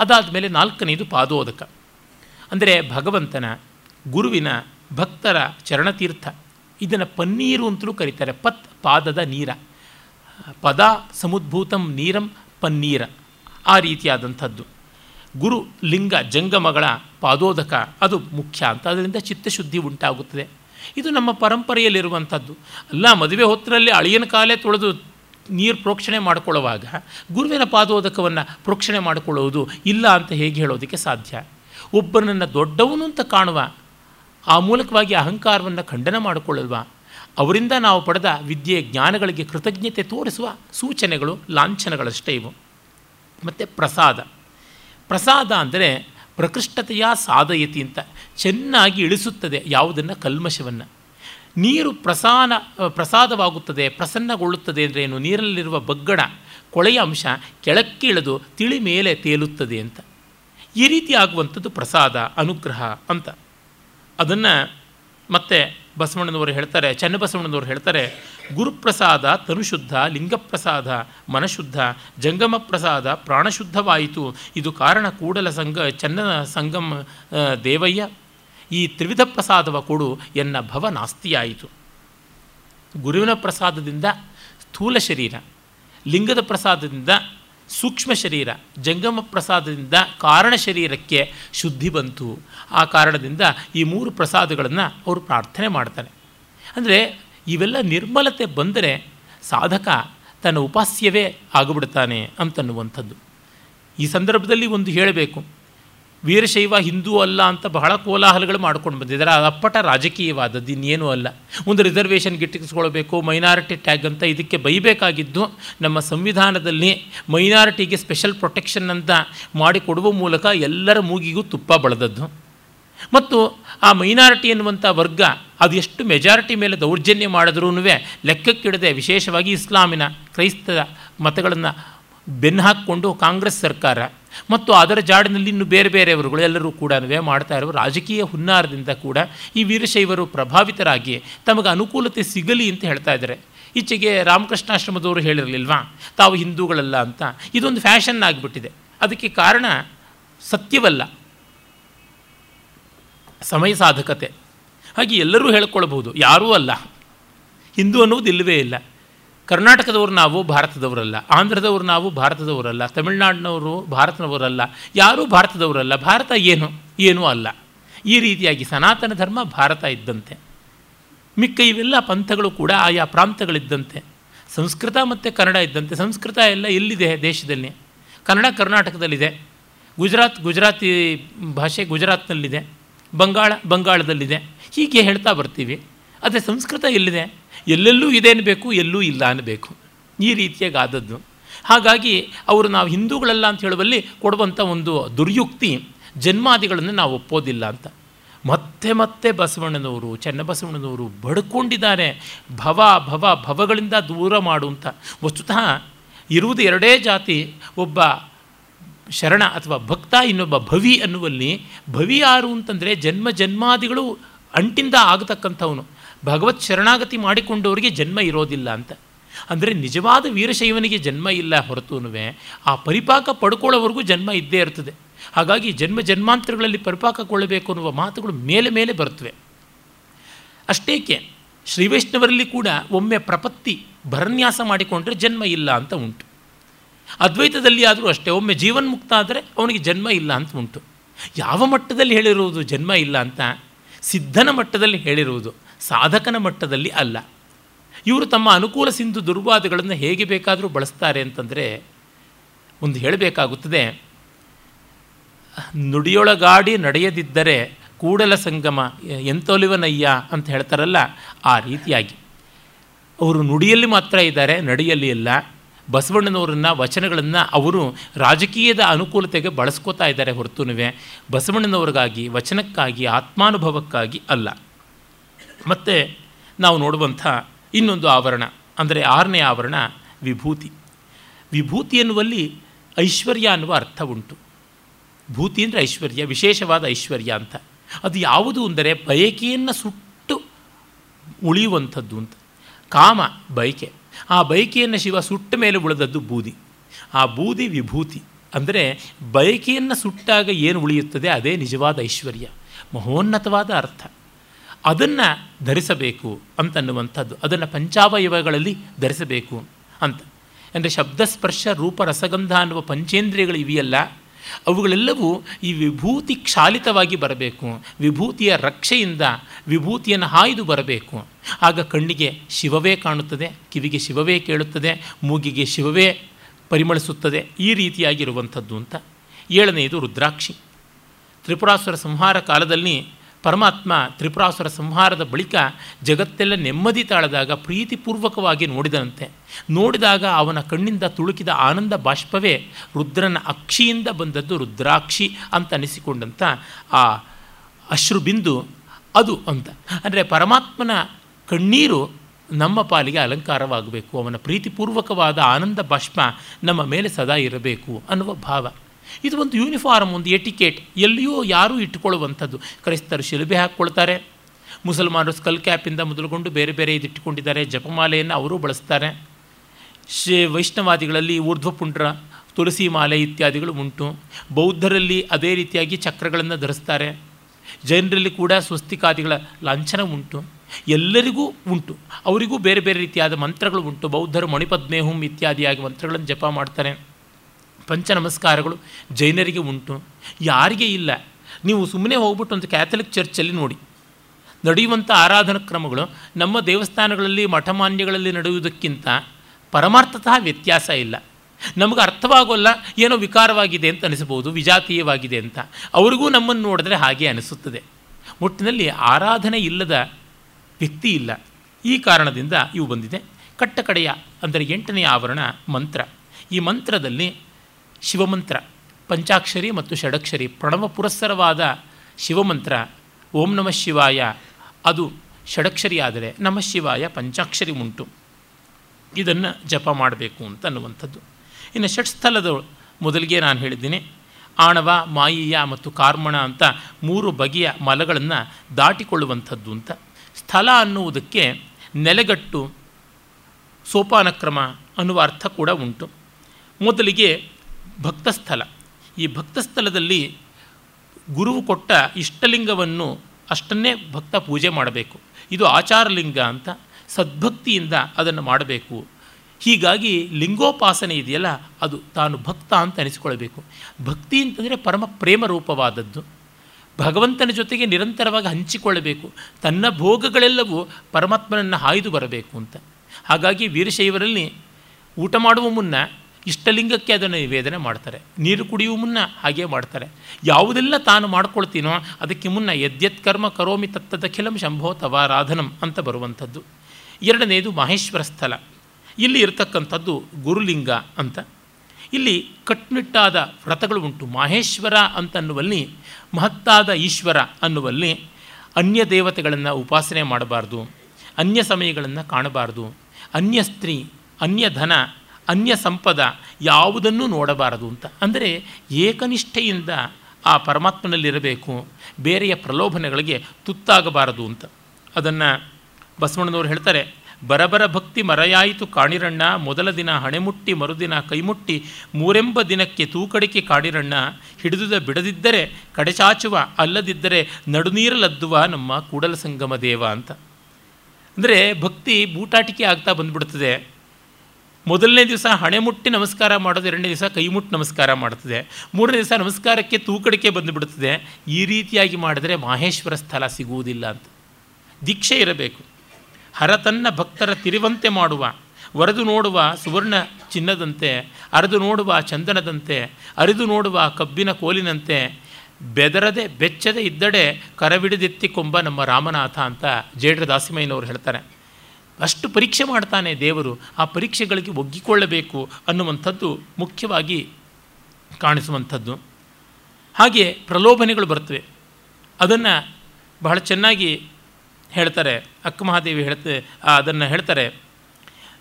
ಅದಾದ ಮೇಲೆ ನಾಲ್ಕನೇದು ಪಾದೋದಕ. ಅಂದರೆ ಭಗವಂತನ ಗುರುವಿನ ಭಕ್ತರ ಚರಣತೀರ್ಥ. ಇದನ್ನು ಪನ್ನೀರು ಅಂತಲೂ ಕರೀತಾರೆ. ಪತ್ ಪಾದದ ನೀರ. ಪದ ಸಮುದ್ಭೂತಂ ನೀರಂ ಪನ್ನೀರ. ಆ ರೀತಿಯಾದಂಥದ್ದು. ಗುರು ಲಿಂಗ ಜಂಗಮಗಳ ಪಾದೋದಕ ಅದು ಮುಖ್ಯ ಅಂತ. ಅದರಿಂದ ಚಿತ್ತಶುದ್ಧಿ ಉಂಟಾಗುತ್ತದೆ. ಇದು ನಮ್ಮ ಪರಂಪರೆಯಲ್ಲಿರುವಂಥದ್ದು. ಅಲ್ಲ, ಮದುವೆ ಹೊತ್ತರಲ್ಲಿ ಅಳಿಯನ ಕಾಲೇ ತೊಳೆದು ನೀರು ಪ್ರೋಕ್ಷಣೆ ಮಾಡಿಕೊಳ್ಳುವಾಗ ಗುರುವಿನ ಪಾದೋದಕವನ್ನು ಪ್ರೋಕ್ಷಣೆ ಮಾಡಿಕೊಳ್ಳುವುದು ಇಲ್ಲ ಅಂತ ಹೇಗೆ ಹೇಳೋದಕ್ಕೆ ಸಾಧ್ಯ? ಒಬ್ಬನನ್ನು ದೊಡ್ಡವನು ಅಂತ ಕಾಣುವ, ಆ ಮೂಲಕವಾಗಿ ಅಹಂಕಾರವನ್ನು ಖಂಡನ ಮಾಡಿಕೊಳ್ಳಲ್ವ ಅವರಿಂದ ನಾವು ಪಡೆದ ವಿದ್ಯೆ ಜ್ಞಾನಗಳಿಗೆ ಕೃತಜ್ಞತೆ ತೋರಿಸುವ ಸೂಚನೆಗಳು, ಲಾಂಛನಗಳಷ್ಟೇ ಇವು. ಮತ್ತು ಪ್ರಸಾದ. ಪ್ರಸಾದ ಅಂದರೆ ಪ್ರಕೃಷ್ಟತೆಯ ಸಾಧಯತಿ ಅಂತ, ಚೆನ್ನಾಗಿ ಇಳಿಸುತ್ತದೆ ಯಾವುದನ್ನು? ಕಲ್ಮಶವನ್ನು. ನೀರು ಪ್ರಸಾನ, ಪ್ರಸಾದವಾಗುತ್ತದೆ, ಪ್ರಸನ್ನಗೊಳ್ಳುತ್ತದೆ ಅಂದರೆ ಏನು? ನೀರಲ್ಲಿರುವ ಬಗ್ಗಡ, ಕೊಳೆಯ ಅಂಶ ಕೆಳಕ್ಕೆ ಇಳಿದು ತಿಳಿ ಮೇಲೆ ತೇಲುತ್ತದೆ ಅಂತ. ಈ ರೀತಿ ಆಗುವಂಥದ್ದು ಪ್ರಸಾದ, ಅನುಗ್ರಹ ಅಂತ. ಅದನ್ನು ಮತ್ತೆ ಬಸವಣ್ಣನವರು ಹೇಳ್ತಾರೆ, ಚನ್ನಬಸವಣ್ಣನವರು ಹೇಳ್ತಾರೆ, ಗುರುಪ್ರಸಾದ ತನುಶುದ್ಧ, ಲಿಂಗಪ್ರಸಾದ ಮನಶುದ್ಧ ಜಂಗಮ ಪ್ರಸಾದ ಪ್ರಾಣಶುದ್ಧವಾಯಿತು. ಇದು ಕಾರಣ ಕೂಡಲ ಸಂಗ ಚನ್ನನ ಸಂಗಮ ದೇವಯ್ಯ, ಈ ತ್ರಿವಿಧ ಪ್ರಸಾದವ ಕೊಡು ಎನ್ನ ಭವ ನಾಸ್ತಿಯಾಯಿತು. ಗುರುವಿನ ಪ್ರಸಾದದಿಂದ ಸ್ಥೂಲ ಶರೀರ, ಲಿಂಗದ ಪ್ರಸಾದದಿಂದ ಸೂಕ್ಷ್ಮ ಶರೀರ, ಜಂಗಮ ಪ್ರಸಾದದಿಂದ ಕಾರಣ ಶರೀರಕ್ಕೆ ಶುದ್ಧಿ ಬಂತು. ಆ ಕಾರಣದಿಂದ ಈ ಮೂರು ಪ್ರಸಾದಗಳನ್ನು ಅವರು ಪ್ರಾರ್ಥನೆ ಮಾಡ್ತಾರೆ. ಅಂದರೆ ಇವೆಲ್ಲ ನಿರ್ಮಲತೆ ಬಂದರೆ ಸಾಧಕ ತನ್ನ ಉಪಾಸ್ಯವೇ ಆಗಿಬಿಡ್ತಾನೆ ಅಂತನ್ನುವಂಥದ್ದು. ಈ ಸಂದರ್ಭದಲ್ಲಿ ಒಂದು ಹೇಳಬೇಕು. ವೀರಶೈವ ಹಿಂದೂ ಅಲ್ಲ ಅಂತ ಬಹಳ ಕೋಲಾಹಲಗಳು ಮಾಡ್ಕೊಂಡು ಬಂದಿದ್ದಾರೆ. ಅದು ಅಪ್ಪಟ ರಾಜಕೀಯವಾದದ್ದು ಇನ್ನೇನೂ ಅಲ್ಲ. ಒಂದು ರಿಸರ್ವೇಷನ್ ಗಿಟ್ಟಿಸ್ಕೊಳ್ಬೇಕು ಮೈನಾರಿಟಿ ಟ್ಯಾಗ್ ಅಂತ ಇದಕ್ಕೆ ಬೈಬೇಕಾಗಿದ್ದು, ನಮ್ಮ ಸಂವಿಧಾನದಲ್ಲಿ ಮೈನಾರಿಟಿಗೆ ಸ್ಪೆಷಲ್ ಪ್ರೊಟೆಕ್ಷನ್ ಅಂತ ಮಾಡಿಕೊಡುವ ಮೂಲಕ ಎಲ್ಲರ ಮೂಗಿಗೂ ತುಪ್ಪ ಬಳದದ್ದು. ಮತ್ತು ಆ ಮೈನಾರಿಟಿ ಎನ್ನುವಂಥ ವರ್ಗ ಅದು ಎಷ್ಟು ಮೆಜಾರಿಟಿ ಮೇಲೆ ದೌರ್ಜನ್ಯ ಮಾಡಿದ್ರೂ ಲೆಕ್ಕಕ್ಕಿಡದೆ ವಿಶೇಷವಾಗಿ ಇಸ್ಲಾಮಿನ ಕ್ರೈಸ್ತ ಮತಗಳನ್ನು ಬೆನ್ನು ಹಾಕ್ಕೊಂಡು ಕಾಂಗ್ರೆಸ್ ಸರ್ಕಾರ ಮತ್ತು ಅದರ ಜಾಡಿನಲ್ಲಿ ಇನ್ನು ಬೇರೆ ಬೇರೆಯವರುಗಳು ಎಲ್ಲರೂ ಕೂಡ ಮಾಡ್ತಾ ಇರುವ ರಾಜಕೀಯ ಹುನ್ನಾರದಿಂದ ಕೂಡ ಈ ವೀರಶೈವರು ಪ್ರಭಾವಿತರಾಗಿ ತಮಗೆ ಅನುಕೂಲತೆ ಸಿಗಲಿ ಅಂತ ಹೇಳ್ತಾ ಇದ್ದಾರೆ. ಈಚೆಗೆ ರಾಮಕೃಷ್ಣಾಶ್ರಮದವರು ಹೇಳಿರಲಿಲ್ವಾ, ತಾವು ಹಿಂದೂಗಳಲ್ಲ ಅಂತ. ಇದೊಂದು ಫ್ಯಾಷನ್ ಆಗಿಬಿಟ್ಟಿದೆ. ಅದಕ್ಕೆ ಕಾರಣ ಸತ್ಯವಲ್ಲ. ಸಮಯ ಸಾಧಕತೆ. ಹಾಗೆ ಎಲ್ಲರೂ ಹೇಳ್ಕೊಳ್ಬಹುದು, ಯಾರೂ ಅಲ್ಲ. ಹಿಂದೂ ಅನ್ನೋದು ಇಲ್ಲವೇ ಇಲ್ಲ. ಕರ್ನಾಟಕದವರು ನಾವು ಭಾರತದವರಲ್ಲ, ಆಂಧ್ರದವರು ನಾವು ಭಾರತದವರಲ್ಲ, ತಮಿಳುನಾಡಿನವರು ಭಾರತದವರಲ್ಲ, ಯಾರೂ ಭಾರತದವರಲ್ಲ, ಭಾರತ ಏನು? ಏನೂ ಅಲ್ಲ. ಈ ರೀತಿಯಾಗಿ ಸನಾತನ ಧರ್ಮ ಭಾರತ ಇದ್ದಂತೆ. ಮಿಕ್ಕ ಇವೆಲ್ಲ ಪಂಥಗಳು ಕೂಡ ಆಯಾ ಪ್ರಾಂತಗಳಿದ್ದಂತೆ ಸಂಸ್ಕೃತ ಮತ್ತು ಕನ್ನಡ ಇದ್ದಂತೆ. ಸಂಸ್ಕೃತ ಎಲ್ಲ ಎಲ್ಲಿದೆ ದೇಶದಲ್ಲಿ? ಕನ್ನಡ ಕರ್ನಾಟಕದಲ್ಲಿದೆ. ಗುಜರಾತ್, ಗುಜರಾತಿ ಭಾಷೆ ಗುಜರಾತ್ನಲ್ಲಿದೆ. ಬಂಗಾಳ, ಬಂಗಾಳದಲ್ಲಿದೆ. ಹೀಗೆ ಹೇಳ್ತಾ ಬರ್ತೀವಿ. ಆದರೆ ಸಂಸ್ಕೃತ ಎಲ್ಲಿದೆ? ಎಲ್ಲೆಲ್ಲೂ ಇದೆ ಅನ್ನಬೇಕು ಎಲ್ಲೂ ಇಲ್ಲ ಅನ್ನಬೇಕು ಈ ರೀತಿಯಾಗಿ ಆದದ್ದು ಹಾಗಾಗಿ ಅವರು ನಾವು ಹಿಂದೂಗಳಲ್ಲ ಅಂತ ಹೇಳುವಲ್ಲಿ ಕೊಡುವಂಥ ಒಂದು ದುರ್ಯುಕ್ತಿ ಜನ್ಮಾದಿಗಳನ್ನು ನಾವು ಒಪ್ಪೋದಿಲ್ಲ ಅಂತ. ಮತ್ತೆ ಮತ್ತೆ ಬಸವಣ್ಣನವರು ಚೆನ್ನಬಸವಣ್ಣನವರು ಬಡ್ಕೊಂಡಿದ್ದಾರೆ. ಭವ ಭವ, ಭವಗಳಿಂದ ದೂರ ಮಾಡುವಂಥ ವಸ್ತುತಃ ಇರುವುದು ಎರಡೇ ಜಾತಿ, ಒಬ್ಬ ಶರಣ ಅಥವಾ ಭಕ್ತ, ಇನ್ನೊಬ್ಬ ಭವಿ ಅನ್ನುವಲ್ಲಿ ಭವಿ ಯಾರು ಅಂತಂದರೆ ಜನ್ಮ ಜನ್ಮಾದಿಗಳು ಅಂಟಿಂದ ಆಗತಕ್ಕಂಥವನು. ಭಗವತ್ ಶರಣಾಗತಿ ಮಾಡಿಕೊಂಡವರಿಗೆ ಜನ್ಮ ಇರೋದಿಲ್ಲ ಅಂತ. ಅಂದರೆ ನಿಜವಾದ ವೀರಶೈವನಿಗೆ ಜನ್ಮ ಇಲ್ಲ ಹೊರತುನುವೆ, ಆ ಪರಿಪಾಕ ಪಡ್ಕೊಳ್ಳೋವರೆಗೂ ಜನ್ಮ ಇದ್ದೇ ಇರ್ತದೆ. ಹಾಗಾಗಿ ಜನ್ಮ ಜನ್ಮಾಂತರಗಳಲ್ಲಿ ಪರಿಪಾಕಗೊಳ್ಳಬೇಕು ಅನ್ನುವ ಮಾತುಗಳು ಮೇಲೆ ಮೇಲೆ ಬರ್ತವೆ ಅಷ್ಟೇಕೆ, ಶ್ರೀವೈಷ್ಣವರಲ್ಲಿ ಕೂಡ ಒಮ್ಮೆ ಪ್ರಪತ್ತಿ, ಭರನ್ಯಾಸ ಮಾಡಿಕೊಂಡ್ರೆ ಜನ್ಮ ಇಲ್ಲ ಅಂತ ಉಂಟು. ಅದ್ವೈತದಲ್ಲಿ ಆದರೂ ಅಷ್ಟೇ, ಒಮ್ಮೆ ಜೀವನ್ಮುಕ್ತ ಆದರೆ ಅವನಿಗೆ ಜನ್ಮ ಇಲ್ಲ ಅಂತ ಉಂಟು. ಯಾವ ಮಟ್ಟದಲ್ಲಿ ಹೇಳಿರುವುದು ಜನ್ಮ ಇಲ್ಲ ಅಂತ? ಸಿದ್ಧನ ಮಟ್ಟದಲ್ಲಿ ಹೇಳಿರುವುದು. ಸಾಧಕನ ಮಟ್ಟದಲ್ಲಿ ಅಲ್ಲ. ಇವರು ತಮ್ಮ ಅನುಕೂಲ ಸಿಂಧು ದುರ್ವಾದಗಳನ್ನು ಹೇಗೆ ಬೇಕಾದರೂ ಬಳಸ್ತಾರೆ ಅಂತಂದರೆ, ಒಂದು ಹೇಳಬೇಕಾಗುತ್ತದೆ. ನುಡಿಯೊಳಗಾಡಿ ನಡೆಯದಿದ್ದರೆ ಕೂಡಲ ಸಂಗಮ, ಎಂತೊಲಿವನಯ್ಯ ಅಂತ ಹೇಳ್ತಾರಲ್ಲ, ಆ ರೀತಿಯಾಗಿ. ಅವರು ನುಡಿಯಲ್ಲಿ ಮಾತ್ರ ಇದ್ದಾರೆ, ನಡೆಯಲ್ಲಿ ಇಲ್ಲ ಬಸವಣ್ಣನವರನ್ನು, ವಚನಗಳನ್ನು ಅವರು ರಾಜಕೀಯದ ಅನುಕೂಲತೆಗೆ ಬಳಸ್ಕೋತಾ ಇದ್ದಾರೆ ಹೊರತುನುವೆ. ಬಸವಣ್ಣನವ್ರಿಗಾಗಿ, ವಚನಕ್ಕಾಗಿ, ಆತ್ಮಾನುಭವಕ್ಕಾಗಿ ಅಲ್ಲ. ಮತ್ತು ನಾವು ನೋಡುವಂಥ ಇನ್ನೊಂದು ಆವರಣ, ಅಂದರೆ ಆರನೇ ಆವರಣ, ವಿಭೂತಿ. ವಿಭೂತಿ ಎನ್ನುವಲ್ಲಿ ಐಶ್ವರ್ಯ ಅನ್ನುವ ಅರ್ಥ ಉಂಟು. ಭೂತಿ ಅಂದರೆ ಐಶ್ವರ್ಯ, ವಿಶೇಷವಾದ ಐಶ್ವರ್ಯ ಅಂತ. ಅದು ಯಾವುದು ಅಂದರೆ ಬಯಕೆಯನ್ನು ಸುಟ್ಟು ಉಳಿಯುವಂಥದ್ದು ಅಂತ. ಕಾಮ, ಬಯಕೆ. ಆ ಬಯಕೆಯನ್ನು ಶಿವ ಸುಟ್ಟ ಮೇಲೆ ಉಳಿದದ್ದು ಬೂದಿ. ಆ ಬೂದಿ ವಿಭೂತಿ. ಅಂದರೆ ಬಯಕೆಯನ್ನು ಸುಟ್ಟಾಗ ಏನು ಉಳಿಯುತ್ತದೆ? ಅದೇ ನಿಜವಾದ ಐಶ್ವರ್ಯ. ಮಹೋನ್ನತವಾದ ಅರ್ಥ. ಅದನ್ನು ಧರಿಸಬೇಕು ಅಂತನ್ನುವಂಥದ್ದು. ಅದನ್ನು ಪಂಚಾವಯವಗಳಲ್ಲಿ ಧರಿಸಬೇಕು ಅಂತ. ಅಂದರೆ ಶಬ್ದಸ್ಪರ್ಶ, ರೂಪ, ರಸಗಂಧ ಅನ್ನುವ ಪಂಚೇಂದ್ರಿಯಗಳು ಇವೆಯಲ್ಲ, ಅವುಗಳೆಲ್ಲವೂ ಈ ವಿಭೂತಿ ಕ್ಷಾಲಿತವಾಗಿ ಬರಬೇಕು. ವಿಭೂತಿಯ ರಕ್ಷೆಯಿಂದ ವಿಭೂತಿಯನ್ನು ಹಾಯ್ದು ಬರಬೇಕು. ಆಗ ಕಣ್ಣಿಗೆ ಶಿವವೇ ಕಾಣುತ್ತದೆ, ಕಿವಿಗೆ ಶಿವವೇ ಕೇಳುತ್ತದೆ, ಮೂಗಿಗೆ ಶಿವವೇ ಪರಿಮಳಿಸುತ್ತದೆ, ಈ ರೀತಿಯಾಗಿರುವಂಥದ್ದು ಅಂತ. ಏಳನೆಯದು ರುದ್ರಾಕ್ಷಿ. ತ್ರಿಪುರಾಸುರ ಸಂಹಾರ ಕಾಲದಲ್ಲಿ ಪರಮಾತ್ಮ ತ್ರಿಪುರಾಸುರ ಸಂಹಾರದ ಬಳಿಕ ಜಗತ್ತೆಲ್ಲ ನೆಮ್ಮದಿ ತಾಳದಾಗ ಪ್ರೀತಿಪೂರ್ವಕವಾಗಿ ನೋಡಿದಂತೆ ನೋಡಿದಾಗ ಅವನ ಕಣ್ಣಿಂದ ತುಳುಕಿದ ಆನಂದ ಬಾಷ್ಪವೇ ರುದ್ರನ ಅಕ್ಷಿಯಿಂದ ಬಂದದ್ದು ರುದ್ರಾಕ್ಷಿ ಅಂತ ಅನಿಸಿಕೊಂಡಂಥ ಆ ಅಶ್ರುಬಿಂದು ಅದು ಅಂತ. ಅಂದರೆ ಪರಮಾತ್ಮನ ಕಣ್ಣೀರು ನಮ್ಮ ಪಾಲಿಗೆ ಅಲಂಕಾರವಾಗಬೇಕು, ಅವನ ಪ್ರೀತಿಪೂರ್ವಕವಾದ ಆನಂದ ಬಾಷ್ಪ ನಮ್ಮ ಮೇಲೆ ಸದಾ ಇರಬೇಕು ಅನ್ನುವ ಭಾವ. ಇದು ಒಂದು ಯೂನಿಫಾರ್ಮ್ ಒಂದು ಎಟಿಕೇಟ್ ಎಲ್ಲಿಯೂ ಯಾರೂ ಇಟ್ಟುಕೊಳ್ಳುವಂಥದ್ದು. ಕ್ರೈಸ್ತರು ಶಿಲುಬೆ ಹಾಕ್ಕೊಳ್ತಾರೆ. ಮುಸಲ್ಮಾನರು ಸ್ಕಲ್ ಕ್ಯಾಪಿಂದ ಮೊದಲುಗೊಂಡು ಬೇರೆ ಬೇರೆ ಇದಿಟ್ಟುಕೊಂಡಿದ್ದಾರೆ. ಜಪಮಾಲೆಯನ್ನು ಅವರೂ ಬಳಸ್ತಾರೆ. ಶೇ, ವೈಷ್ಣವಾದಿಗಳಲ್ಲಿ ಊರ್ಧ್ವಪುಂಡ್ರ ತುಳಸಿ ಮಾಲೆ ಇತ್ಯಾದಿಗಳು ಉಂಟು. ಬೌದ್ಧರಲ್ಲಿ ಅದೇ ರೀತಿಯಾಗಿ ಚಕ್ರಗಳನ್ನು ಧರಿಸ್ತಾರೆ. ಜೈನರಲ್ಲಿ ಕೂಡ ಸ್ವಸ್ತಿಕಾದಿಗಳ ಲಾಂಛನ ಉಂಟು. ಎಲ್ಲರಿಗೂ ಉಂಟು. ಅವರಿಗೂ ಬೇರೆ ಬೇರೆ ರೀತಿಯಾದ ಮಂತ್ರಗಳು ಉಂಟು. ಬೌದ್ಧರು ಮಣಿಪದ್ಮೇಹುಂ ಇತ್ಯಾದಿಯಾಗಿ ಮಂತ್ರಗಳನ್ನು ಜಪ ಮಾಡ್ತಾರೆ. ಪಂಚ ನಮಸ್ಕಾರಗಳು ಜೈನರಿಗೆ ಉಂಟು. ಯಾರಿಗೆ ಇಲ್ಲ. ನೀವು ಸುಮ್ಮನೆ ಹೋಗ್ಬಿಟ್ಟು ಒಂದು ಕ್ಯಾಥಲಿಕ್ ಚರ್ಚಲ್ಲಿ ನೋಡಿ. ನಡೆಯುವಂಥ ಆರಾಧನಾ ಕ್ರಮಗಳು ನಮ್ಮ ದೇವಸ್ಥಾನಗಳಲ್ಲಿ, ಮಠಮಾನ್ಯಗಳಲ್ಲಿ ನಡೆಯುವುದಕ್ಕಿಂತ ಪರಮಾರ್ಥತಃ ವ್ಯತ್ಯಾಸ ಇಲ್ಲ. ನಮಗೆ ಅರ್ಥವಾಗೋಲ್ಲ, ಏನೋ ವಿಕಾರವಾಗಿದೆ ಅಂತ ಅನಿಸ್ಬೋದು ವಿಜಾತೀಯವಾಗಿದೆ ಅಂತ. ಅವರಿಗೂ ನಮ್ಮನ್ನು ನೋಡಿದ್ರೆ ಹಾಗೆ ಅನಿಸುತ್ತದೆ. ಒಟ್ಟಿನಲ್ಲಿ ಆರಾಧನೆ ಇಲ್ಲದ ವ್ಯಕ್ತಿ ಇಲ್ಲ. ಈ ಕಾರಣದಿಂದ ಇವು ಬಂದಿದೆ. ಕಟ್ಟಕಡೆಯ ಅಂದರೆ ಎಂಟನೆಯ ಆವರಣ ಮಂತ್ರ. ಈ ಮಂತ್ರದಲ್ಲಿ ಶಿವಮಂತ್ರ, ಪಂಚಾಕ್ಷರಿ ಮತ್ತು ಷಡಕ್ಷರಿ, ಪ್ರಣವ ಪುರಸ್ಸರವಾದ ಶಿವಮಂತ್ರ, ಓಂ ನಮಃ ಶಿವಾಯ, ಅದು ಷಡಕ್ಷರಿ ಆದರೆ ನಮಃ ಶಿವಾಯ ಪಂಚಾಕ್ಷರಿ ಉಂಟು. ಇದನ್ನು ಜಪ ಮಾಡಬೇಕು ಅಂತ ಅನ್ನುವಂಥದ್ದು. ಇನ್ನು ಷಟ್ಸ್ಥಲದ ಮೊದಲಿಗೆ ನಾನು ಹೇಳಿದ್ದೀನಿ, ಆಣವ, ಮಾಯಿಯ ಮತ್ತು ಕಾರ್ಮಣ ಅಂತ ಮೂರು ಬಗೆಯ ಮಲಗಳನ್ನು ದಾಟಿಕೊಳ್ಳುವಂಥದ್ದು ಅಂತ. ಸ್ಥಳ ಅನ್ನುವುದಕ್ಕೆ ನೆಲೆಗಟ್ಟು, ಸೋಪಾನಕ್ರಮ ಅನ್ನುವ ಅರ್ಥ ಕೂಡ ಉಂಟು. ಮೊದಲಿಗೆ ಭಕ್ತಸ್ಥಳ ಈ ಭಕ್ತಸ್ಥಲದಲ್ಲಿ ಗುರುವು ಕೊಟ್ಟ ಇಷ್ಟಲಿಂಗವನ್ನು ಅಷ್ಟನ್ನೇ ಭಕ್ತ ಪೂಜೆ ಮಾಡಬೇಕು. ಇದು ಆಚಾರಲಿಂಗ ಅಂತ ಸದ್ಭಕ್ತಿಯಿಂದ ಅದನ್ನು ಮಾಡಬೇಕು. ಹೀಗಾಗಿ ಲಿಂಗೋಪಾಸನೆ ಇದೆಯಲ್ಲ, ಅದು ತಾನು ಭಕ್ತ ಅಂತ ಅನಿಸಿಕೊಳ್ಬೇಕು ಭಕ್ತಿ ಅಂತಂದರೆ ಪರಮ ಪ್ರೇಮ ರೂಪವಾದದ್ದು. ಭಗವಂತನ ಜೊತೆಗೆ ನಿರಂತರವಾಗಿ ಹಂಚಿಕೊಳ್ಳಬೇಕು. ತನ್ನ ಭೋಗಗಳೆಲ್ಲವೂ ಪರಮಾತ್ಮನನ್ನು ಹಾಯ್ದು ಬರಬೇಕು ಅಂತ. ಹಾಗಾಗಿ ವೀರಶೈವರಲ್ಲಿ ಊಟ ಮಾಡುವ ಮುನ್ನ ಇಷ್ಟಲಿಂಗಕ್ಕೆ ಅದನ್ನು ನಿವೇದನೆ ಮಾಡ್ತಾರೆ. ನೀರು ಕುಡಿಯುವ ಮುನ್ನ ಹಾಗೆ ಮಾಡ್ತಾರೆ. ಯಾವುದೆಲ್ಲ ತಾನು ಮಾಡ್ಕೊಳ್ತೀನೋ ಅದಕ್ಕೆ ಮುನ್ನ ಯದ್ಯತ್ ಕರ್ಮ ಕರೋಮಿ ತತ್ತದಖಿಲಂ ಶಂಭೋ ತವಾರಾಧನಂ ಅಂತ ಬರುವಂಥದ್ದು. ಎರಡನೆಯದು ಮಹೇಶ್ವರ ಸ್ಥಳ. ಇಲ್ಲಿ ಇರತಕ್ಕಂಥದ್ದು ಗುರುಲಿಂಗ ಅಂತ. ಇಲ್ಲಿ ಕಟ್ಟುನಿಟ್ಟಾದ ವ್ರತಗಳು ಉಂಟು. ಮಹೇಶ್ವರ ಅಂತನ್ನುವಲ್ಲಿ, ಮಹತ್ತಾದ ಈಶ್ವರ ಅನ್ನುವಲ್ಲಿ ಅನ್ಯ ದೇವತೆಗಳನ್ನು ಉಪಾಸನೆ ಮಾಡಬಾರ್ದು, ಅನ್ಯ ಸಮಯಗಳನ್ನು ಕಾಣಬಾರ್ದು. ಅನ್ಯ ಸ್ತ್ರೀ, ಅನ್ಯ ಧನ ಅನ್ಯ ಸಂಪದ ಯಾವುದನ್ನೂ ನೋಡಬಾರದು ಅಂತ. ಅಂದರೆ ಏಕನಿಷ್ಠೆಯಿಂದ ಆ ಪರಮಾತ್ಮನಲ್ಲಿರಬೇಕು, ಬೇರೆಯ ಪ್ರಲೋಭನೆಗಳಿಗೆ ತುತ್ತಾಗಬಾರದು ಅಂತ. ಅದನ್ನು ಬಸವಣ್ಣನವರು ಹೇಳ್ತಾರೆ, ಬರಬರ ಭಕ್ತಿ ಮರೆಯಾಯಿತು ಕಾಣಿರಣ್ಣ, ಮೊದಲ ದಿನ ಹಣೆಮುಟ್ಟಿ, ಮರುದಿನ ಕೈಮುಟ್ಟಿ, ಮೂರೆಂಬ ದಿನಕ್ಕೆ ತೂಕಡಿಕೆ ಕಾಡಿರಣ್ಣ ಹಿಡಿದುದ ಬಿಡದಿದ್ದರೆ ಕಡೆಚಾಚುವ, ಅಲ್ಲದಿದ್ದರೆ ನಡುನೀರಲದ್ದುವ ನಮ್ಮ ಕೂಡಲ ಸಂಗಮ ದೇವ ಅಂತ. ಅಂದರೆ ಭಕ್ತಿ ಬೂಟಾಟಿಕೆ ಆಗ್ತಾ ಬಂದ್ಬಿಡ್ತದೆ. ಮೊದಲನೇ ದಿವಸ ಹಣೆ ಮುಟ್ಟಿ ನಮಸ್ಕಾರ ಮಾಡೋದು, ಎರಡನೇ ದಿವಸ ಕೈ ಮುಟ್ಟಿ ನಮಸ್ಕಾರ ಮಾಡ್ತದೆ. ಮೂರನೇ ದಿವಸ ನಮಸ್ಕಾರಕ್ಕೆ ತೂಕಡಿಕೆ ಬಂದುಬಿಡ್ತದೆ. ಈ ರೀತಿಯಾಗಿ ಮಾಡಿದರೆ ಮಾಹೇಶ್ವರ ಸ್ಥಳ ಸಿಗುವುದಿಲ್ಲ ಅಂತ. ದೀಕ್ಷೆ ಇರಬೇಕು. ಹರತನ್ನ ಭಕ್ತರ ತಿರುವಂತೆ ಮಾಡುವ, ವರದು ನೋಡುವ ಸುವರ್ಣ ಚಿನ್ನದಂತೆ, ಅರೆದು ನೋಡುವ ಚಂದನದಂತೆ, ಅರಿದು ನೋಡುವ ಕಬ್ಬಿನ ಕೋಲಿನಂತೆ, ಬೆದರದೆ ಬೆಚ್ಚದೆ ಇದ್ದಡೆ ಕರವಿಡಿದೆತ್ತಿಕೊಂಬ ನಮ್ಮ ರಾಮನಾಥ ಅಂತ ಜೇಡ್ರ ದಾಸಿಮಯ್ಯನವರು ಹೇಳ್ತಾರೆ. ಅಷ್ಟು ಪರೀಕ್ಷೆ ಮಾಡ್ತಾನೆ ದೇವರು, ಆ ಪರೀಕ್ಷೆಗಳಿಗೆ ಒಗ್ಗಿಕೊಳ್ಳಬೇಕು ಅನ್ನುವಂಥದ್ದು ಮುಖ್ಯವಾಗಿ ಕಾಣಿಸುವಂಥದ್ದು. ಹಾಗೆ ಪ್ರಲೋಭನೆಗಳು ಬರ್ತವೆ. ಅದನ್ನು ಬಹಳ ಚೆನ್ನಾಗಿ ಹೇಳ್ತಾರೆ, ಅಕ್ಕ ಮಹಾದೇವಿ ಹೇಳ್ತೆ ಅದನ್ನು ಹೇಳ್ತಾರೆ,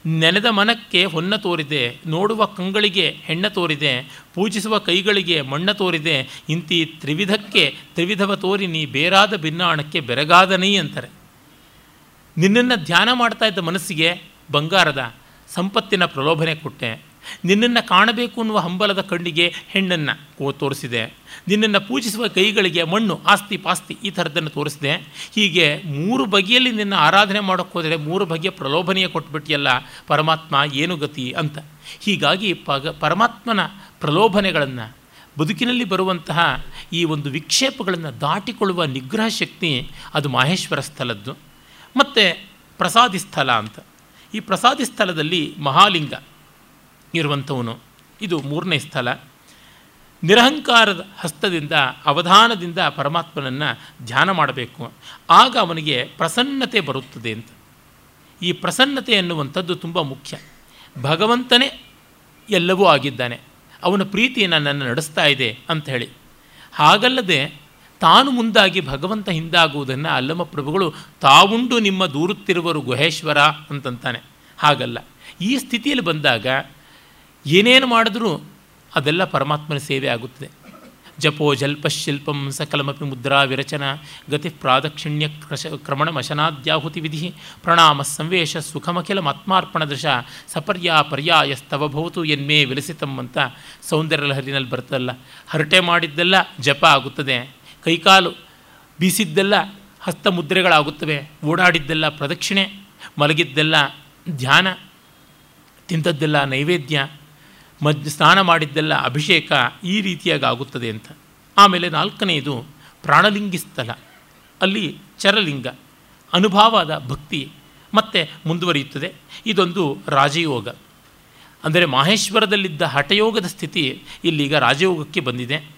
ನೆನೆದ ಮನಕ್ಕೆ ಹೊನ್ನ ತೋರಿದೆ, ನೋಡುವ ಕಂಗಳಿಗೆ ಹೆಣ್ಣ ತೋರಿದೆ, ಪೂಜಿಸುವ ಕೈಗಳಿಗೆ ಮಣ್ಣ ತೋರಿದೆ, ಇಂತಿ ತ್ರಿವಿಧಕ್ಕೆ ತ್ರಿವಿಧವ ತೋರಿ ನೀ ಬೇರಾದ ಭಿನ್ನಾಣಕ್ಕೆ ಬೆರಗಾದನೈ ಅಂತಾರೆ. ನಿನ್ನನ್ನು ಧ್ಯಾನ ಮಾಡ್ತಾ ಇದ್ದ ಮನಸ್ಸಿಗೆ ಬಂಗಾರದ ಸಂಪತ್ತಿನ ಪ್ರಲೋಭನೆ ಕೊಟ್ಟೆ. ನಿನ್ನನ್ನು ಕಾಣಬೇಕು ಅನ್ನುವ ಹಂಬಲದ ಕಣ್ಣಿಗೆ ಹೆಣ್ಣನ್ನು ಕೋ ತೋರಿಸಿದೆ. ನಿನ್ನನ್ನು ಪೂಜಿಸುವ ಕೈಗಳಿಗೆ ಮಣ್ಣು, ಆಸ್ತಿ, ಪಾಸ್ತಿ ಈ ಥರದ್ದನ್ನು ತೋರಿಸಿದೆ. ಹೀಗೆ ಮೂರು ಬಗೆಯಲ್ಲಿ ನಿನ್ನ ಆರಾಧನೆ ಮಾಡೋಕ್ಕೋದ್ರೆ ಮೂರು ಬಗೆಯ ಪ್ರಲೋಭನೆಯ ಕೊಟ್ಬಿಟ್ಟಿಯಲ್ಲ ಪರಮಾತ್ಮ ಏನು ಗತಿ ಅಂತ. ಹೀಗಾಗಿ ಪಗ, ಪರಮಾತ್ಮನ ಪ್ರಲೋಭನೆಗಳನ್ನು, ಬದುಕಿನಲ್ಲಿ ಬರುವಂತಹ ಈ ಒಂದು ವಿಕ್ಷೇಪಗಳನ್ನು ದಾಟಿಕೊಳ್ಳುವ ನಿಗ್ರಹ ಶಕ್ತಿ ಅದು ಮಾಹೇಶ್ವರ ಸ್ಥಳದ್ದು. ಮತ್ತು ಪ್ರಸಾದಿ ಸ್ಥಳ ಅಂತ. ಈ ಪ್ರಸಾದಿ ಸ್ಥಳದಲ್ಲಿ ಮಹಾಲಿಂಗ ಇರುವಂಥವನು. ಇದು ಮೂರನೇ ಸ್ಥಳ. ನಿರಹಂಕಾರದ ಹಸ್ತದಿಂದ, ಅವಧಾನದಿಂದ ಪರಮಾತ್ಮನನ್ನು ಧ್ಯಾನ ಮಾಡಬೇಕು. ಆಗ ಅವನಿಗೆ ಪ್ರಸನ್ನತೆ ಬರುತ್ತದೆ ಅಂತ. ಈ ಪ್ರಸನ್ನತೆ ಎನ್ನುವಂಥದ್ದು ತುಂಬ ಮುಖ್ಯ. ಭಗವಂತನೇ ಎಲ್ಲವೂ ಆಗಿದ್ದಾನೆ. ಅವನ ಪ್ರೀತಿ ನನ್ನನ್ನು ನಡೆಸ್ತಾ ಇದೆ ಅಂತ ಹೇಳಿ. ಹಾಗಲ್ಲದೆ ತಾನು ಮುಂದಾಗಿ ಭಗವಂತ ಹಿಂದಾಗುವುದನ್ನು ಅಲ್ಲಮ ಪ್ರಭುಗಳು ತಾವುಂಡು ನಿಮ್ಮ ದೂರುತ್ತಿರುವರು ಗುಹೇಶ್ವರ ಅಂತಂತಾನೆ. ಹಾಗಲ್ಲ. ಈ ಸ್ಥಿತಿಯಲ್ಲಿ ಬಂದಾಗ ಏನೇನು ಮಾಡಿದ್ರೂ ಅದೆಲ್ಲ ಪರಮಾತ್ಮನ ಸೇವೆ ಆಗುತ್ತದೆ. ಜಪೋ ಜಲ್ಪಶಿಲ್ಪಂ ಸಕಲಮಪಿ ಮುದ್ರಾ ವಿರಚನ ಗತಿ ಪ್ರಾದಕ್ಷಿಣ್ಯ ಕ್ರಶ ಕ್ರಮಣ ಮಶನಾದ್ಯಾಹುತಿ ವಿಧಿ ಪ್ರಣಾಮ ಸಂವೇಶ ಸುಖಮಖಿಲ ಆತ್ಮಾರ್ಪಣ ದೃಶ ಸಪರ್ಯಾ ಪರ್ಯಾಯ ಸ್ತವ ಭವತು ಎನ್ಮೇ ವಿಲಸಿತಂ ಅಂತ ಸೌಂದರ್ಯ ಲಹರಿನಲ್ಲಿ ಬರ್ತಲ್ಲ ಹರಟೆ ಮಾಡಿದ್ದೆಲ್ಲ ಜಪ ಆಗುತ್ತದೆ. ಕೈಕಾಲು ಬೀಸಿದ್ದೆಲ್ಲ ಹಸ್ತ ಮುದ್ರೆಗಳಾಗುತ್ತವೆ, ಓಡಾಡಿದ್ದೆಲ್ಲ ಪ್ರದಕ್ಷಿಣೆ, ಮಲಗಿದ್ದೆಲ್ಲ ಧ್ಯಾನ, ತಿಂದದ್ದೆಲ್ಲ ನೈವೇದ್ಯ ಮದ್ ಸ್ನಾನ ಮಾಡಿದ್ದೆಲ್ಲ ಅಭಿಷೇಕ ಈ ರೀತಿಯಾಗಿ ಆಗುತ್ತದೆ ಅಂತ. ಆಮೇಲೆ ನಾಲ್ಕನೆಯದು ಪ್ರಾಣಲಿಂಗಿ ಸ್ಥಳ ಅಲ್ಲಿ ಚರಲಿಂಗ, ಅನುಭವದ ಭಕ್ತಿ ಮತ್ತೆ ಮುಂದುವರಿಯುತ್ತದೆ. ಇದೊಂದು ರಾಜಯೋಗ. ಅಂದರೆ ಮಾಹೇಶ್ವರದಲ್ಲಿದ್ದ ಹಠಯೋಗದ ಸ್ಥಿತಿ ಇಲ್ಲಿಗ ರಾಜಯೋಗಕ್ಕೆ ಬಂದಿದೆ.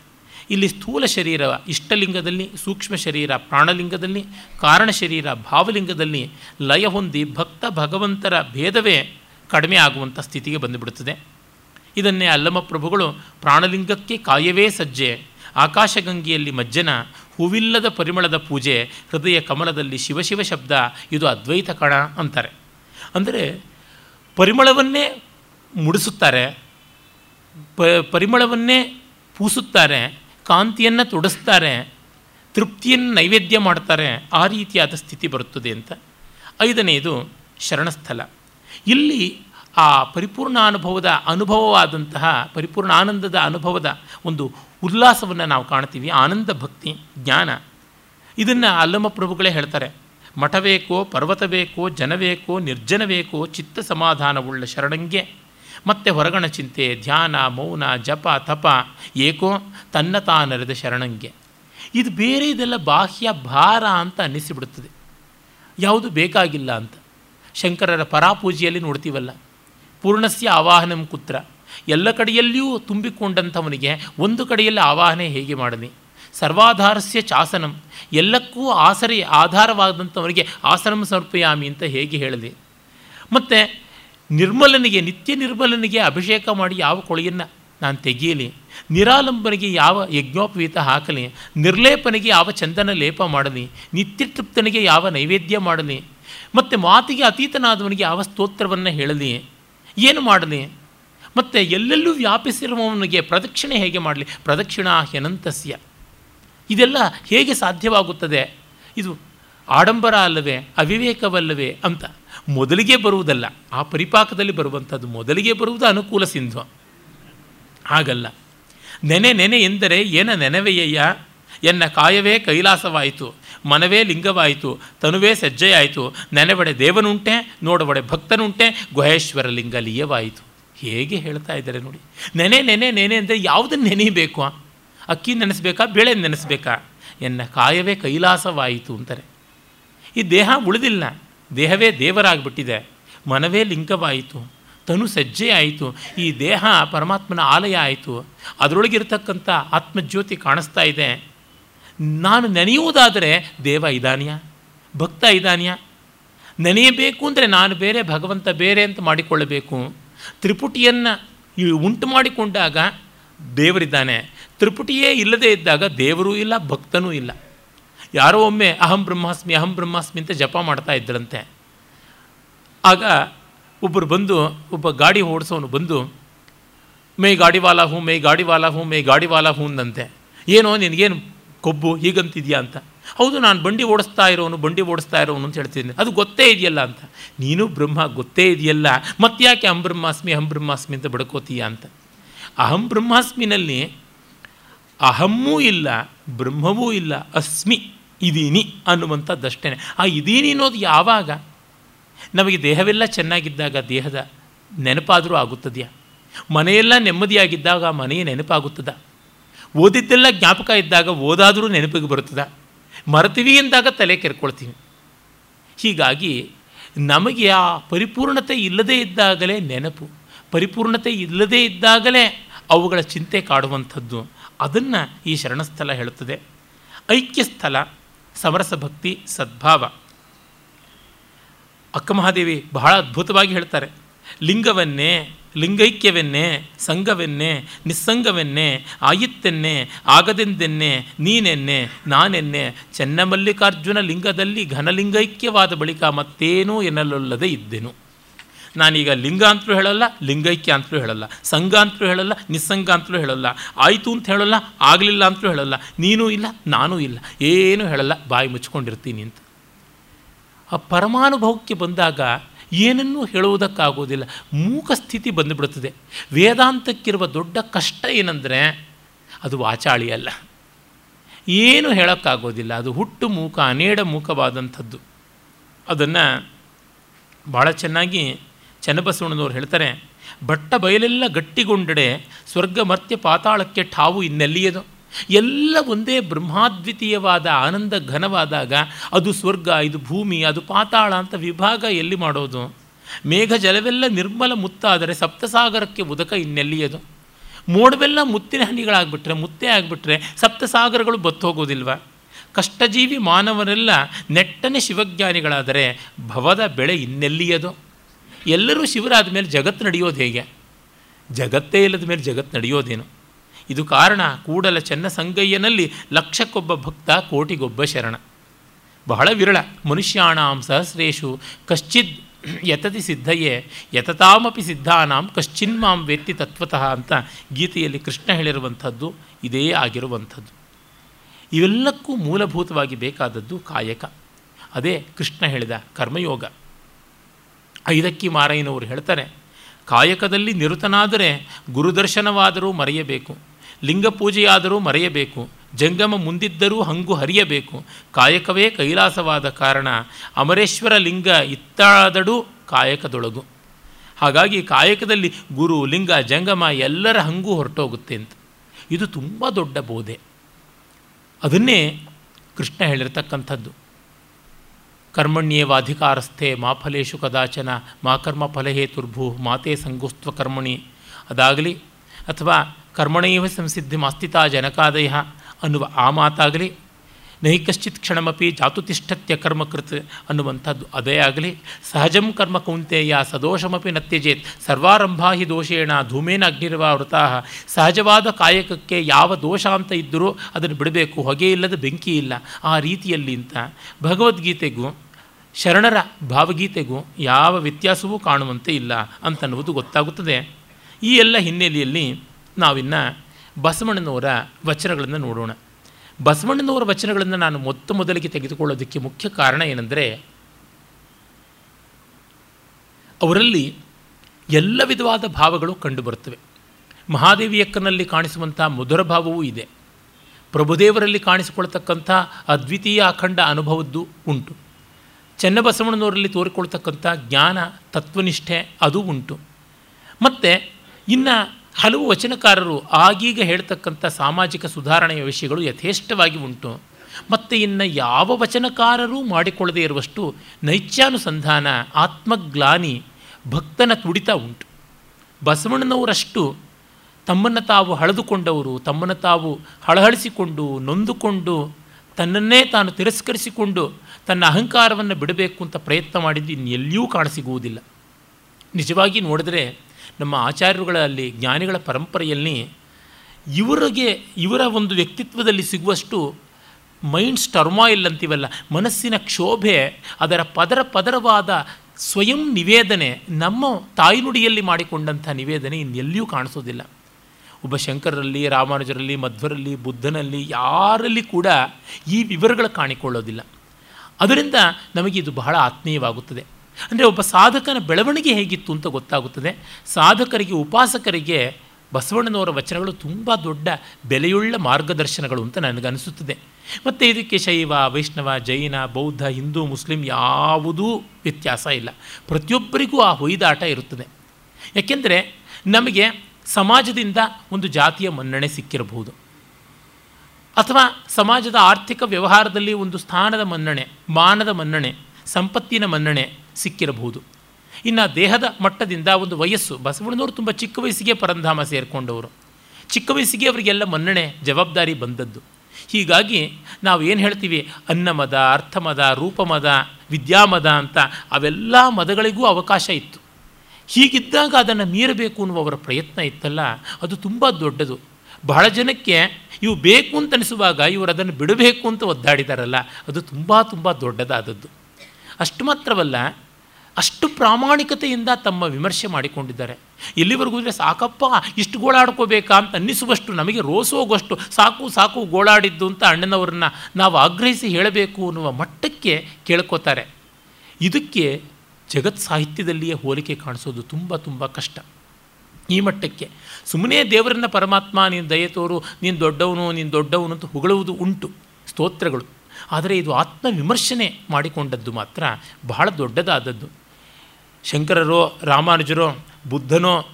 ಇಲ್ಲಿ ಸ್ಥೂಲ ಶರೀರ, ಇಷ್ಟಲಿಂಗದಲ್ಲಿ ಸೂಕ್ಷ್ಮ ಶರೀರ, ಪ್ರಾಣಲಿಂಗದಲ್ಲಿ ಕಾರಣ ಶರೀರ, ಭಾವಲಿಂಗದಲ್ಲಿ ಲಯ ಹೊಂದಿ ಭಕ್ತ ಭಗವಂತರ ಭೇದವೇ ಕಡಿಮೆ ಆಗುವಂಥ ಸ್ಥಿತಿಗೆ ಬಂದುಬಿಡುತ್ತದೆ ಇದನ್ನೇ ಅಲ್ಲಮ ಪ್ರಭುಗಳು ಪ್ರಾಣಲಿಂಗಕ್ಕೆ ಕಾಯವೇ ಸಜ್ಜೆ, ಆಕಾಶಗಂಗೆಯಲ್ಲಿ ಮಜ್ಜನ, ಹೂವಿಲ್ಲದ ಪರಿಮಳದ ಪೂಜೆ, ಹೃದಯ ಕಮಲದಲ್ಲಿ ಶಿವಶಿವ ಶಬ್ದ, ಇದು ಅದ್ವೈತ ಕಣ ಅಂತಾರೆ. ಅಂದರೆ ಪರಿಮಳವನ್ನೇ ಮುಡಿಸುತ್ತಾರೆ, ಪ, ಪರಿಮಳವನ್ನೇ ಪೂಸುತ್ತಾರೆ ಕಾಂತಿಯನ್ನು ತೊಡಸ್ತಾರೆ, ತೃಪ್ತಿಯನ್ನು ನೈವೇದ್ಯ ಮಾಡ್ತಾರೆ, ಆ ರೀತಿಯಾದ ಸ್ಥಿತಿ ಬರುತ್ತದೆ ಅಂತ. ಐದನೆಯದು ಶರಣಸ್ಥಲ. ಇಲ್ಲಿ ಆ ಪರಿಪೂರ್ಣ ಅನುಭವದ ಅನುಭವವಾದಂತಹ ಪರಿಪೂರ್ಣ ಆನಂದದ ಅನುಭವದ ಒಂದು ಉಲ್ಲಾಸವನ್ನು ನಾವು ಕಾಣ್ತೀವಿ, ಆನಂದ ಭಕ್ತಿ, ಜ್ಞಾನ. ಇದನ್ನು ಅಲ್ಲಮ ಪ್ರಭುಗಳೇ ಹೇಳ್ತಾರೆ ಮಠ ಬೇಕೋ ಪರ್ವತ ಬೇಕೋ ಜನ ಬೇಕೋ ನಿರ್ಜನ ಬೇಕೋ ಚಿತ್ತ ಸಮಾಧಾನವುಳ್ಳ ಶರಣಂಗೆ. ಮತ್ತು ಹೊರಗಣ ಚಿಂತೆ, ಧ್ಯಾನ, ಮೌನ, ಜಪ, ತಪ, ಏಕೋ ತನ್ನ ತಾನರೆದ ಶರಣಂಗೆ. ಇದು ಬೇರೆ ಇದೆಲ್ಲ ಬಾಹ್ಯ ಭಾರ ಅಂತ ಅನ್ನಿಸಿಬಿಡುತ್ತದೆ. ಯಾವುದು ಬೇಕಾಗಿಲ್ಲ ಅಂತ. ಶಂಕರರ ಪರಾಪೂಜೆಯಲ್ಲಿ ನೋಡ್ತೀವಲ್ಲ. ಪೂರ್ಣಸ್ಯ ಆವಾಹನಂ ಕುತ್ರ. ಎಲ್ಲ ಕಡೆಯಲ್ಲಿಯೂ ತುಂಬಿಕೊಂಡಂಥವನಿಗೆ ಒಂದು ಕಡೆಯಲ್ಲಿ ಆವಾಹನೆ ಹೇಗೆ ಮಾಡಲಿ? ಸರ್ವಾಧಾರಸ್ಯ ಚಾಸನಂ. ಎಲ್ಲಕ್ಕೂ ಆಸರೆ ಆಧಾರವಾದಂಥವನಿಗೆ ಆಸನಂ ಸಮರ್ಪಯಾಮಿ ಅಂತ ಹೇಗೆ ಹೇಳಲಿ? ಮತ್ತು ನಿರ್ಮಲನಿಗೆ, ನಿತ್ಯ ನಿರ್ಮಲನಿಗೆ ಅಭಿಷೇಕ ಮಾಡಿ ಯಾವ ಕೊಳೆಯನ್ನು ನಾನು ತೆಗೆಯಲಿ ನಿರಾಲಂಬನಿಗೆ ಯಾವ ಯಜ್ಞೋಪವೀತ ಹಾಕಲಿ, ನಿರ್ಲೇಪನಿಗೆ ಯಾವ ಚಂದನ ಲೇಪ ಮಾಡಲಿ, ನಿತ್ಯತೃಪ್ತನಿಗೆ ಯಾವ ನೈವೇದ್ಯ ಮಾಡಲಿ, ಮತ್ತು ಮಾತಿಗೆ ಅತೀತನಾದವನಿಗೆ ಯಾವ ಸ್ತೋತ್ರವನ್ನು ಹೇಳಲಿ, ಏನು ಮಾಡಲಿ, ಮತ್ತು ಎಲ್ಲೆಲ್ಲೂ ವ್ಯಾಪಿಸಿರುವವನಿಗೆ ಪ್ರದಕ್ಷಿಣೆ ಹೇಗೆ ಮಾಡಲಿ, ಪ್ರದಕ್ಷಿಣಾ ಹ್ಯನಂತಸ್ಯ. ಇದೆಲ್ಲ ಹೇಗೆ ಸಾಧ್ಯವಾಗುತ್ತದೆ? ಇದು ಆಡಂಬರ ಅಲ್ಲವೇ, ಅವಿವೇಕವಲ್ಲವೇ ಅಂತ. ಮೊದಲಿಗೆ ಬರುವುದಲ್ಲ, ಆ ಪರಿಪಾಕದಲ್ಲಿ ಬರುವಂಥದ್ದು ಮೊದಲಿಗೆ ಬರುವುದು ಅನುಕೂಲ ಸಿಂಧು ಹಾಗಲ್ಲ. ನೆನೆ ನೆನೆ ಎಂದರೆ ಏನ ನೆನವೆಯಯ್ಯ? ಎನ್ನ ಕಾಯವೇ ಕೈಲಾಸವಾಯಿತು, ಮನವೇ ಲಿಂಗವಾಯಿತು, ತನುವೇ ಸಜ್ಜೆಯಾಯಿತು ನೆನೆಬಡೆ ದೇವನುಂಟೆ ನೋಡಬಡೆ ಭಕ್ತನುಂಟೆ, ಗುಹೇಶ್ವರ ಲಿಂಗ ಲೀಯವಾಯಿತು. ಹೇಗೆ ಹೇಳ್ತಾ ಇದ್ದಾರೆ ನೋಡಿ. ನೆನೆ ನೆನೆ ನೆನೆ ಅಂದರೆ ಯಾವುದನ್ನು ನೆನೆಯಬೇಕು? ಅಕ್ಕಿ ನೆನೆಸ್ಬೇಕಾ, ಬೇಳೆ ನೆನೆಸ್ಬೇಕಾ? ಎನ್ನ ಕಾಯವೇ ಕೈಲಾಸವಾಯಿತು ಅಂತಾರೆ. ಈ ದೇಹ ಉಳಿದಿಲ್ಲ. ದೇಹವೇ ದೇವರಾಗಿಬಿಟ್ಟಿದೆ. ಮನವೇ ಲಿಂಗವಾಯಿತು. ತನು ಸಜ್ಜೆ ಆಯಿತು. ಈ ದೇಹ ಪರಮಾತ್ಮನ ಆಲಯ ಆಯಿತು. ಅದರೊಳಗಿರ್ತಕ್ಕಂಥ ಆತ್ಮಜ್ಯೋತಿ ಕಾಣಿಸ್ತಾ ಇದೆ. ನಾನು ನೆನೆಯುವುದಾದರೆ ದೇವ ಇದಾನಿಯ? ಭಕ್ತ ಇದಾನಿಯ? ನೆನೆಯಬೇಕು ಅಂದರೆ ನಾನು ಬೇರೆ, ಭಗವಂತ ಬೇರೆ ಅಂತ ಮಾಡಿಕೊಳ್ಳಬೇಕು. ತ್ರಿಪುಟಿಯನ್ನು ಉಂಟು ಮಾಡಿಕೊಂಡಾಗ ದೇವರಿದ್ದಾನೆ. ತ್ರಿಪುಟಿಯೇ ಇಲ್ಲದೇ ಇದ್ದಾಗ ದೇವರೂ ಇಲ್ಲ, ಭಕ್ತನೂ ಇಲ್ಲ. ಯಾರೋ ಒಮ್ಮೆ ಅಹಂ ಬ್ರಹ್ಮಾಸ್ಮಿ ಅಹಂ ಬ್ರಹ್ಮಾಸ್ಮಿ ಅಂತ ಜಪ ಮಾಡ್ತಾ ಇದ್ದರಂತೆ ಆಗ ಒಬ್ಬರು ಬಂದು, ಒಬ್ಬ ಗಾಡಿ ಓಡಿಸೋನು ಬಂದು, ಮೇ ಗಾಡಿವಾಲ ಹೂ, ಮೇ ಗಾಡಿವಾಲ ಹೂ, ಮೇ ಗಾಡಿವಾಲ ಹೂ ಅಂದಂತೆ. ಏನೋ ನಿನಗೇನು ಕೊಬ್ಬು ಹೀಗಂತಿದೆಯಾ ಅಂತ. ಹೌದು, ನಾನು ಬಂಡಿ ಓಡಿಸ್ತಾ ಇರೋನು, ಬಂಡಿ ಓಡಿಸ್ತಾ ಇರೋನು ಅಂತ ಹೇಳ್ತಿದ್ದೀನಿ. ಅದು ಗೊತ್ತೇ ಇದೆಯಲ್ಲ ಅಂತ. ನೀನು ಬ್ರಹ್ಮ ಗೊತ್ತೇ ಇದೆಯಲ್ಲ, ಮತ್ತ್ಯಾಕೆ ಅಹಂ ಬ್ರಹ್ಮಾಸ್ಮಿ ಅಹಂ ಬ್ರಹ್ಮಾಸ್ಮಿ ಅಂತ ಬಡ್ಕೋತೀಯ ಅಂತ. ಅಹಂ ಬ್ರಹ್ಮಾಸ್ಮಿನಲ್ಲಿ ಅಹಮ್ಮೂ ಇಲ್ಲ, ಬ್ರಹ್ಮವೂ ಇಲ್ಲ, ಅಸ್ಮಿ. ಇದೀನಿ ಅನ್ನುವಂಥದ್ದಷ್ಟೇ ಆ ಇದೀನಿ ಅನ್ನೋದು ಯಾವಾಗ? ನಮಗೆ ದೇಹವೆಲ್ಲ ಚೆನ್ನಾಗಿದ್ದಾಗ ದೇಹದ ನೆನಪಾದರೂ ಆಗುತ್ತದೆಯಾ? ಮನೆಯೆಲ್ಲ ನೆಮ್ಮದಿಯಾಗಿದ್ದಾಗ ಮನೆಯ ನೆನಪಾಗುತ್ತದ? ಓದಿದ್ದೆಲ್ಲ ಜ್ಞಾಪಕ ಇದ್ದಾಗ ಓದಾದರೂ ನೆನಪಿಗೆ ಬರುತ್ತದ? ಮರೆತೀವಿ ಎಂದಾಗ ತಲೆ ಕೆರ್ಕೊಳ್ತೀವಿ. ಹೀಗಾಗಿ ನಮಗೆ ಆ ಪರಿಪೂರ್ಣತೆ ಇಲ್ಲದೇ ಇದ್ದಾಗಲೇ ನೆನಪು, ಪರಿಪೂರ್ಣತೆ ಇಲ್ಲದೇ ಇದ್ದಾಗಲೇ ಅವುಗಳ ಚಿಂತೆ ಕಾಡುವಂಥದ್ದು. ಅದನ್ನು ಈ ಶರಣಸ್ಥಲ ಹೇಳುತ್ತದೆ. ಐಕ್ಯಸ್ಥಳ ಸಮರಸ ಭಕ್ತಿ ಸದ್ಭಾವ. ಅಕ್ಕಮಹಾದೇವಿ ಬಹಳ ಅದ್ಭುತವಾಗಿ ಹೇಳ್ತಾರೆ. ಲಿಂಗವನ್ನೇ, ಲಿಂಗೈಕ್ಯವನ್ನೇ, ಸಂಘವೆನ್ನೇ, ನಿಸ್ಸಂಗವೆನ್ನೇ, ಆಯಿತ್ತೆನ್ನೆ, ಆಗದೆಂದೆನ್ನೆ, ನೀನೆನ್ನೆ, ನಾನೆನ್ನೆ, ಚೆನ್ನಮಲ್ಲಿಕಾರ್ಜುನ ಲಿಂಗದಲ್ಲಿ ಘನಲಿಂಗೈಕ್ಯವಾದ ಬಳಿಕ ಮತ್ತೇನೂ ಎನ್ನಲೊಲ್ಲದೆ ಇದ್ದೆನು. ನಾನೀಗ ಲಿಂಗ ಅಂತಲೂ ಹೇಳಲ್ಲ ಲಿಂಗೈಕ್ಯ ಅಂತಲೂ ಹೇಳಲ್ಲ. ಸಂಘ ಅಂತಲೂ ಹೇಳಲ್ಲ ನಿಸ್ಸಂಗ ಅಂತಲೂ ಹೇಳಲ್ಲ. ಆಯಿತು ಅಂತ ಹೇಳಲ್ಲ, ಆಗಲಿಲ್ಲ ಅಂತಲೂ ಹೇಳಲ್ಲ. ನೀನೂ ಇಲ್ಲ, ನಾನೂ ಇಲ್ಲ. ಏನೂ ಹೇಳಲ್ಲ. ಬಾಯಿ ಮುಚ್ಕೊಂಡಿರ್ತೀನಿ ಅಂತ. ಆ ಪರಮಾನುಭವಕ್ಕೆ ಬಂದಾಗ ಏನನ್ನೂ ಹೇಳುವುದಕ್ಕಾಗೋದಿಲ್ಲ. ಮೂಕ ಸ್ಥಿತಿ ಬಂದುಬಿಡುತ್ತದೆ ವೇದಾಂತಕ್ಕಿರುವ ದೊಡ್ಡ ಕಷ್ಟ ಏನಂದರೆ, ಅದು ವಾಚಾಳಿ ಅಲ್ಲ. ಏನು ಹೇಳೋಕ್ಕಾಗೋದಿಲ್ಲ. ಅದು ಹುಟ್ಟು ಮೂಕ, ಅನೇಡ ಮೂಕವಾದಂಥದ್ದು. ಅದನ್ನು ಭಾಳ ಚೆನ್ನಾಗಿ ಚನ್ನಬಸವಣ್ಣನವ್ರು ಹೇಳ್ತಾರೆ, ಬಟ್ಟ ಬಯಲೆಲ್ಲ ಗಟ್ಟಿಗೊಂಡಡೆ ಸ್ವರ್ಗ ಮರ್ತ್ಯ ಪಾತಾಳಕ್ಕೆ ಠಾವು ಇನ್ನೆಲ್ಲಿಯದು? ಎಲ್ಲ ಒಂದೇ ಬ್ರಹ್ಮಾದ್ವಿತೀಯವಾದ ಆನಂದ ಘನವಾದಾಗ ಅದು ಸ್ವರ್ಗ, ಇದು ಭೂಮಿ, ಅದು ಪಾತಾಳ ಅಂತ ವಿಭಾಗ ಎಲ್ಲಿ ಮಾಡೋದು? ಮೇಘ ಜಲವೆಲ್ಲ ನಿರ್ಮಲ ಮುತ್ತಾದರೆ ಸಪ್ತಸಾಗರಕ್ಕೆ ಉದಕ ಇನ್ನೆಲ್ಲಿಯದು? ಮೋಡವೆಲ್ಲ ಮುತ್ತಿನ ಹನಿಗಳಾಗ್ಬಿಟ್ರೆ, ಮುತ್ತೆ ಆಗಿಬಿಟ್ರೆ ಸಪ್ತಸಾಗರಗಳು ಬತ್ತೋಗೋದಿಲ್ವ? ಕಷ್ಟಜೀವಿ ಮಾನವರೆಲ್ಲ ನೆಟ್ಟನೆ ಶಿವಜ್ಞಾನಿಗಳಾದರೆ ಭವದ ಬೆಳೆ ಇನ್ನೆಲ್ಲಿಯದು? ಎಲ್ಲರೂ ಶಿವರಾದ ಮೇಲೆ ಜಗತ್ತು ನಡೆಯೋದು ಹೇಗೆ? ಜಗತ್ತೇ ಇಲ್ಲದ ಮೇಲೆ ಜಗತ್ತು ನಡೆಯೋದೇನು? ಇದು ಕಾರಣ ಕೂಡಲ ಚೆನ್ನ ಸಂಗಯ್ಯನಲ್ಲಿ ಲಕ್ಷಕ್ಕೊಬ್ಬ ಭಕ್ತ, ಕೋಟಿಗೊಬ್ಬ ಶರಣ. ಬಹಳ ವಿರಳ. ಮನುಷ್ಯಾಣಾಂ ಸಹಸ್ರೇಶು ಕಶ್ಚಿದ್ ಯತತಿ ಸಿದ್ಧಯೇ, ಯತತಾಮಪಿ ಸಿದ್ಧಾನಾಂ ಕಶ್ಚಿನ್ಮಾಂ ವ್ಯಕ್ತಿ ತತ್ವತಃ ಅಂತ ಗೀತೆಯಲ್ಲಿ ಕೃಷ್ಣ ಹೇಳಿರುವಂಥದ್ದು, ಇದೇ ಆಗಿರುವಂಥದ್ದು. ಇವೆಲ್ಲಕ್ಕೂ ಮೂಲಭೂತವಾಗಿ ಬೇಕಾದದ್ದು ಕಾಯಕ. ಅದೇ ಕೃಷ್ಣ ಹೇಳಿದ ಕರ್ಮಯೋಗ. ಐದಕ್ಕಿ ಮಾರಯ್ಯನವರು ಹೇಳ್ತಾರೆ, ಕಾಯಕದಲ್ಲಿ ನಿರುತನಾದರೆ ಗುರುದರ್ಶನವಾದರೂ ಮರೆಯಬೇಕು ಲಿಂಗ ಪೂಜೆಯಾದರೂ ಮರೆಯಬೇಕು, ಜಂಗಮ ಮುಂದಿದ್ದರೂ ಹಂಗು ಹರಿಯಬೇಕು, ಕಾಯಕವೇ ಕೈಲಾಸವಾದ ಕಾರಣ ಅಮರೇಶ್ವರ ಲಿಂಗ ಇತ್ತಾದಡು ಕಾಯಕದೊಳಗು. ಹಾಗಾಗಿ ಕಾಯಕದಲ್ಲಿ ಗುರು, ಲಿಂಗ, ಜಂಗಮ ಎಲ್ಲರ ಹಂಗು ಹೊರಟೋಗುತ್ತೆ ಅಂತ. ಇದು ತುಂಬ ದೊಡ್ಡ ಬೋಧೆ. ಅದನ್ನೇ ಕೃಷ್ಣ ಹೇಳಿರ್ತಕ್ಕಂಥದ್ದು. ಕರ್ಮಣ್ಯೇವಾಧಿಕಾರಸ್ಥೆ ಮಾ ಫಲೇಶು ಕದಾಚನ, ಮಾ ಕರ್ಮ ಫಲಹೇತುರ್ಭೂ ಮಾತೆ ಸಂಗುಸ್ತ್ವ ಕರ್ಮಣಿ. ಅದಾಗಲಿ, ಅಥವಾ ಕರ್ಮಣೈವ ಸಂಸಿದ್ಧಿ ಮಾಸ್ತಿತಾ ಜನಕಾದಯ ಅನ್ನುವ ಆ ಮಾತಾಗಲಿ ನೈಕಶ್ಚಿತ್ ಕ್ಷಣಮಪಿ ಜಾತುತಿಷ್ಠತ್ಯ ಕರ್ಮಕೃತ್ ಅನ್ನುವಂಥದ್ದು ಅದೇ ಆಗಲಿ, ಸಹಜಂ ಕರ್ಮ ಕೌಂತೆಯ ಸದೋಷಮಪಿ ನತ್ಯಜೇತ್, ಸರ್ವಾರಂಭಾ ಹಿ ದೋಷೇಣ ಧೂಮೇನ ಅಗ್ನಿರ್ವಾವೃತಾ ಸಹಜವಾದ ಕಾಯಕಕ್ಕೆ ಯಾವ ದೋಷ ಅಂತ ಇದ್ದರೂ ಅದನ್ನು ಬಿಡಬೇಕು ಹೊಗೆ ಇಲ್ಲದ ಬೆಂಕಿ ಇಲ್ಲ ಆ ರೀತಿಯಲ್ಲಿ ಅಂತ ಭಗವದ್ಗೀತೆಗೂ ಶರಣರ ಭಾವಗೀತೆಗೂ ಯಾವ ವ್ಯತ್ಯಾಸವೂ ಕಾಣುವಂತೆ ಇಲ್ಲ ಅಂತನ್ನುವುದು ಗೊತ್ತಾಗುತ್ತದೆ. ಈ ಎಲ್ಲ ಹಿನ್ನೆಲೆಯಲ್ಲಿ ನಾವಿನ್ನು ಬಸವಣ್ಣನವರ ವಚನಗಳನ್ನು ನೋಡೋಣ. ಬಸವಣ್ಣನವರ ವಚನಗಳನ್ನು ನಾನು ಮೊತ್ತ ಮೊದಲಿಗೆ ತೆಗೆದುಕೊಳ್ಳೋದಕ್ಕೆ ಮುಖ್ಯ ಕಾರಣ ಏನೆಂದರೆ, ಅವರಲ್ಲಿ ಎಲ್ಲ ವಿಧವಾದ ಭಾವಗಳು ಕಂಡುಬರುತ್ತವೆ. ಮಹಾದೇವಿಯಕ್ಕನಲ್ಲಿ ಕಾಣಿಸುವಂಥ ಮಧುರ ಭಾವವೂ ಇದೆ. ಪ್ರಭುದೇವರಲ್ಲಿ ಕಾಣಿಸಿಕೊಳ್ತಕ್ಕಂಥ ಅದ್ವಿತೀಯ ಅಖಂಡ ಅನುಭವದ್ದು ಉಂಟು. ಚೆನ್ನಬಸವಣ್ಣನವರಲ್ಲಿ ತೋರಿಕೊಳ್ತಕ್ಕಂಥ ಜ್ಞಾನ, ತತ್ವನಿಷ್ಠೆ ಅದು ಉಂಟು. ಮತ್ತು ಇನ್ನು ಹಲವು ವಚನಕಾರರು ಆಗೀಗ ಹೇಳ್ತಕ್ಕಂಥ ಸಾಮಾಜಿಕ ಸುಧಾರಣೆಯ ವಿಷಯಗಳು ಯಥೇಷ್ಟವಾಗಿ ಉಂಟು. ಮತ್ತು ಇನ್ನು ಯಾವ ವಚನಕಾರರೂ ಮಾಡಿಕೊಳ್ಳದೇ ಇರುವಷ್ಟು ನೈತ್ಯಾನುಸಂಧಾನ, ಆತ್ಮಗ್ಲಾನಿ, ಭಕ್ತನ ತುಡಿತ ಉಂಟು. ಬಸವಣ್ಣನವರಷ್ಟು ತಮ್ಮನ್ನು ತಾವು ಹಳೆದುಕೊಂಡವರು, ತಮ್ಮನ್ನು ತಾವು ಹಳಹಳಿಸಿಕೊಂಡು, ನೊಂದುಕೊಂಡು, ತನ್ನನ್ನೇ ತಾನು ತಿರಸ್ಕರಿಸಿಕೊಂಡು ತನ್ನ ಅಹಂಕಾರವನ್ನು ಬಿಡಬೇಕು ಅಂತ ಪ್ರಯತ್ನ ಮಾಡಿದ್ದು ಇನ್ನೆಲ್ಲಿಯೂ ಕಾಣಸಿಗುವುದಿಲ್ಲ. ನಿಜವಾಗಿ ನೋಡಿದ್ರೆ ನಮ್ಮ ಆಚಾರ್ಯರುಗಳಲ್ಲಿ ಜ್ಞಾನಿಗಳ ಪರಂಪರೆಯಲ್ಲಿ ಇವರಿಗೆ, ಇವರ ಒಂದು ವ್ಯಕ್ತಿತ್ವದಲ್ಲಿ ಸಿಗುವಷ್ಟು ಮೈಂಡ್ ಟರ್ಮಾಯಿಲ್ ಅಂತೀವಲ್ಲ, ಮನಸ್ಸಿನ ಕ್ಷೋಭೆ, ಅದರ ಪದರ ಪದರವಾದ ಸ್ವಯಂ ನಿವೇದನೆ ನಮ್ಮ ತಾಯ್ನುಡಿಯಲ್ಲಿ ಮಾಡಿಕೊಂಡಂಥ ನಿವೇದನೆ ಇನ್ನೆಲ್ಲಿಯೂ ಕಾಣಿಸೋದಿಲ್ಲ. ಒಬ್ಬ ಶಂಕರರಲ್ಲಿ, ರಾಮಾನುಜರಲ್ಲಿ, ಮಧ್ವರಲ್ಲಿ, ಬುದ್ಧನಲ್ಲಿ ಯಾರಲ್ಲಿ ಕೂಡ ಈ ವಿವರಗಳು ಕಾಣಿಕೊಳ್ಳೋದಿಲ್ಲ. ಅದರಿಂದ ನಮಗೆ ಇದು ಬಹಳ ಆತ್ಮೀಯವಾಗುತ್ತದೆ. ಅಂದರೆ ಒಬ್ಬ ಸಾಧಕನ ಬೆಳವಣಿಗೆ ಹೇಗಿತ್ತು ಅಂತ ಗೊತ್ತಾಗುತ್ತದೆ. ಸಾಧಕರಿಗೆ, ಉಪಾಸಕರಿಗೆ ಬಸವಣ್ಣನವರ ವಚನಗಳು ತುಂಬ ದೊಡ್ಡ ಬೆಲೆಯುಳ್ಳ ಮಾರ್ಗದರ್ಶನಗಳು ಅಂತ ನನಗನಿಸುತ್ತದೆ ಮತ್ತು ಇದಕ್ಕೆ ಶೈವ, ವೈಷ್ಣವ, ಜೈನ, ಬೌದ್ಧ, ಹಿಂದೂ, ಮುಸ್ಲಿಂ ಯಾವುದೂ ವ್ಯತ್ಯಾಸ ಇಲ್ಲ. ಪ್ರತಿಯೊಬ್ಬರಿಗೂ ಆ ಹೊಯ್ದಾಟ ಇರುತ್ತದೆ. ಯಾಕೆಂದರೆ ನಮಗೆ ಸಮಾಜದಿಂದ ಒಂದು ಜಾತಿಯ ಮನ್ನಣೆ ಸಿಕ್ಕಿರಬಹುದು. ಅಥವಾ ಸಮಾಜದ ಆರ್ಥಿಕ ವ್ಯವಹಾರದಲ್ಲಿ ಒಂದು ಸ್ಥಾನದ ಮನ್ನಣೆ, ಮಾನದ ಮನ್ನಣೆ, ಸಂಪತ್ತಿನ ಮನ್ನಣೆ ಸಿಕ್ಕಿರಬಹುದು. ಇನ್ನು ದೇಹದ ಮಟ್ಟದಿಂದ ಒಂದು ವಯಸ್ಸು, ಬಸವಣ್ಣನವರು ತುಂಬ ಚಿಕ್ಕ ವಯಸ್ಸಿಗೆ ಪರಂಧಾಮ ಸೇರಿಕೊಂಡವರು. ಚಿಕ್ಕ ವಯಸ್ಸಿಗೆ ಅವರಿಗೆಲ್ಲ ಮನ್ನಣೆ ಜವಾಬ್ದಾರಿ ಬಂದದ್ದು. ಹೀಗಾಗಿ ನಾವು ಏನು ಹೇಳ್ತೀವಿ? ಅನ್ನಮದ, ಅರ್ಥಮದ, ರೂಪಮದ, ವಿದ್ಯಾಮದ ಅಂತ ಅವೆಲ್ಲ ಮದಗಳಿಗೂ ಅವಕಾಶ ಇತ್ತು. ಹೀಗಿದ್ದಾಗ ಅದನ್ನು ಮೀರಬೇಕು ಅನ್ನುವವರ ಪ್ರಯತ್ನ ಇತ್ತಲ್ಲ, ಅದು ತುಂಬ ದೊಡ್ಡದು. ಬಹಳ ಜನಕ್ಕೆ ಇವು ಬೇಕು ಅಂತ ಅನಿಸುವಾಗ ಇವರು ಅದನ್ನು ಬಿಡಬೇಕು ಅಂತ ಒದ್ದಾಡಿದಾರಲ್ಲ, ಅದು ತುಂಬ ತುಂಬ ದೊಡ್ಡದಾದದ್ದು. ಅಷ್ಟು ಮಾತ್ರವಲ್ಲ, ಅಷ್ಟು ಪ್ರಾಮಾಣಿಕತೆಯಿಂದ ತಮ್ಮ ವಿಮರ್ಶೆ ಮಾಡಿಕೊಂಡಿದ್ದಾರೆ. ಎಲ್ಲಿವರೆಗೂ ಅಂದರೆ ಸಾಕಪ್ಪ, ಇಷ್ಟು ಗೋಳಾಡ್ಕೋಬೇಕಾ ಅಂತ ಅನ್ನಿಸುವಷ್ಟು, ನಮಗೆ ರೋಸೋಗುವಷ್ಟು ಸಾಕು ಸಾಕು ಗೋಳಾಡಿದ್ದು ಅಂತ ಅಣ್ಣನವರನ್ನ ನಾವು ಆಗ್ರಹಿಸಿ ಹೇಳಬೇಕು ಅನ್ನುವ ಮಟ್ಟಕ್ಕೆ ಕೇಳ್ಕೋತಾರೆ. ಇದಕ್ಕೆ ಜಗತ್ ಸಾಹಿತ್ಯದಲ್ಲಿಯೇ ಹೋಲಿಕೆ ಕಾಣಿಸೋದು ತುಂಬ ತುಂಬ ಕಷ್ಟ. ಈ ಮಟ್ಟಕ್ಕೆ. ಸುಮ್ಮನೆ ದೇವರನ್ನ ಪರಮಾತ್ಮ, ನೀನು ದಯತೋರು ನೀನು ದೊಡ್ಡವನು ನೀನು ದೊಡ್ಡವನು ಅಂತ ಹೊಗಳುವುದು ಉಂಟು, ಸ್ತೋತ್ರಗಳು. ಆದರೆ ಇದು ಆತ್ಮವಿಮರ್ಶನೆ ಮಾಡಿಕೊಂಡದ್ದು ಮಾತ್ರ, ಬಹಳ ದೊಡ್ಡದಾದದ್ದು. ಶಂಕರರೋ, ರಾಮಾನುಜರೋ, ಬುದ್ಧನೋ,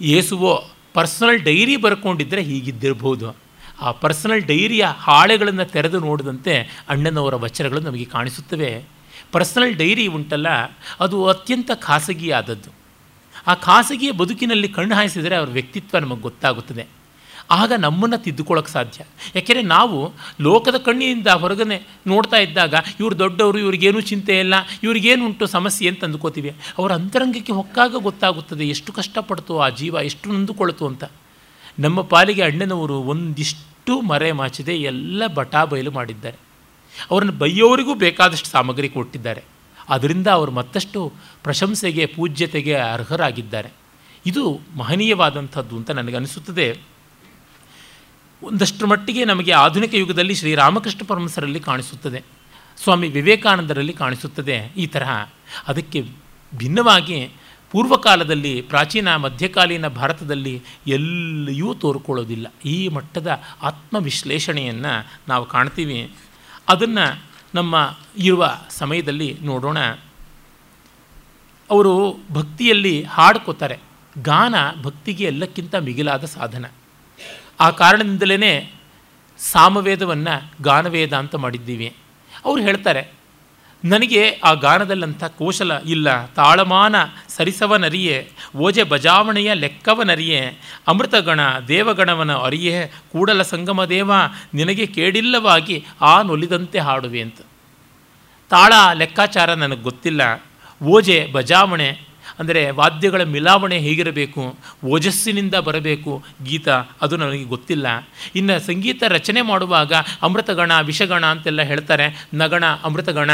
ಯೇಸುವೋ, ಪರ್ಸನಲ್ ಡೈರಿ ಬರ್ಕೊಂಡಿದ್ದರೆ ಹೀಗಿದ್ದಿರಬಹುದು ಆ ಪರ್ಸನಲ್ ಡೈರಿಯ ಹಾಳೆಗಳನ್ನು ತೆರೆದು ನೋಡಿದಂತೆ ಅಣ್ಣನವರ ವಚನಗಳು ನಮಗೆ ಕಾಣಿಸುತ್ತವೆ. ಪರ್ಸನಲ್ ಡೈರಿ ಉಂಟಲ್ಲ, ಅದು ಅತ್ಯಂತ ಖಾಸಗಿಯಾದದ್ದು. ಆ ಖಾಸಗಿಯ ಬದುಕಿನಲ್ಲಿ ಕಣ್ಣು ಹಾಯಿಸಿದರೆ ಅವರ ವ್ಯಕ್ತಿತ್ವ ನಮಗೆ ಗೊತ್ತಾಗುತ್ತದೆ. ಆಗ ನಮ್ಮನ್ನು ತಿದ್ದುಕೊಳ್ಳೋಕೆ ಸಾಧ್ಯ. ಯಾಕೆಂದರೆ ನಾವು ಲೋಕದ ಕಣ್ಣಿನಿಂದ ಹೊರಗನೆ ನೋಡ್ತಾ ಇದ್ದಾಗ ಇವರು ದೊಡ್ಡವರು, ಇವ್ರಿಗೇನು ಚಿಂತೆ ಇಲ್ಲ ಇವ್ರಿಗೇನು ಉಂಟು ಸಮಸ್ಯೆ ಅಂತ ಅಂದ್ಕೋತೀವಿ. ಅವರ ಅಂತರಂಗಕ್ಕೆ ಹೊಕ್ಕಾಗ ಗೊತ್ತಾಗುತ್ತದೆ ಎಷ್ಟು ಕಷ್ಟಪಡ್ತು, ಆ ಜೀವ ಎಷ್ಟು ನೊಂದುಕೊಳ್ತು ಅಂತ. ನಮ್ಮ ಪಾಲಿಗೆ ಅಣ್ಣನವರು ಒಂದಿಷ್ಟು ಮರೆ ಮಾಚಿದೆ, ಎಲ್ಲ ಬಟಾ ಬಯಲು ಮಾಡಿದ್ದಾರೆ. ಅವರನ್ನು ಬೈಯೋರಿಗೂ ಬೇಕಾದಷ್ಟು ಸಾಮಗ್ರಿ ಕೊಟ್ಟಿದ್ದಾರೆ. ಅದರಿಂದ ಅವರು ಮತ್ತಷ್ಟು ಪ್ರಶಂಸೆಗೆ, ಪೂಜ್ಯತೆಗೆ ಅರ್ಹರಾಗಿದ್ದಾರೆ. ಇದು ಮಹನೀಯವಾದಂಥದ್ದು ಅಂತ ನನಗನಿಸುತ್ತದೆ ಒಂದಷ್ಟರ ಮಟ್ಟಿಗೆ ನಮಗೆ ಆಧುನಿಕ ಯುಗದಲ್ಲಿ ಶ್ರೀರಾಮಕೃಷ್ಣ ಪರಮಸರಲ್ಲಿ ಕಾಣಿಸುತ್ತದೆ. ಸ್ವಾಮಿ ವಿವೇಕಾನಂದರಲ್ಲಿ ಕಾಣಿಸುತ್ತದೆ ಈ ತರಹ. ಅದಕ್ಕೆ ಭಿನ್ನವಾಗಿ ಪೂರ್ವಕಾಲದಲ್ಲಿ, ಪ್ರಾಚೀನ ಮಧ್ಯಕಾಲೀನ ಭಾರತದಲ್ಲಿ ಎಲ್ಲಿಯೂ ತೋರ್ಕೊಳ್ಳೋದಿಲ್ಲ. ಈ ಮಟ್ಟದ ಆತ್ಮವಿಶ್ಲೇಷಣೆಯನ್ನು ನಾವು ಕಾಣ್ತೀವಿ. ಅದನ್ನು ನಮ್ಮ ಇರುವ ಸಮಯದಲ್ಲಿ ನೋಡೋಣ. ಅವರು ಭಕ್ತಿಯಲ್ಲಿ ಹಾಡ್ಕೋತಾರೆ. ಗಾನ ಭಕ್ತಿಗೆ ಎಲ್ಲಕ್ಕಿಂತ ಮಿಗಿಲಾದ ಸಾಧನ. ಆ ಕಾರಣದಿಂದಲೇ ಸಾಮವೇದವನ್ನು ಗಾನವೇದ ಅಂತ ಮಾಡಿದ್ದೀವಿ. ಅವರು ಹೇಳ್ತಾರೆ ನನಗೆ ಆ ಗಾನದಲ್ಲಂಥ ಕೋಶಲ ಇಲ್ಲ. ತಾಳಮಾನ ಸರಿಸವನರಿಯೇ, ಓಜೆ ಬಜಾವಣೆಯ ಲೆಕ್ಕವನರಿಯೇ, ಅಮೃತಗಣ ದೇವಗಣವನ ಅರಿಯೇ, ಕೂಡಲ ಸಂಗಮ ದೇವ, ನಿನಗೆ ಕೇಡಿಲ್ಲವಾಗಿ ಆ ನೊಲಿದಂತೆ ಹಾಡುವೆ ಅಂತ. ತಾಳ ಲೆಕ್ಕಾಚಾರ ನನಗೆ ಗೊತ್ತಿಲ್ಲ. ಓಜೆ ಬಜಾವಣೆ, ಅಂದರೆ ವಾದ್ಯಗಳ ಮಿಲಾವಣೆ ಹೇಗಿರಬೇಕು, ಓಜಸ್ಸಿನಿಂದ ಬರಬೇಕು ಗೀತ, ಅದು ನನಗೆ ಗೊತ್ತಿಲ್ಲ. ಇನ್ನು ಸಂಗೀತ ರಚನೆ ಮಾಡುವಾಗ ಅಮೃತಗಣ, ವಿಷಗಣ ಅಂತೆಲ್ಲ ಹೇಳ್ತಾರೆ. ನಗಣ, ಅಮೃತಗಣ.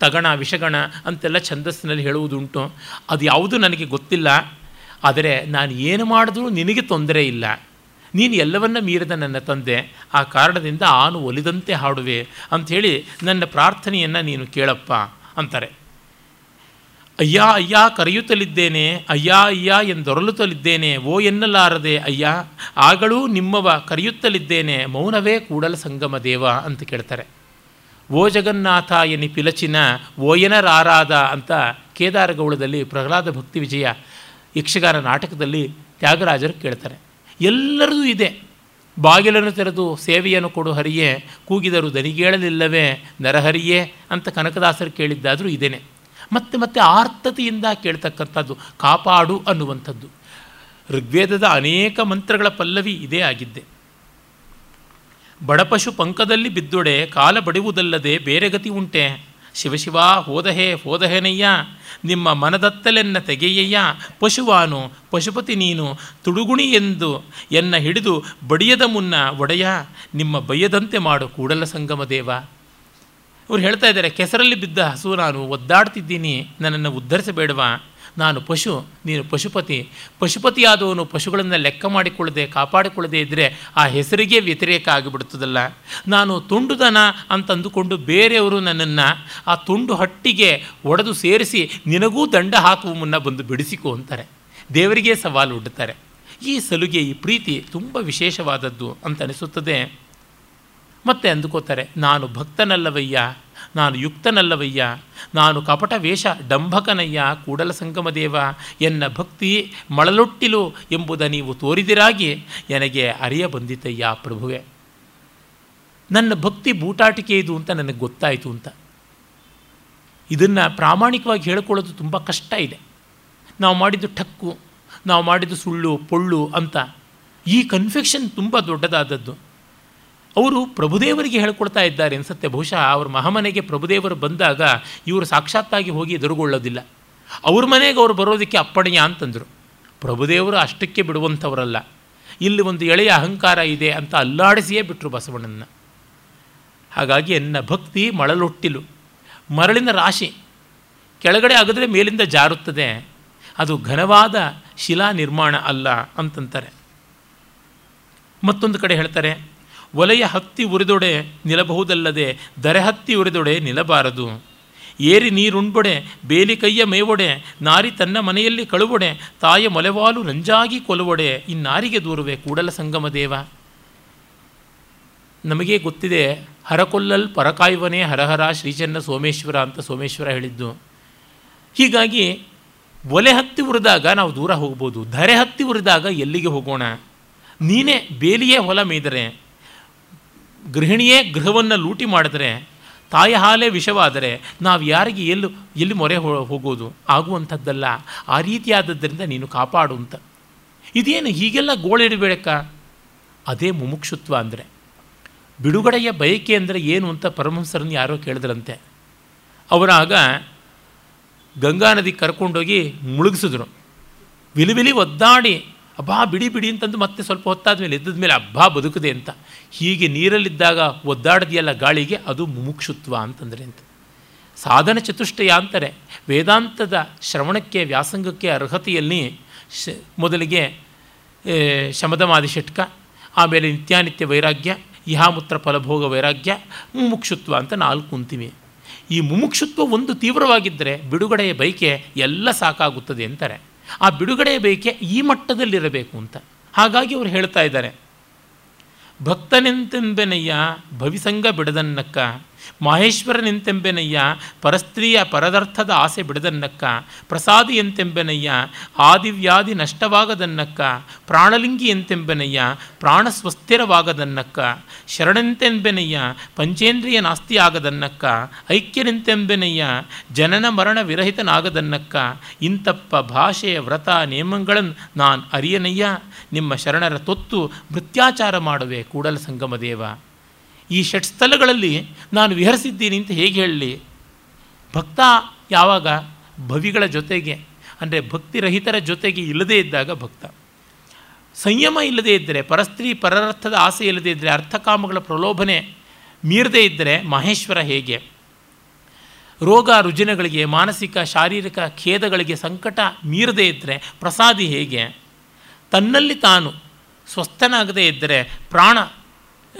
ತಗಣ, ವಿಷಗಣ ಅಂತೆಲ್ಲ ಛಂದಸ್ಸಿನಲ್ಲಿ ಹೇಳುವುದುಂಟು. ಅದು ಯಾವುದು ನನಗೆ ಗೊತ್ತಿಲ್ಲ. ಆದರೆ ನಾನು ಏನು ಮಾಡಿದ್ರೂ ನಿನಗೆ ತೊಂದರೆ ಇಲ್ಲ. ನೀನು ಎಲ್ಲವನ್ನ ಮೀರಿದ ನನ್ನ ತಂದೆ, ಆ ಕಾರಣದಿಂದ ಆನು ಒಲಿದಂತೆ ಹಾಡುವೆ ಅಂಥೇಳಿ ನನ್ನ ಪ್ರಾರ್ಥನೆಯನ್ನು ನೀನು ಕೇಳಪ್ಪ ಅಂತಾರೆ. ಅಯ್ಯ ಅಯ್ಯ, ಕರೆಯುತ್ತಲಿದ್ದೇನೆ, ಅಯ್ಯ ಅಯ್ಯ ಎಂದೊರಲುತ್ತಲಿದ್ದೇನೆ, ಓ ಎನ್ನಲಾರದೆ ಅಯ್ಯ, ಆಗಳೂ ನಿಮ್ಮವ ಕರೆಯುತ್ತಲಿದ್ದೇನೆ, ಮೌನವೇ ಕೂಡಲ ಸಂಗಮ ದೇವ ಅಂತ ಕೇಳ್ತಾರೆ. ಓ ಜಗನ್ನಾಥ ಎನಿ ಪಿಲಚಿನ ಓಯನರಾರಾದ ಅಂತ ಕೇದಾರಗೌಳದಲ್ಲಿ ಪ್ರಹ್ಲಾದ ಭಕ್ತಿ ವಿಜಯ ಯಕ್ಷಗಾನ ನಾಟಕದಲ್ಲಿ ತ್ಯಾಗರಾಜರು ಕೇಳ್ತಾರೆ. ಎಲ್ಲರದೂ ಇದೆ. ಬಾಗಿಲನ್ನು ತೆರೆದು ಸೇವೆಯನ್ನು ಕೊಡು ಹರಿಯೇ, ಕೂಗಿದರು ದನಿಗೇಳಲಿಲ್ಲವೇ ನರಹರಿಯೇ ಅಂತ ಕನಕದಾಸರು ಕೇಳಿದ್ದಾದರೂ ಇದೇನೆ. ಮತ್ತೆ ಮತ್ತೆ ಆರ್ತತೆಯಿಂದ ಕೇಳ್ತಕ್ಕಂಥದ್ದು, ಕಾಪಾಡು ಅನ್ನುವಂಥದ್ದು. ಋಗ್ವೇದದ ಅನೇಕ ಮಂತ್ರಗಳ ಪಲ್ಲವಿ ಇದೇ ಆಗಿದ್ದೆ. ಬಡಪಶು ಪಂಕದಲ್ಲಿ ಬಿದ್ದೊಡೆ ಕಾಲ ಬಡಿವುದಲ್ಲದೆ ಬೇರೆ ಗತಿ ಉಂಟೆ. ಶಿವಶಿವ ಹೋದಹೆ ಹೋದಹೆನಯ್ಯ ನಿಮ್ಮ ಮನದತ್ತಲೆನ್ನ ತೆಗೆಯಯ್ಯ. ಪಶುವಾನು, ಪಶುಪತಿ ನೀನು, ತುಡುಗುಣಿ ಎಂದು ಎನ್ನ ಹಿಡಿದು ಬಡಿಯದ ಮುನ್ನ ಒಡೆಯ. ನಿಮ್ಮ ಬಯ್ಯದಂತೆ ಮಾಡು ಕೂಡಲ ಸಂಗಮ ದೇವ. ಇವ್ರು ಹೇಳ್ತಾ ಇದ್ದಾರೆ, ಕೆಸರಲ್ಲಿ ಬಿದ್ದ ಹಸು ನಾನು ಒದ್ದಾಡ್ತಿದ್ದೀನಿ, ನನ್ನನ್ನು ಉದ್ಧರಿಸಬೇಡವಾ. ನಾನು ಪಶು, ನೀನು ಪಶುಪತಿ. ಪಶುಪತಿಯಾದವನು ಪಶುಗಳನ್ನು ಲೆಕ್ಕ ಮಾಡಿಕೊಳ್ಳದೆ, ಕಾಪಾಡಿಕೊಳ್ಳದೆ ಇದ್ದರೆ ಆ ಹೆಸರಿಗೆ ವ್ಯತಿರೇಕ ಆಗಿಬಿಡ್ತದಲ್ಲ. ನಾನು ತುಂಡುದನ ಅಂತಂದುಕೊಂಡು ಬೇರೆಯವರು ನನ್ನನ್ನು ಆ ತುಂಡು ಹಟ್ಟಿಗೆ ಒಡೆದು ಸೇರಿಸಿ ನಿನಗೂ ದಂಡ ಹಾಕುವ ಮುನ್ನ ಬಂದು ಬಿಡಿಸಿಕೊ ಅಂತಾರೆ. ದೇವರಿಗೆ ಸವಾಲು ಒಡ್ಡುತ್ತಾರೆ ಈ ಸಲುಗೆ ಈ ಪ್ರೀತಿ ತುಂಬ ವಿಶೇಷವಾದದ್ದು ಅಂತ ಅನಿಸುತ್ತದೆ. ಮತ್ತೆ ಅಂದುಕೋತಾರೆ, ನಾನು ಭಕ್ತನಲ್ಲವಯ್ಯ ನಾನು ಯುಕ್ತನಲ್ಲವಯ್ಯ, ನಾನು ಕಪಟ ವೇಷ ಡಂಭಕನಯ್ಯ, ಕೂಡಲ ಸಂಗಮ ದೇವ ಎನ್ನ ಭಕ್ತಿ ಮಳಲೊಟ್ಟಿಲು ಎಂಬುದ ನೀವು ತೋರಿದಿರಾಗಿ ನನಗೆ ಅರಿಯ ಬಂದಿತಯ್ಯ ಪ್ರಭುವೆ. ನನ್ನ ಭಕ್ತಿ ಬೂಟಾಟಿಕೆ ಇದು ಅಂತ ನನಗೆ ಗೊತ್ತಾಯಿತು ಅಂತ. ಇದನ್ನು ಪ್ರಾಮಾಣಿಕವಾಗಿ ಹೇಳ್ಕೊಳ್ಳೋದು ತುಂಬ ಕಷ್ಟ ಇದೆ. ನಾವು ಮಾಡಿದ್ದು ಠಕ್ಕು, ನಾವು ಮಾಡಿದ್ದು ಸುಳ್ಳು, ಪೊಳ್ಳು ಅಂತ ಈ ಕನ್ಫೆಕ್ಷನ್ ತುಂಬ ದೊಡ್ಡದಾದದ್ದು. ಅವರು ಪ್ರಭುದೇವರಿಗೆ ಹೇಳ್ಕೊಳ್ತಾ ಇದ್ದಾರೆ ಅನಿಸುತ್ತೆ. ಬಹುಶಃ ಅವ್ರ ಮಹಾಮನೆಗೆ ಪ್ರಭುದೇವರು ಬಂದಾಗ ಇವರು ಸಾಕ್ಷಾತ್ತಾಗಿ ಹೋಗಿ ಎದುರುಗೊಳ್ಳೋದಿಲ್ಲ. ಅವ್ರ ಮನೆಗೆ ಅವರು ಬರೋದಕ್ಕೆ ಅಪ್ಪಣೆಯ ಅಂತಂದರು. ಪ್ರಭುದೇವರು ಅಷ್ಟಕ್ಕೆ ಬಿಡುವಂಥವರಲ್ಲ. ಇಲ್ಲಿ ಒಂದು ಎಳೆಯ ಅಹಂಕಾರ ಇದೆ ಅಂತ ಅಲ್ಲಾಡಿಸಿಯೇ ಬಿಟ್ಟರು ಬಸವಣ್ಣನ ಹಾಗಾಗಿ ಎನ್ನ ಭಕ್ತಿ ಮಳಲೊಟ್ಟಿಲು. ಮರಳಿನ ರಾಶಿ. ಕೆಳಗಡೆ ಅಗದ್ರೆ ಮೇಲಿಂದ ಜಾರುತ್ತದೆ. ಅದು ಘನವಾದ ಶಿಲಾ ನಿರ್ಮಾಣ ಅಲ್ಲ ಅಂತಂತಾರೆ. ಮತ್ತೊಂದು ಕಡೆ ಹೇಳ್ತಾರೆ ಒಲೆಯ ಹತ್ತಿ ಉರಿದೊಡೆ ನಿಲ್ಲಬಹುದಲ್ಲದೆ ದರೆ ಹತ್ತಿ ಉರಿದೊಡೆ ನಿಲ್ಲಬಾರದು. ಏರಿ ನೀರುಣ್ಬೊಡೆ, ಬೇಲಿ ಕೈಯ ಮೇವೊಡೆ, ನಾರಿ ತನ್ನ ಮನೆಯಲ್ಲಿ ಕಳುವೊಡೆ, ತಾಯ ಮೊಲೆವಾಲು ನಂಜಾಗಿ ಕೊಲುವೊಡೆ, ಇನ್ನಾರಿಗೆ ದೂರುವೆ ಕೂಡಲ ಸಂಗಮ ದೇವ. ನಮಗೆ ಗೊತ್ತಿದೆ, ಹರಕೊಲ್ಲಲ್ ಪರಕಾಯುವನೇ ಹರಹರ ಶ್ರೀಚನ್ನ ಸೋಮೇಶ್ವರ ಅಂತ ಸೋಮೇಶ್ವರ ಹೇಳಿದ್ದು. ಹೀಗಾಗಿ ಒಲೆ ಹತ್ತಿ ಉರಿದಾಗ ನಾವು ದೂರ ಹೋಗ್ಬೋದು ಧರೆ ಹತ್ತಿ ಉರಿದಾಗ ಎಲ್ಲಿಗೆ ಹೋಗೋಣ? ನೀನೇ ಬೇಲಿಯೇ ಹೊಲ ಮೇದರೆ ಗೃಹಿಣಿಯೇ ಗೃಹವನ್ನು ಲೂಟಿ ಮಾಡಿದರೆ, ತಾಯಿ ಹಾಲೇ ವಿಷವಾದರೆ ನಾವು ಯಾರಿಗೆ ಎಲ್ಲು, ಎಲ್ಲಿ ಮೊರೆ ಹೋಗೋದು? ಆಗುವಂಥದ್ದಲ್ಲ. ಆ ರೀತಿಯಾದದ್ದರಿಂದ ನೀನು ಕಾಪಾಡು ಅಂತ. ಇದೇನು ಹೀಗೆಲ್ಲ ಗೋಳಿಡಬೇಡಕ್ಕ? ಅದೇ ಮುಮುಕ್ಷುತ್ವ ಅಂದರೆ. ಬಿಡುಗಡೆಯ ಬಯಕೆ ಅಂದರೆ ಏನು ಅಂತ ಪರಮಹಂಸರನ್ನು ಯಾರೋ ಕೇಳಿದ್ರಂತೆ. ಅವರಾಗ ಗಂಗಾ ನದಿ ಕರ್ಕೊಂಡೋಗಿ ಮುಳುಗಿಸಿದ್ರು. ವಿಲಿವಿಲಿ ಒದ್ದಾಡಿ ಅಬ್ಬಾ, ಬಿಡಿ ಬಿಡಿ ಅಂತಂದು ಮತ್ತೆ ಸ್ವಲ್ಪ ಹೊತ್ತಾದ ಮೇಲೆ ಎದ್ದದ ಮೇಲೆ ಅಬ್ಬಾ, ಬದುಕದೆ ಅಂತ. ಹೀಗೆ ನೀರಲ್ಲಿದ್ದಾಗ ಒದ್ದಾಡದೆಯಲ್ಲ ಗಾಳಿಗೆ, ಅದು ಮುಮುಕ್ಷುತ್ವ ಅಂತಂದರೆ ಅಂತ ಸಾಧನ ಚತುಷ್ಟಯ ಅಂತಾರೆ. ವೇದಾಂತದ ಶ್ರವಣಕ್ಕೆ, ವ್ಯಾಸಂಗಕ್ಕೆ ಅರ್ಹತೆಯಲ್ಲಿ ಶ, ಮೊದಲಿಗೆ ಶಮದಮಾದಿ ಷಟ್ಕ, ಆಮೇಲೆ ನಿತ್ಯಾನಿತ್ಯ ವೈರಾಗ್ಯ, ಇಹಾಮೂತ್ರ ಫಲಭೋಗ ವೈರಾಗ್ಯ, ಮುಮುಕ್ಷುತ್ವ ಅಂತ ನಾಲ್ಕು ಅಂತೀವಿ. ಈ ಮುಮುಕ್ಷುತ್ವ ಒಂದು ತೀವ್ರವಾಗಿದ್ದರೆ ಬಿಡುಗಡೆಯ ಬೈಕೆ ಎಲ್ಲ ಸಾಕಾಗುತ್ತದೆ ಅಂತಾರೆ ಆ ಬಿಡುಗಡೆ ಬೇಕೆ ಈ ಮಟ್ಟದಲ್ಲಿರಬೇಕು ಅಂತ. ಹಾಗಾಗಿ ಅವರು ಹೇಳ್ತಾ ಇದ್ದಾರೆ. ಭಕ್ತನೆಂತೆಂಬೆನಯ್ಯ ಭವಿಸಂಗ ಬಿಡದನ್ನಕ್ಕ ಮಾಹೇಶ್ವರನೆಂತೆಂಬೆನಯ್ಯ ಪರಸ್ತ್ರೀಯ ಪರದರ್ಥದ ಆಸೆ ಬಿಡದನ್ನಕ್ಕ ಪ್ರಸಾದಿ ಎಂತೆಂಬೆನಯ್ಯ ಆದಿವ್ಯಾಧಿ ನಷ್ಟವಾಗದನ್ನಕ್ಕ ಪ್ರಾಣಲಿಂಗಿ ಎಂತೆಂಬೆನಯ್ಯ ಪ್ರಾಣ ಸ್ವಸ್ಥಿರವಾಗದನ್ನಕ್ಕ ಶರಣೆಂತೆಂಬೆನಯ್ಯ ಪಂಚೇಂದ್ರಿಯ ನಾಸ್ತಿ ಆಗದನ್ನಕ್ಕ ಐಕ್ಯನೆಂತೆಂಬೆನಯ್ಯ ಜನನ ಮರಣ ವಿರಹಿತನಾಗದನ್ನಕ್ಕ, ಇಂತಪ್ಪ ಭಾಷೆಯ ವ್ರತ ನೇಮಗಳನ್ನು ನಾನು ಅರಿಯನಯ್ಯ. ನಿಮ್ಮ ಶರಣರ ತೊತ್ತು ಮೃತ್ಯಾಚಾರ ಮಾಡುವೆ ಕೂಡಲ ಸಂಗಮ ದೇವ ಈ ಷಟ್ ಸ್ಥಳಗಳಲ್ಲಿ ನಾನು ವಿಹರಿಸಿದ್ದೀನಿ ಅಂತ ಹೇಗೆ ಹೇಳಲಿ? ಭಕ್ತ ಯಾವಾಗ ಭವಿಗಳ ಜೊತೆಗೆ, ಅಂದರೆ ಭಕ್ತಿರಹಿತರ ಜೊತೆಗೆ ಇಲ್ಲದೇ ಇದ್ದಾಗ ಭಕ್ತ. ಸಂಯಮ ಇಲ್ಲದೇ ಇದ್ದರೆ, ಪರಸ್ತ್ರೀ ಪರರ್ಥದ ಆಸೆ ಇಲ್ಲದೇ ಇದ್ದರೆ, ಅರ್ಥಕಾಮಗಳ ಪ್ರಲೋಭನೆ ಮೀರದೇ ಇದ್ದರೆ ಮಹೇಶ್ವರ ಹೇಗೆ? ರೋಗ ರುಜಿನಗಳಿಗೆ, ಮಾನಸಿಕ ಶಾರೀರಿಕ ಖೇದಗಳಿಗೆ ಸಂಕಟ ಮೀರದೇ ಇದ್ದರೆ ಪ್ರಸಾದಿ ಹೇಗೆ? ತನ್ನಲ್ಲಿ ತಾನು ಸ್ವಸ್ಥನಾಗದೇ ಇದ್ದರೆ ಪ್ರಾಣ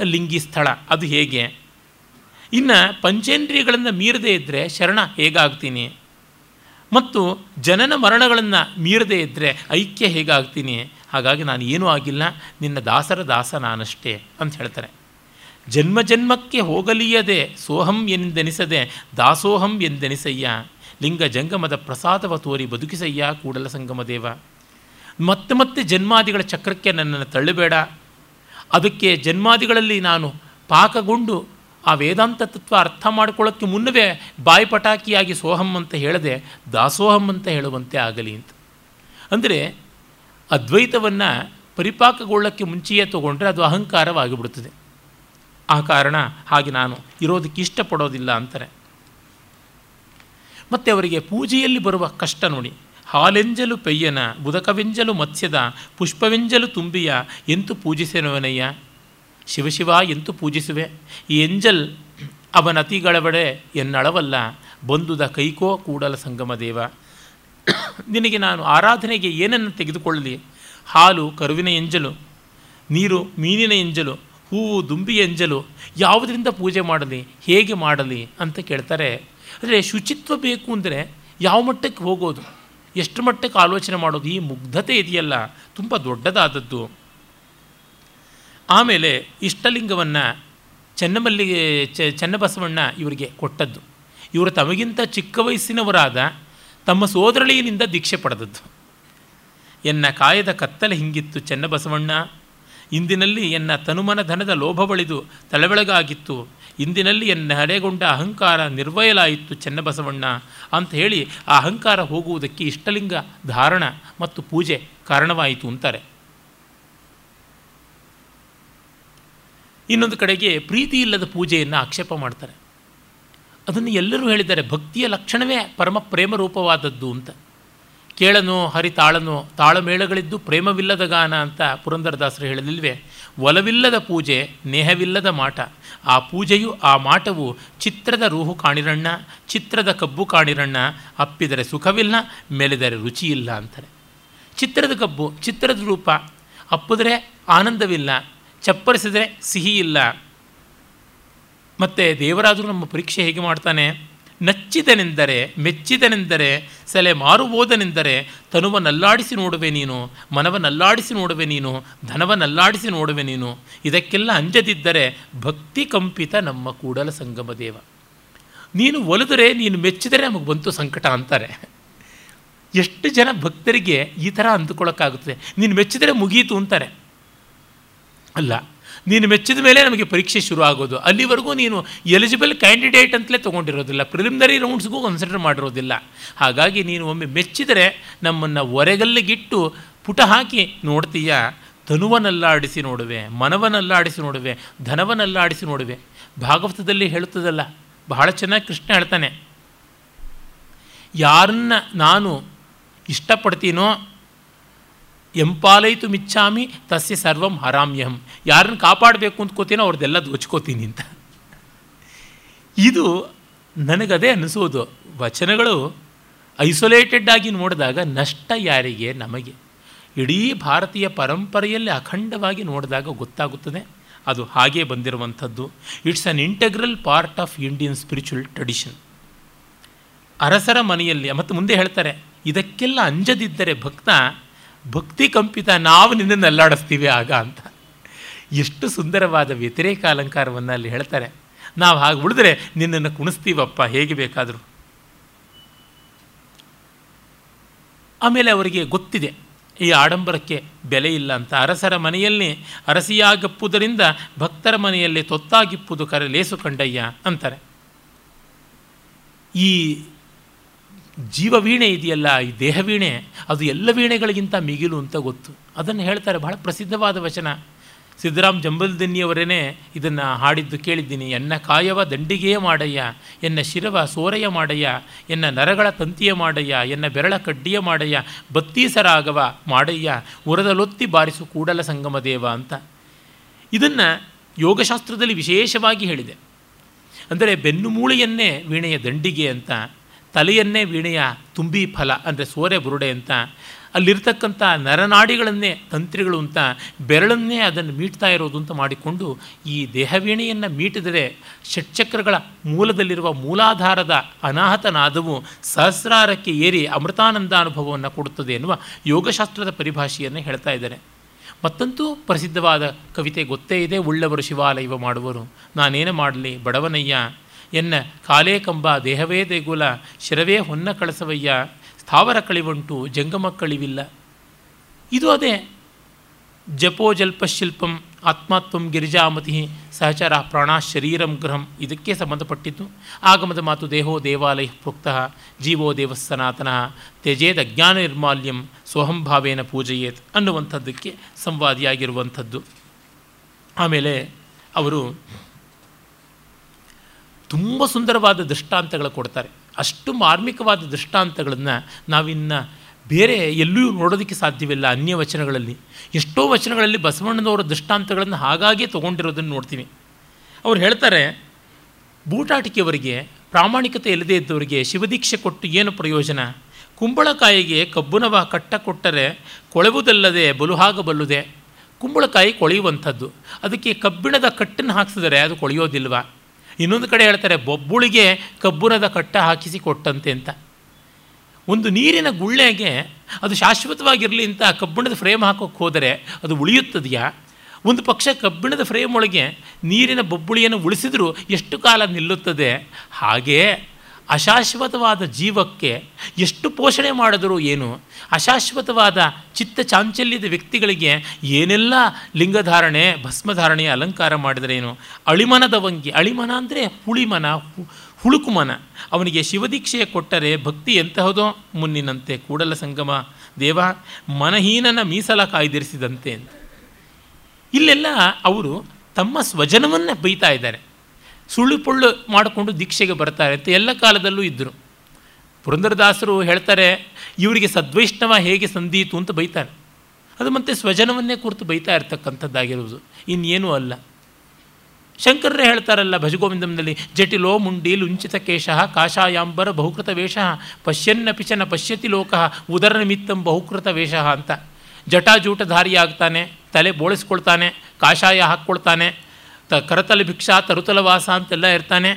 ಲಿಂಗಿ ಸ್ಥಳ ಅದು ಹೇಗೆ? ಇನ್ನು ಪಂಚೇಂದ್ರಿಯಗಳನ್ನು ಮೀರದೇ ಇದ್ದರೆ ಶರಣ ಹೇಗಾಗ್ತೀನಿ? ಮತ್ತು ಜನನ ಮರಣಗಳನ್ನು ಮೀರದೇ ಇದ್ದರೆ ಐಕ್ಯ ಹೇಗಾಗ್ತೀನಿ? ಹಾಗಾಗಿ ನಾನು ಏನೂ ಆಗಿಲ್ಲ, ನಿನ್ನ ದಾಸರ ದಾಸ ನಾನಷ್ಟೇ ಅಂತ ಹೇಳ್ತಾರೆ. ಜನ್ಮ ಜನ್ಮಕ್ಕೆ ಹೋಗಲಿಯದೆ ಸೋಹಂ ಎಂದೆನಿಸದೆ ದಾಸೋಹಂ ಎಂದೆನಿಸಯ್ಯ. ಲಿಂಗ ಜಂಗಮದ ಪ್ರಸಾದವ ತೋರಿ ಬದುಕಿಸಯ್ಯ ಕೂಡಲ ಸಂಗಮ ದೇವ ಮತ್ತೆ ಮತ್ತೆ ಜನ್ಮಾದಿಗಳ ಚಕ್ರಕ್ಕೆ ನನ್ನನ್ನು ತಳ್ಳಬೇಡ. ಅದಕ್ಕೆ ಜನ್ಮಾದಿಗಳಲ್ಲಿ ನಾನು ಪಾಕಗೊಂಡು ಆ ವೇದಾಂತ ತತ್ವ ಅರ್ಥ ಮಾಡಿಕೊಳ್ಳೋಕ್ಕೆ ಮುನ್ನವೇ ಬಾಯಿ ಪಟಾಕಿಯಾಗಿ ಸೋಹಂ ಅಂತ ಹೇಳದೆ ದಾಸೋಹಂ ಅಂತ ಹೇಳುವಂತೆ ಆಗಲಿ ಅಂತ. ಅಂದರೆ ಅದ್ವೈತವನ್ನು ಪರಿಪಾಕಗೊಳ್ಳೋಕ್ಕೆ ಮುಂಚೆಯೇ ತಗೊಂಡ್ರೆ ಅದು ಅಹಂಕಾರವಾಗಿಬಿಡುತ್ತದೆ ಆ ಕಾರಣ ಹಾಗೆ ನಾನು ಇರೋದಕ್ಕೆ ಇಷ್ಟಪಡೋದಿಲ್ಲ ಅಂತಾರೆ. ಮತ್ತು ಅವರಿಗೆ ಪೂಜೆಯಲ್ಲಿ ಬರುವ ಕಷ್ಟ ನೋಡಿ. ಹಾಲೆಂಜಲು ಪೆಯ್ಯನ, ಬುದಕವೆಂಜಲು ಮತ್ಸ್ಯದ, ಪುಷ್ಪವೆಂಜಲು ತುಂಬಿಯ ಎಂತು ಪೂಜಿಸೆನವನಯ್ಯ? ಶಿವಶಿವ ಎಂತು ಪೂಜಿಸುವೆ? ಈ ಎಂಜಲ್ ಅವನತಿಗಳವಡೆ ಎನ್ನಳವಲ್ಲ ಬಂಧುದ ಕೈಕೋ ಕೂಡಲ ಸಂಗಮ ದೇವ. ನಿನಗೆ ನಾನು ಆರಾಧನೆಗೆ ಏನನ್ನು ತೆಗೆದುಕೊಳ್ಳಲಿ? ಹಾಲು ಕರುವಿನ ಎಂಜಲು, ನೀರು ಮೀನಿನ ಎಂಜಲು, ಹೂವು ದುಂಬಿ ಎಂಜಲು, ಯಾವುದರಿಂದ ಪೂಜೆ ಮಾಡಲಿ, ಹೇಗೆ ಮಾಡಲಿ ಅಂತ ಕೇಳ್ತಾರೆ. ಅಂದರೆ ಶುಚಿತ್ವ ಬೇಕು ಅಂದರೆ ಯಾವ ಮಟ್ಟಕ್ಕೆ ಹೋಗೋದು? ಎಷ್ಟು ಮಟ್ಟಕ್ಕೆ ಆಲೋಚನೆ ಮಾಡೋದು? ಈ ಮುಗ್ಧತೆ ಇದೆಯಲ್ಲ, ತುಂಬ ದೊಡ್ಡದಾದದ್ದು. ಆಮೇಲೆ ಇಷ್ಟಲಿಂಗವನ್ನು, ಚೆನ್ನಮಲ್ಲಿಗೆ ಚೆನ್ನಬಸವಣ್ಣ ಇವರಿಗೆ ಕೊಟ್ಟದ್ದು. ಇವರು ತಮಗಿಂತ ಚಿಕ್ಕ ವಯಸ್ಸಿನವರಾದ, ತಮ್ಮ ಸೋದರಳಿಯಿಂದ ದೀಕ್ಷೆ ಪಡೆದದ್ದು. ಎನ್ನ ಕಾಯದ ಕತ್ತಲೆ ಹಿಂಗಿತ್ತು ಚೆನ್ನಬಸವಣ್ಣ. ಇಂದಿನಲ್ಲಿ ಎನ್ನ ತನುಮನ ಧನದ ಲೋಭ ಬಳಿದು ತಲೆಬೆಳಗಾಗಿತ್ತು ಇಂದಿನಲ್ಲಿ ಎನ್ನ ಹಡೆಗೊಂಡ ಅಹಂಕಾರ ನಿರ್ವಯಲಾಯಿತು ಚೆನ್ನಬಸವಣ್ಣ ಅಂತ ಹೇಳಿ ಆ ಅಹಂಕಾರ ಹೋಗುವುದಕ್ಕೆ ಇಷ್ಟಲಿಂಗ ಧಾರಣ ಮತ್ತು ಪೂಜೆ ಕಾರಣವಾಯಿತು ಅಂತಾರೆ. ಇನ್ನೊಂದು ಕಡೆಗೆ ಪ್ರೀತಿ ಇಲ್ಲದ ಪೂಜೆಯನ್ನು ಆಕ್ಷೇಪ ಮಾಡ್ತಾರೆ. ಅದನ್ನು ಎಲ್ಲರೂ ಹೇಳಿದ್ದಾರೆ ಭಕ್ತಿಯ ಲಕ್ಷಣವೇ ಪರಮ ಪ್ರೇಮ ರೂಪವಾದದ್ದು ಅಂತ. ಕೇಳನು, ಹರಿತಾಳನು, ತಾಳಮೇಳಗಳಿದ್ದು ಪ್ರೇಮವಿಲ್ಲದ ಗಾನ ಅಂತ ಪುರಂದರದಾಸರು ಹೇಳಲಿಲ್ವೇ? ಒಲವಿಲ್ಲದ ಪೂಜೆ, ನೇಹವಿಲ್ಲದ ಮಾಟ. ಆ ಪೂಜೆಯು, ಆ ಮಾಟವು ಚಿತ್ರದ ರೂಹು ಕಾಣಿರಣ್ಣ, ಚಿತ್ರದ ಕಬ್ಬು ಕಾಣಿರಣ್ಣ, ಅಪ್ಪಿದರೆ ಸುಖವಿಲ್ಲ, ಮೆಲಿದರೆ ರುಚಿಯಿಲ್ಲ ಅಂತಾರೆ. ಚಿತ್ರದ ಕಬ್ಬು, ಚಿತ್ರದ ರೂಪ, ಅಪ್ಪಿದರೆ ಆನಂದವಿಲ್ಲ, ಚಪ್ಪರಿಸಿದರೆ ಸಿಹಿ ಇಲ್ಲ ಮತ್ತು ದೇವರಾದರೂ ನಮ್ಮ ಪರೀಕ್ಷೆ ಹೇಗೆ ಮಾಡ್ತಾನೆ? ನಚ್ಚಿದನೆಂದರೆ, ಮೆಚ್ಚಿದನೆಂದರೆ, ಸೆಲೆ ಮಾರುಬೋದನೆಂದರೆ ತನುವನ್ನಲ್ಲಾಡಿಸಿ ನೋಡುವೆ ನೀನು ಮನವನ್ನಲ್ಲಾಡಿಸಿ ನೋಡುವೆ ನೀನು ಧನವನ್ನಲ್ಲಾಡಿಸಿ ನೋಡುವೆ ನೀನು, ಇದಕ್ಕೆಲ್ಲ ಅಂಜದಿದ್ದರೆ ಭಕ್ತಿ ಕಂಪಿತ ನಮ್ಮ ಕೂಡಲ ಸಂಗಮ ದೇವ. ನೀನು ಒಲಿದರೆ, ನೀನು ಮೆಚ್ಚಿದರೆ ನಮಗೆ ಬಂತು ಸಂಕಟ ಅಂತಾರೆ. ಎಷ್ಟು ಜನ ಭಕ್ತರಿಗೆ ಈ ಥರ ಅಂದುಕೊಳ್ಳೋಕ್ಕಾಗುತ್ತದೆ? ನೀನು ಮೆಚ್ಚಿದರೆ ಮುಗೀತು ಅಂತಾರೆ. ಅಲ್ಲ ನೀನು ಮೆಚ್ಚಿದ ಮೇಲೆ ನಮಗೆ ಪರೀಕ್ಷೆ ಶುರು ಆಗೋದು ಅಲ್ಲಿವರೆಗೂ ನೀನು ಎಲಿಜಿಬಲ್ ಕ್ಯಾಂಡಿಡೇಟ್ ಅಂತಲೇ ತೊಗೊಂಡಿರೋದಿಲ್ಲ. Preliminary ರೌಂಡ್ಸ್ಗೂ consider ಮಾಡಿರೋದಿಲ್ಲ. ಹಾಗಾಗಿ ನೀನು ಒಮ್ಮೆ ಮೆಚ್ಚಿದರೆ ನಮ್ಮನ್ನು ಒರೆಗಲ್ಲಿಗಿಟ್ಟು ಪುಟ ಹಾಕಿ ನೋಡ್ತೀಯ? ತನುವನಲ್ಲಾಡಿಸಿ ನೋಡುವೆ, ಮನವನಲ್ಲಾಡಿಸಿ ನೋಡುವೆ, ಧನವನಲ್ಲಾಡಿಸಿ ನೋಡುವೆ. ಭಾಗವತದಲ್ಲಿ ಹೇಳುತ್ತದಲ್ಲ, ಬಹಳ ಚೆನ್ನಾಗಿ ಕೃಷ್ಣ ಹೇಳ್ತಾನೆ. ಯಾರನ್ನ ನಾನು ಇಷ್ಟಪಡ್ತೀನೋ ಎಂಪಾಲೈತು ಮಿಚ್ಚಾಮಿ ತಸ್ಯ ಸರ್ವಂ ಹರಾಮ್ಯಹಂ. ಯಾರನ್ನು ಕಾಪಾಡಬೇಕು ಅಂದ್ಕೋತೀನೋ ಅವ್ರದ್ದೆಲ್ಲ ದೋಚ್ಕೋತೀನಿ ಅಂತ. ಇದು ನನಗದೇ ಅನಿಸೋದು. ವಚನಗಳು ಐಸೋಲೇಟೆಡ್ ಆಗಿ ನೋಡಿದಾಗ ನಷ್ಟ ಯಾರಿಗೆ? ನಮಗೆ. ಇಡೀ ಭಾರತೀಯ ಪರಂಪರೆಯಲ್ಲಿ ಅಖಂಡವಾಗಿ ನೋಡಿದಾಗ ಗೊತ್ತಾಗುತ್ತದೆ. ಅದು ಹಾಗೇ ಬಂದಿರುವಂಥದ್ದು. It's an integral part of Indian spiritual tradition ಅರಸರ ಮನೆಯಲ್ಲಿ, ಮತ್ತು ಮುಂದೆ ಹೇಳ್ತಾರೆ, ಇದಕ್ಕೆಲ್ಲ ಅಂಜದಿದ್ದರೆ ಭಕ್ತ ಭಕ್ತಿ ಕಂಪಿತ ನಾವು ನಿನ್ನನ್ನು ಅಲ್ಲಾಡಿಸ್ತೀವಿ ಆಗ ಅಂತ. ಎಷ್ಟು ಸುಂದರವಾದ ವ್ಯತಿರೇಕ ಅಲಂಕಾರವನ್ನು ಅಲ್ಲಿ ಹೇಳ್ತಾರೆ. ನಾವು ಹಾಗೆ ಉಳಿದ್ರೆ ನಿನ್ನನ್ನು ಕುಣಿಸ್ತೀವಪ್ಪ, ಹೇಗೆ ಬೇಕಾದರೂ. ಆಮೇಲೆ ಅವರಿಗೆ ಗೊತ್ತಿದೆ, ಈ ಆಡಂಬರಕ್ಕೆ ಬೆಲೆ ಇಲ್ಲ ಅಂತ. ಅರಸರ ಮನೆಯಲ್ಲಿ ಅರಸಿಯಾಗಪ್ಪುದರಿಂದ ಭಕ್ತರ ಮನೆಯಲ್ಲಿ ತೊತ್ತಾಗಿಪ್ಪುದು ಕರೆ ಲೇಸು ಕಂಡಯ್ಯ ಅಂತಾರೆ. ಈ ಜೀವವೀಣೆ ಇದೆಯಲ್ಲ, ಈ ದೇಹವೀಣೆ ಅದು ಎಲ್ಲ ವೀಣೆಗಳಿಗಿಂತ ಮಿಗಿಲು ಅಂತ ಗೊತ್ತು. ಅದನ್ನು ಹೇಳ್ತಾರೆ, ಬಹಳ ಪ್ರಸಿದ್ಧವಾದ ವಚನ. ಸಿದ್ದರಾಮ್ ಜಂಬಲ್ದಿನ್ನಿಯವರೇ ಇದನ್ನು ಹಾಡಿದ್ದು ಕೇಳಿದ್ದೀನಿ. ಎನ್ನ ಕಾಯವ ದಂಡಿಗೆಯ ಮಾಡಯ್ಯ, ಎನ್ನ ಶಿರವ ಸೋರೆಯ ಮಾಡಯ್ಯ, ಎನ್ನ ನರಗಳ ತಂತಿಯ ಮಾಡಯ್ಯ, ಎನ್ನ ಬೆರಳ ಕಡ್ಡಿಯ ಮಾಡಯ್ಯ, ಬತ್ತೀಸರಾಗವ ಮಾಡಯ್ಯ ಉರದಲೊತ್ತಿ ಬಾರಿಸು ಕೂಡಲ ಸಂಗಮ ದೇವ ಅಂತ. ಇದನ್ನು ಯೋಗಶಾಸ್ತ್ರದಲ್ಲಿ ವಿಶೇಷವಾಗಿ ಹೇಳಿದೆ. ಅಂದರೆ ಬೆನ್ನುಮೂಳೆಯನ್ನೇ ವೀಣೆಯ ದಂಡಿಗೆ ಅಂತ. ತಲೆಯನ್ನೇ ವೀಣೆಯ ತುಂಬಿ ಫಲ, ಅಂದರೆ ಸೋರೆ ಬುರುಡೆ ಅಂತ, ಅಲ್ಲಿರ್ತಕ್ಕಂಥ ನರನಾಡಿಗಳನ್ನೇ, ತಂತ್ರಿಗಳು ಅಂತ ಬೆರಳನ್ನೇ ಅದನ್ನು ಮೀಟ್ತಾ ಇರೋದು ಅಂತ ಮಾಡಿಕೊಂಡು ಈ ದೇಹವೀಣೆಯನ್ನು ಮೀಟಿದರೆ ಷಟ್ಚಕ್ರಗಳ ಮೂಲದಲ್ಲಿರುವ ಮೂಲಾಧಾರದ ಅನಾಹತನಾದವು ಸಹಸ್ರಾರಕ್ಕೆ ಏರಿ ಅಮೃತಾನಂದ ಅನುಭವವನ್ನು ಕೊಡುತ್ತದೆ ಎನ್ನುವ ಯೋಗಶಾಸ್ತ್ರದ ಪರಿಭಾಷೆಯನ್ನು ಹೇಳ್ತಾ ಇದ್ದಾರೆ. ಮತ್ತಂತೂ ಪ್ರಸಿದ್ಧವಾದ ಕವಿತೆ ಗೊತ್ತೇ ಇದೆ, ಉಳ್ಳವರು ಶಿವಾಲಯವ ಮಾಡುವರು. ನಾನೇನು ಮಾಡಲಿ, ಬಡವನಯ್ಯ ಎನ್ನ ಕಾಲೇ ಕಂಬ ದೇಹವೇ ದೇಗುಲ, ಶಿರವೇ ಹೊನ್ನ ಕಳಸವಯ್ಯ, ಸ್ಥಾವರ ಕಳಿವಂಟು ಜಂಗಮ ಕಳಿವಿಲ್ಲ. ಇದು ಅದೇ. ಜಪೋ ಜಲ್ಪ ಶಿಲ್ಪಂ ಆತ್ಮಾತ್ವಂ ಗಿರಿಜಾಮತಿ ಸಹಚರ ಪ್ರಾಣ ಶರೀರಂ ಗೃಹಂ ಇದಕ್ಕೆ ಸಂಬಂಧಪಟ್ಟಿದ್ದು. ಆಗಮದ ಮಾತು ದೇಹೋ ದೇವಾಲಯ ಪ್ರೋಕ್ತ, ಜೀವೋ ದೇವ ಸನಾತನಃ, ತ್ಯಜೇದ್ ಅಜ್ಞಾನ ನಿರ್ಮಾಲ್ಯಂ ಸ್ವಹಂಭಾವೇನ ಪೂಜೆಯೇತ್ ಅನ್ನುವಂಥದ್ದಕ್ಕೆ ಸಂವಾದಿಯಾಗಿರುವಂಥದ್ದು. ಆಮೇಲೆ ಅವರು ತುಂಬ ಸುಂದರವಾದ ದೃಷ್ಟಾಂತಗಳು ಕೊಡ್ತಾರೆ. ಅಷ್ಟು ಮಾರ್ಮಿಕವಾದ ದೃಷ್ಟಾಂತಗಳನ್ನು ನಾವಿನ್ನು ಬೇರೆ ಎಲ್ಲೂ ನೋಡೋದಕ್ಕೆ ಸಾಧ್ಯವಿಲ್ಲ ಅನ್ಯ ವಚನಗಳಲ್ಲಿ. ಎಷ್ಟೋ ವಚನಗಳಲ್ಲಿ ಬಸವಣ್ಣನವರ ದೃಷ್ಟಾಂತಗಳನ್ನು ಹಾಗಾಗಿ ತೊಗೊಂಡಿರೋದನ್ನು ನೋಡ್ತೀವಿ. ಅವ್ರು ಹೇಳ್ತಾರೆ, ಬೂಟಾಟಿಕೆಯವರಿಗೆ ಪ್ರಾಮಾಣಿಕತೆ ಇಲ್ಲದೇ ಇದ್ದವರಿಗೆ ಶಿವದೀಕ್ಷೆ ಕೊಟ್ಟು ಏನು ಪ್ರಯೋಜನ? ಕುಂಬಳಕಾಯಿಗೆ ಕಬ್ಬುನವ ಕಟ್ಟ ಕೊಟ್ಟರೆ ಕೊಳೆವುದಲ್ಲದೆ ಬಲುಹಾಗಬಲ್ಲುದೆ ಕುಂಬಳಕಾಯಿ ಕೊಳೆಯುವಂಥದ್ದು. ಅದಕ್ಕೆ ಕಬ್ಬಿಣದ ಕಟ್ಟನ್ನು ಹಾಕಿಸಿದರೆ ಅದು ಕೊಳೆಯೋದಿಲ್ವ? ಇನ್ನೊಂದು ಕಡೆ ಹೇಳ್ತಾರೆ, ಬೊಬ್ಬುಳಿಗೆ ಕಬ್ಬುರದ ಕಟ್ಟ ಹಾಕಿಸಿ ಕೊಟ್ಟಂತೆ ಅಂತ. ಒಂದು ನೀರಿನ ಗುಳ್ಳೆಗೆ ಅದು ಶಾಶ್ವತವಾಗಿರಲಿ ಅಂತ ಕಬ್ಬಿಣದ ಫ್ರೇಮ್ ಹಾಕೋಕ್ಕೆ ಹೋದರೆ ಅದು ಉಳಿಯುತ್ತದೆಯಾ? ಒಂದು ಪಕ್ಷ ಕಬ್ಬಿಣದ ಫ್ರೇಮ್ ಒಳಗೆ ನೀರಿನ ಬೊಬ್ಬುಳಿಯನ್ನು ಉಳಿಸಿದರೂ ಎಷ್ಟು ಕಾಲ ನಿಲ್ಲುತ್ತದೆ? ಹಾಗೇ ಅಶಾಶ್ವತವಾದ ಜೀವಕ್ಕೆ ಎಷ್ಟು ಪೋಷಣೆ ಮಾಡಿದರೂ ಏನು? ಅಶಾಶ್ವತವಾದ ಚಿತ್ತ ಚಾಂಚಲ್ಯದ ವ್ಯಕ್ತಿಗಳಿಗೆ ಏನೆಲ್ಲ ಲಿಂಗಧಾರಣೆ, ಭಸ್ಮಧಾರಣೆ, ಅಲಂಕಾರ ಮಾಡಿದರೇನು ಅಳಿಮನದವಂಗಿ, ಅಳಿಮನ ಅಂದರೆ ಹುಳಿಮನ ಹುಳುಕುಮನ. ಅವನಿಗೆ ಶಿವದೀಕ್ಷೆಯ ಕೊಟ್ಟರೆ ಭಕ್ತಿ ಎಂತಹದೋ ಮುನ್ನಿನಂತೆ ಕೂಡಲ ಸಂಗಮ, ದೇವ ಮನಹೀನನ ಮೀಸಲ ಕಾಯ್ದಿರಿಸಿದಂತೆ ಇಲ್ಲೆಲ್ಲ ಅವರು ತಮ್ಮ ಸ್ವಜನವನ್ನೇ ಬೈತಾ ಇದ್ದಾರೆ. ಸುಳ್ಳು ಪುಳ್ಳು ಮಾಡಿಕೊಂಡು ದೀಕ್ಷೆಗೆ ಬರ್ತಾರೆ ಅಂತ ಎಲ್ಲ ಕಾಲದಲ್ಲೂ ಇದ್ದರು. ಪುರಂದರದಾಸರು ಹೇಳ್ತಾರೆ, ಇವರಿಗೆ ಸದ್ವೈಷ್ಣವ ಹೇಗೆ ಸಂದೀತು ಅಂತ ಬೈತಾರೆ. ಅದು ಮತ್ತೆ ಸ್ವಜನವನ್ನೇ ಕುರಿತು ಬೈತಾ ಇರ್ತಕ್ಕಂಥದ್ದಾಗಿರುವುದು. ಇನ್ನೇನೂ ಅಲ್ಲ. ಶಂಕರರೇ ಹೇಳ್ತಾರಲ್ಲ ಭಜಗೋವಿಂದಂನಲ್ಲಿ ಜಟಿಲೋ ಮುಂಡಿ ಲುಂಚಿತ ಕೇಶ ಕಾಷಾಯಾಂಬರ ಬಹುಕೃತ ವೇಷ ಪಶ್ಯನ್ನ ಚ ನ ಪಶ್ಯತಿ ಲೋಕ, ಉದರ ನಿಮಿತ್ತಂ ಬಹುಕೃತ ವೇಷ ಅಂತ. ಜಟಾಜೂಟಧಾರಿಯಾಗ್ತಾನೆ, ತಲೆ ಬೋಳಿಸ್ಕೊಳ್ತಾನೆ, ಕಾಷಾಯ ಹಾಕ್ಕೊಳ್ತಾನೆ ತ ಕರತಲ ಭಿಕ್ಷಾ ತರುತಲವಾಸ ಅಂತೆಲ್ಲ ಇರ್ತಾನೆ.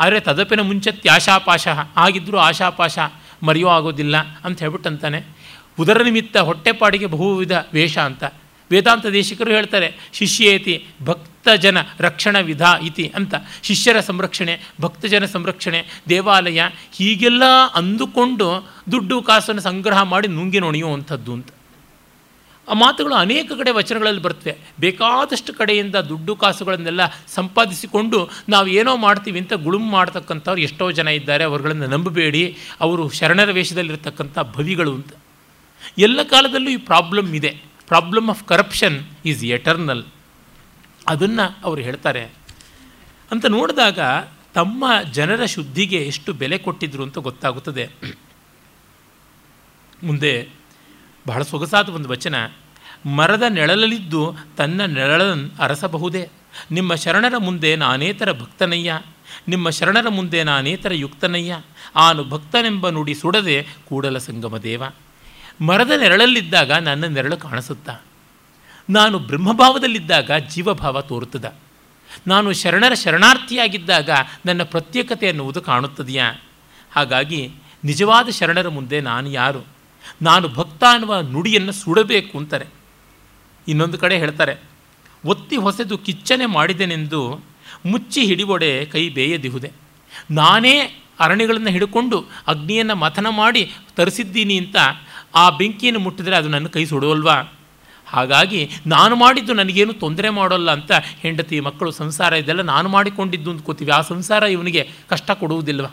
ಆದರೆ ತದಪಿನ ಮುಂಚೆ ತ್ಯಾಶಾಪಾಶ ಆಗಿದ್ದರೂ ಆಶಾಪಾಶ ಮರೆಯೋ ಆಗೋದಿಲ್ಲ ಅಂತ ಹೇಳ್ಬಿಟ್ಟು ಅಂತಾನೆ ಉದರ ನಿಮಿತ್ತ ಹೊಟ್ಟೆಪಾಡಿಗೆ ಬಹುವಿಧ ವೇಷ ಅಂತ. ವೇದಾಂತ ದೇಶಿಕರು ಹೇಳ್ತಾರೆ, ಶಿಷ್ಯೇತಿ ಭಕ್ತಜನ ರಕ್ಷಣ ವಿಧ ಇತಿ ಅಂತ. ಶಿಷ್ಯರ ಸಂರಕ್ಷಣೆ, ಭಕ್ತಜನ ಸಂರಕ್ಷಣೆ, ದೇವಾಲಯ ಹೀಗೆಲ್ಲ ಅಂದುಕೊಂಡು ದುಡ್ಡು ಕಾಸನ್ನು ಸಂಗ್ರಹ ಮಾಡಿ ನುಂಗಿ ನುಣಿಯುವಂಥದ್ದು ಅಂತ. ಆ ಮಾತುಗಳು ಅನೇಕ ಕಡೆ ವಚನಗಳಲ್ಲಿ ಬರ್ತವೆ ಬೇಕಾದಷ್ಟು ಕಡೆಯಿಂದ ದುಡ್ಡು ಕಾಸುಗಳನ್ನೆಲ್ಲ ಸಂಪಾದಿಸಿಕೊಂಡು ನಾವು ಏನೋ ಮಾಡ್ತೀವಿ ಅಂತ ಗುಳುಮ್ ಮಾಡ್ತಕ್ಕಂಥವ್ರು ಎಷ್ಟೋ ಜನ ಇದ್ದಾರೆ. ಅವರುಗಳನ್ನು ನಂಬಬೇಡಿ. ಅವರು ಶರಣರ ವೇಷದಲ್ಲಿರ್ತಕ್ಕಂಥ ಭವಿಗಳು ಅಂತ. ಎಲ್ಲ ಕಾಲದಲ್ಲೂ ಈ ಪ್ರಾಬ್ಲಮ್ ಇದೆ. Problem of corruption is eternal. ಅದನ್ನು ಅವರು ಹೇಳ್ತಾರೆ. ಅಂತ ನೋಡಿದಾಗ ತಮ್ಮ ಜನರ ಶುದ್ಧಿಗೆ ಎಷ್ಟು ಬೆಲೆ ಕೊಟ್ಟಿದ್ರು ಅಂತ ಗೊತ್ತಾಗುತ್ತದೆ. ಮುಂದೆ ಬಹಳ ಸೊಗಸಾದ ಒಂದು ವಚನ. ಮರದ ನೆಳಲಲ್ಲಿದ್ದು ತನ್ನ ನೆರಳನ್ನು ಅರಸಬಹುದೇ? ನಿಮ್ಮ ಶರಣರ ಮುಂದೆ ನಾನೇತರ ಭಕ್ತನಯ್ಯ. ನಿಮ್ಮ ಶರಣರ ಮುಂದೆ ನಾನೇತರ ಯುಕ್ತನಯ್ಯ. ಆನು ಭಕ್ತನೆಂಬ ನುಡಿ ಸುಡದೆ ಕೂಡಲ ಸಂಗಮ ದೇವ. ಮರದ ನೆರಳಲ್ಲಿದ್ದಾಗ ನನ್ನ ನೆರಳು ಕಾಣಿಸುತ್ತಾ? ನಾನು ಬ್ರಹ್ಮಭಾವದಲ್ಲಿದ್ದಾಗ ಜೀವಭಾವ ತೋರುತ್ತದ. ನಾನು ಶರಣರ ಶರಣಾರ್ಥಿಯಾಗಿದ್ದಾಗ ನನ್ನ ಪ್ರತ್ಯೇಕತೆ ಅನ್ನುವುದು ಕಾಣುತ್ತದೆಯಾ? ಹಾಗಾಗಿ ನಿಜವಾದ ಶರಣರ ಮುಂದೆ ನಾನು ಯಾರು? ನಾನು ಭಕ್ತ ಅನ್ನುವ ನುಡಿಯನ್ನು ಸುಡಬೇಕು ಅಂತಾರೆ. ಇನ್ನೊಂದು ಕಡೆ ಹೇಳ್ತಾರೆ, ಒತ್ತಿ ಹೊಸೆದು ಕಿಚ್ಚನೆ ಮಾಡಿದೆನೆಂದು ಮುಚ್ಚಿ ಹಿಡಿವೊಡೆ ಕೈ ಬೇಯದಿಹುದೆ. ನಾನೇ ಅರಣ್ಯಗಳನ್ನು ಹಿಡ್ಕೊಂಡು ಅಗ್ನಿಯನ್ನು ಮಥನ ಮಾಡಿ ತರಿಸಿದ್ದೀನಿ ಅಂತ ಆ ಬೆಂಕಿಯನ್ನು ಮುಟ್ಟಿದರೆ ಅದು ನನ್ನ ಕೈ ಸುಡೋಲ್ವಾ ಹಾಗಾಗಿ ನಾನು ಮಾಡಿದ್ದು ನನಗೇನು ತೊಂದರೆ ಮಾಡೋಲ್ಲ ಅಂತ ಹೆಂಡತಿ ಮಕ್ಕಳು ಸಂಸಾರ ಇದೆಲ್ಲ ನಾನು ಮಾಡಿಕೊಂಡಿದ್ದು ಅಂದ್ಕೋತೀವಿ. ಆ ಸಂಸಾರ ಇವನಿಗೆ ಕಷ್ಟ ಕೊಡುವುದಿಲ್ವ?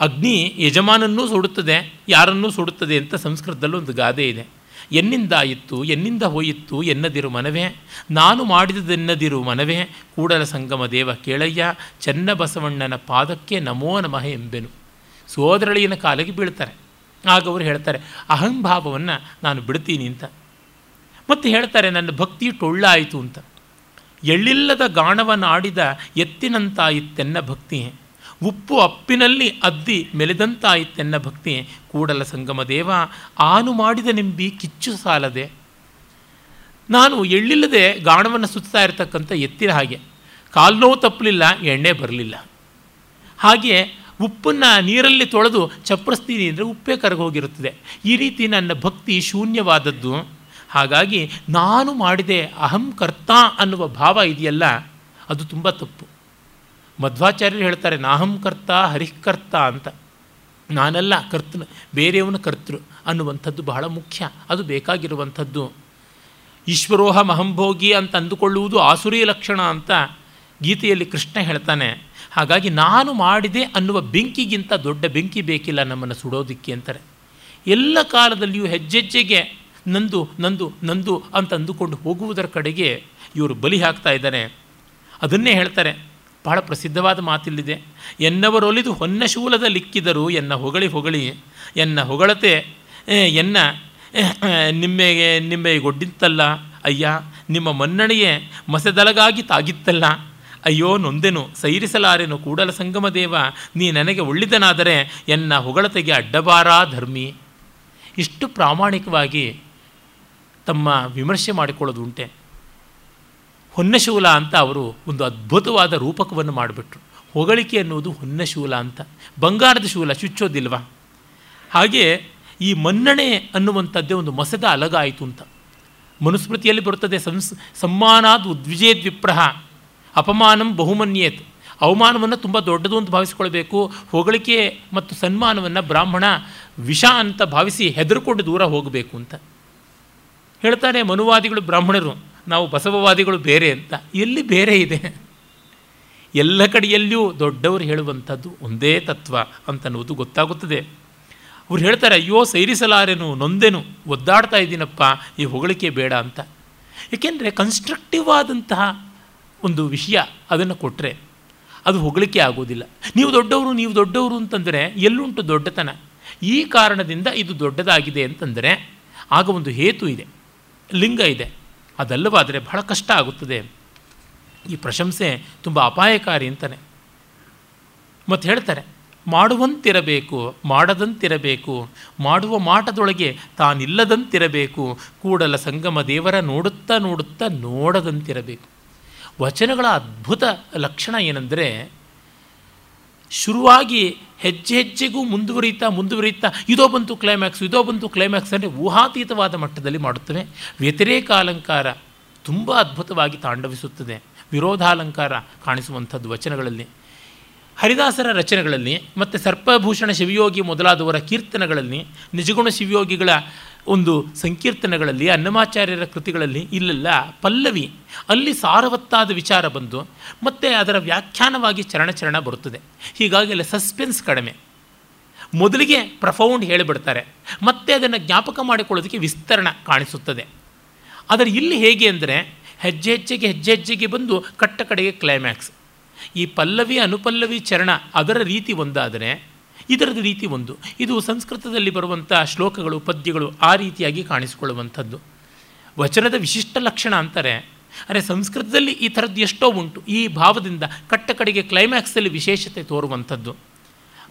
ಅಗ್ನಿ ಯಜಮಾನನ್ನೂ ಸುಡುತ್ತದೆ, ಯಾರನ್ನೂ ಸುಡುತ್ತದೆ ಅಂತ ಸಂಸ್ಕೃತದಲ್ಲೂ ಒಂದು ಗಾದೆ ಇದೆ. ಎನ್ನಿಂದಾಯಿತ್ತು ಎನ್ನಿಂದ ಹೋಯಿತ್ತು ಎನ್ನದಿರು ಮನವೇ? ನಾನು ಮಾಡಿದದೆನ್ನದಿರು ಮನವೇ? ಕೂಡಲ ಸಂಗಮ ದೇವ ಕೇಳಯ್ಯ, ಚೆನ್ನ ಬಸವಣ್ಣನ ಪಾದಕ್ಕೆ ನಮೋ ನಮಃ ಎಂಬೆನು. ಸೋದರಳಿಯನ ಕಾಲಿಗೆ ಬೀಳ್ತಾರೆ. ಆಗ ಅವರು ಹೇಳ್ತಾರೆ, ಅಹಂಭಾವವನ್ನು ನಾನು ಬಿಡ್ತೀನಿ ಅಂತ. ಮತ್ತು ಹೇಳ್ತಾರೆ, ನನ್ನ ಭಕ್ತಿ ಟೊಳ್ಳಾಯಿತು ಅಂತ. ಎಳ್ಳಿಲ್ಲದ ಗಾಣವನ್ನಾಡಿದ ಎತ್ತಿನಂತಾಯಿತ್ತೆನ್ನ ಭಕ್ತಿ ಉಪ್ಪು ಅಪ್ಪಿನಲ್ಲಿ ಅದ್ದಿ ಮೆಲೆದಂತಾಯಿತೆನ್ನ ಭಕ್ತಿ. ಕೂಡಲ ಸಂಗಮ ದೇವ ಆನು ಮಾಡಿದ ನಿಂಬಿ ಕಿಚ್ಚು ಸಾಲದೆ. ನಾನು ಎಳ್ಳಿಲ್ಲದೆ ಗಾಣವನ್ನು ಸುತ್ತಾ ಇರತಕ್ಕಂಥ ಎತ್ತಿನ ಹಾಗೆ. ಕಾಲ್ನೋ ತಪ್ಪಲಿಲ್ಲ, ಎಣ್ಣೆ ಬರಲಿಲ್ಲ. ಹಾಗೆ ಉಪ್ಪನ್ನು ನೀರಲ್ಲಿ ತೊಳೆದು ಚಪ್ಪರಿಸ್ತೀನಿ ಅಂದರೆ ಉಪ್ಪೇ ಕರಗೋಗಿರುತ್ತದೆ ಈ ರೀತಿ ನನ್ನ ಭಕ್ತಿ ಶೂನ್ಯವಾದದ್ದು. ಹಾಗಾಗಿ ನಾನು ಮಾಡಿದೆ ಅಹಂ ಕರ್ತ ಅನ್ನುವ ಭಾವ ಇದೆಯಲ್ಲ, ಅದು ತುಂಬ ತಪ್ಪು. ಮಧ್ವಾಚಾರ್ಯರು ಹೇಳ್ತಾರೆ, ನಾಹಂ ಕರ್ತ ಹರಿಕರ್ತ ಅಂತ. ನಾನಲ್ಲ ಕರ್ತೃ ಬೇರೆಯವನು ಕರ್ತೃ ಅನ್ನುವಂಥದ್ದು ಬಹಳ ಮುಖ್ಯ. ಅದು ಬೇಕಾಗಿರುವಂಥದ್ದು. ಈಶ್ವರೋಹ ಮಹಂಭೋಗಿ ಅಂತ ಅಂದುಕೊಳ್ಳುವುದು ಆಸುರಿ ಲಕ್ಷಣ ಅಂತ ಗೀತೆಯಲ್ಲಿ ಕೃಷ್ಣ ಹೇಳ್ತಾನೆ. ಹಾಗಾಗಿ ನಾನು ಮಾಡಿದೆ ಅನ್ನುವ ಬೆಂಕಿಗಿಂತ ದೊಡ್ಡ ಬೆಂಕಿ ಬೇಕಿಲ್ಲ ನಮ್ಮನ್ನು ಸುಡೋದಿಕ್ಕೆ ಅಂತಾರೆ. ಎಲ್ಲ ಕಾಲದಲ್ಲಿಯೂ ಹೆಜ್ಜೆಜ್ಜೆಗೆ ನಂದು ನಂದು ನಂದು ಅಂತ ಅಂದುಕೊಂಡು ಹೋಗುವುದರ ಕಡೆಗೆ ಇವರು ಬಲಿ ಹಾಕ್ತಾ ಇದ್ದಾರೆ. ಅದನ್ನೇ ಹೇಳ್ತಾರೆ. ಬಹಳ ಪ್ರಸಿದ್ಧವಾದ ಮಾತಿಲ್ಲಿದೆ. ಎನ್ನವರೊಲಿದು ಹೊನ್ನಶೂಲದ ಲಿಕ್ಕಿದರು ಎನ್ನ ಹೊಗಳಿ ಹೊಗಳಿ, ಎನ್ನ ಹೊಗಳತೆ ಎನ್ನ ನಿಮ್ಮೆಗೆ ನಿಮ್ಮೆಗೊಡ್ಡಿತ್ತಲ್ಲ ಅಯ್ಯ, ನಿಮ್ಮ ಮನ್ನಣೆಯೇ ಮಸೆದಲಗಾಗಿ ತಾಗಿತ್ತಲ್ಲ. ಅಯ್ಯೋ, ನೊಂದೆನು, ಸೈರಿಸಲಾರೆನು ಕೂಡಲ ಸಂಗಮ ದೇವ, ನೀ ನನಗೆ ಒಳ್ಳಿದನಾದರೆ ಎನ್ನ ಹೊಗಳತೆಗೆ ಅಡ್ಡಬಾರಾ ಧರ್ಮಿ. ಇಷ್ಟು ಪ್ರಾಮಾಣಿಕವಾಗಿ ತಮ್ಮ ವಿಮರ್ಶೆ ಮಾಡಿಕೊಳ್ಳೋದು ಉಂಟೆ. ಹೊನ್ನಶೂಲ ಅಂತ ಅವರು ಒಂದು ಅದ್ಭುತವಾದ ರೂಪಕವನ್ನು ಮಾಡಿಬಿಟ್ರು. ಹೊಗಳಿಕೆ ಅನ್ನೋದು ಹೊನ್ನಶೂಲ ಅಂತ. ಬಂಗಾರದ ಶೂಲ ಚುಚ್ಚೋದಿಲ್ವಾ? ಹಾಗೆ ಈ ಮನ್ನಣೆ ಅನ್ನುವಂಥದ್ದೇ ಒಂದು ಮಸದ ಅಲಗಾಯಿತು ಅಂತ. ಮನುಸ್ಮೃತಿಯಲ್ಲಿ ಬರುತ್ತದೆ ಸಂಸ್, ಸಮ್ಮಾನಾದ ಉದ್ವಿಜೇದ್ ವಿಪ್ರಹ. ಅಪಮಾನಂ ಬಹುಮನ್ಯೇತ್. ಅವಮಾನವನ್ನು ತುಂಬ ದೊಡ್ಡದು ಅಂತ ಭಾವಿಸ್ಕೊಳ್ಬೇಕು. ಹೊಗಳಿಕೆ ಮತ್ತು ಸನ್ಮಾನವನ್ನು ಬ್ರಾಹ್ಮಣ ವಿಷ ಅಂತ ಭಾವಿಸಿ ಹೆದರ್ಕೊಂಡು ದೂರ ಹೋಗಬೇಕು ಅಂತ. ಹೇಳ್ತಾರೆ ಮನುವಾದಿಗಳು ಬ್ರಾಹ್ಮಣರು. ನಾವು ಬಸವವಾದಿಗಳು ಬೇರೆ ಅಂತ. ಎಲ್ಲಿ ಬೇರೆ ಇದೆ? ಎಲ್ಲ ಕಡೆಯಲ್ಲಿಯೂ ದೊಡ್ಡವರು ಹೇಳುವಂಥದ್ದು ಒಂದೇ ತತ್ವ ಅಂತನ್ನುವುದು ಗೊತ್ತಾಗುತ್ತದೆ. ಅವ್ರು ಹೇಳ್ತಾರೆ, ಅಯ್ಯೋ, ಸೈರಿಸಲಾರೆನು, ನೊಂದೆನು, ಒದ್ದಾಡ್ತಾ ಇದ್ದೀನಪ್ಪ, ಈ ಹೊಗಳಿಕೆ ಬೇಡ ಅಂತ. ಏಕೆಂದರೆ ಕನ್ಸ್ಟ್ರಕ್ಟಿವ್ ಆದಂತಹ ಒಂದು ವಿಷಯ ಅದನ್ನು ಕೊಟ್ಟರೆ ಅದು ಹೊಗಳಿಕೆ ಆಗೋದಿಲ್ಲ. ನೀವು ದೊಡ್ಡವರು ನೀವು ದೊಡ್ಡವರು ಅಂತಂದರೆ ಎಲ್ಲುಂಟು ದೊಡ್ಡತನ. ಈ ಕಾರಣದಿಂದ ಇದು ದೊಡ್ಡದಾಗಿದೆ ಅಂತಂದರೆ ಆಗ ಒಂದು ಹೇತು ಇದೆ, ಲಿಂಗ ಇದೆ. ಅದಲ್ಲವಾದರೆ ಬಹಳ ಕಷ್ಟ ಆಗುತ್ತದೆ. ಈ ಪ್ರಶಂಸೆ ತುಂಬ ಅಪಾಯಕಾರಿ ಅಂತಾನೆ. ಮತ್ತು ಹೇಳ್ತಾರೆ, ಮಾಡುವಂತಿರಬೇಕು, ಮಾಡದಂತಿರಬೇಕು, ಮಾಡುವ ಮಾಟದೊಳಗೆ ತಾನಿಲ್ಲದಂತಿರಬೇಕು, ಕೂಡಲ ಸಂಗಮ ದೇವರ ನೋಡುತ್ತಾ ನೋಡುತ್ತಾ ನೋಡದಂತಿರಬೇಕು. ವಚನಗಳ ಅದ್ಭುತ ಲಕ್ಷಣ ಏನೆಂದರೆ ಶುರುವಾಗಿ ಹೆಜ್ಜೆ ಹೆಜ್ಜೆಗೂ ಮುಂದುವರಿತಾ ಮುಂದುವರಿತಾ ಇದೋ ಬಂತು ಕ್ಲೈಮ್ಯಾಕ್ಸ್ ಇದೋ ಬಂತು ಕ್ಲೈಮ್ಯಾಕ್ಸ್ ಅಂದರೆ ಊಹಾತೀತವಾದ ಮಟ್ಟದಲ್ಲಿ ಮಾಡುತ್ತವೆ. ವ್ಯತಿರೇಕಾಲಂಕಾರ ತುಂಬ ಅದ್ಭುತವಾಗಿ ತಾಂಡವಿಸುತ್ತದೆ. ವಿರೋಧಾಲಂಕಾರ ಕಾಣಿಸುವಂಥದ್ದು ವಚನಗಳಲ್ಲಿ. ಹರಿದಾಸರ ರಚನೆಗಳಲ್ಲಿ ಮತ್ತು ಸರ್ಪಭೂಷಣ ಶಿವಯೋಗಿ ಮೊದಲಾದವರ ಕೀರ್ತನೆಗಳಲ್ಲಿ ನಿಜಗುಣ ಶಿವಯೋಗಿಗಳ ಒಂದು ಸಂಕೀರ್ತನೆಗಳಲ್ಲಿ, ಅನ್ನಮಾಚಾರ್ಯರ ಕೃತಿಗಳಲ್ಲಿ ಇಲ್ಲೆಲ್ಲ, ಪಲ್ಲವಿ. ಅಲ್ಲಿ ಸಾರವತ್ತಾದ ವಿಚಾರ ಬಂದು, ಮತ್ತು ಅದರ ವ್ಯಾಖ್ಯಾನವಾಗಿ ಚರಣಚರಣ ಬರುತ್ತದೆ. ಹೀಗಾಗಿ ಅಲ್ಲಿ ಸಸ್ಪೆನ್ಸ್ ಕಡಿಮೆ. ಮೊದಲಿಗೆ ಪ್ರಫೌಂಡ್ ಹೇಳಿಬಿಡ್ತಾರೆ. ಮತ್ತೆ ಅದನ್ನು ಜ್ಞಾಪಕ ಮಾಡಿಕೊಳ್ಳೋದಕ್ಕೆ ವಿಸ್ತರಣ ಕಾಣಿಸುತ್ತದೆ. ಆದರೆ ಇಲ್ಲಿ ಹೇಗೆ ಅಂದರೆ, ಹೆಜ್ಜೆ ಹೆಜ್ಜೆಗೆ ಹೆಜ್ಜೆ ಹೆಜ್ಜೆಗೆ ಬಂದು ಕಟ್ಟ ಕಡೆಗೆ ಕ್ಲೈಮ್ಯಾಕ್ಸ್ ಈ ಪಲ್ಲವಿ, ಅನುಪಲ್ಲವಿ ಚರಣ ಅದರ ರೀತಿ ಒಂದಾದರೆ ಇದರದ್ದು ರೀತಿ ಒಂದು. ಇದು ಸಂಸ್ಕೃತದಲ್ಲಿ ಬರುವಂಥ ಶ್ಲೋಕಗಳು, ಪದ್ಯಗಳು ಆ ರೀತಿಯಾಗಿ ಕಾಣಿಸಿಕೊಳ್ಳುವಂಥದ್ದು. ವಚನದ ವಿಶಿಷ್ಟ ಲಕ್ಷಣ ಅಂತಾರೆ, ಅರೆ ಸಂಸ್ಕೃತದಲ್ಲಿ ಈ ಥರದ್ದು ಎಷ್ಟೋ ಉಂಟು. ಈ ಭಾವದಿಂದ ಕಟ್ಟ ಕಡೆಗೆ ಕ್ಲೈಮ್ಯಾಕ್ಸಲ್ಲಿ ವಿಶೇಷತೆ ತೋರುವಂಥದ್ದು.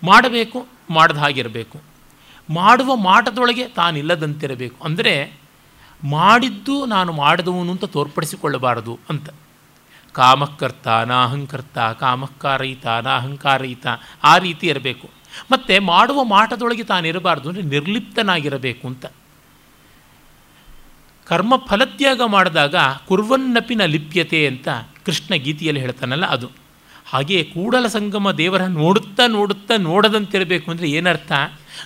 ಮಾಡಬೇಕು, ಮಾಡದ ಹಾಗಿರಬೇಕು. ಮಾಡುವ ಮಾಟದೊಳಗೆ ತಾನಿಲ್ಲದಂತಿರಬೇಕು. ಅಂದರೆ, ಮಾಡಿದ್ದು ನಾನು ಮಾಡಿದವನು ಅಂತ ತೋರ್ಪಡಿಸಿಕೊಳ್ಳಬಾರದು ಅಂತ. ಕಾಮಕರ್ತ, ನಾಹಂಕರ್ತ ಕಾಮಕ್ಕಾರಯಿತ ನಾಹಂಕಾರಯಿತ, ಆ ರೀತಿ ಇರಬೇಕು. ಮತ್ತು ಮಾಡುವ ಮಾಟದೊಳಗೆ ತಾನಿರಬಾರ್ದು ಅಂದರೆ ನಿರ್ಲಿಪ್ತನಾಗಿರಬೇಕು ಅಂತ. ಕರ್ಮ ಫಲತ್ಯಾಗ ಮಾಡಿದಾಗ ಕುರ್ವನ್ನಪಿನ ಲಿಪ್ಯತೆ ಅಂತ ಕೃಷ್ಣ ಗೀತೆಯಲ್ಲಿ ಹೇಳ್ತಾನಲ್ಲ ಅದು. ಹಾಗೆಯೇ ಕೂಡಲ ಸಂಗಮ ದೇವರ ನೋಡುತ್ತಾ ನೋಡುತ್ತಾ ನೋಡದಂತಿರಬೇಕು ಅಂದರೆ ಏನರ್ಥ?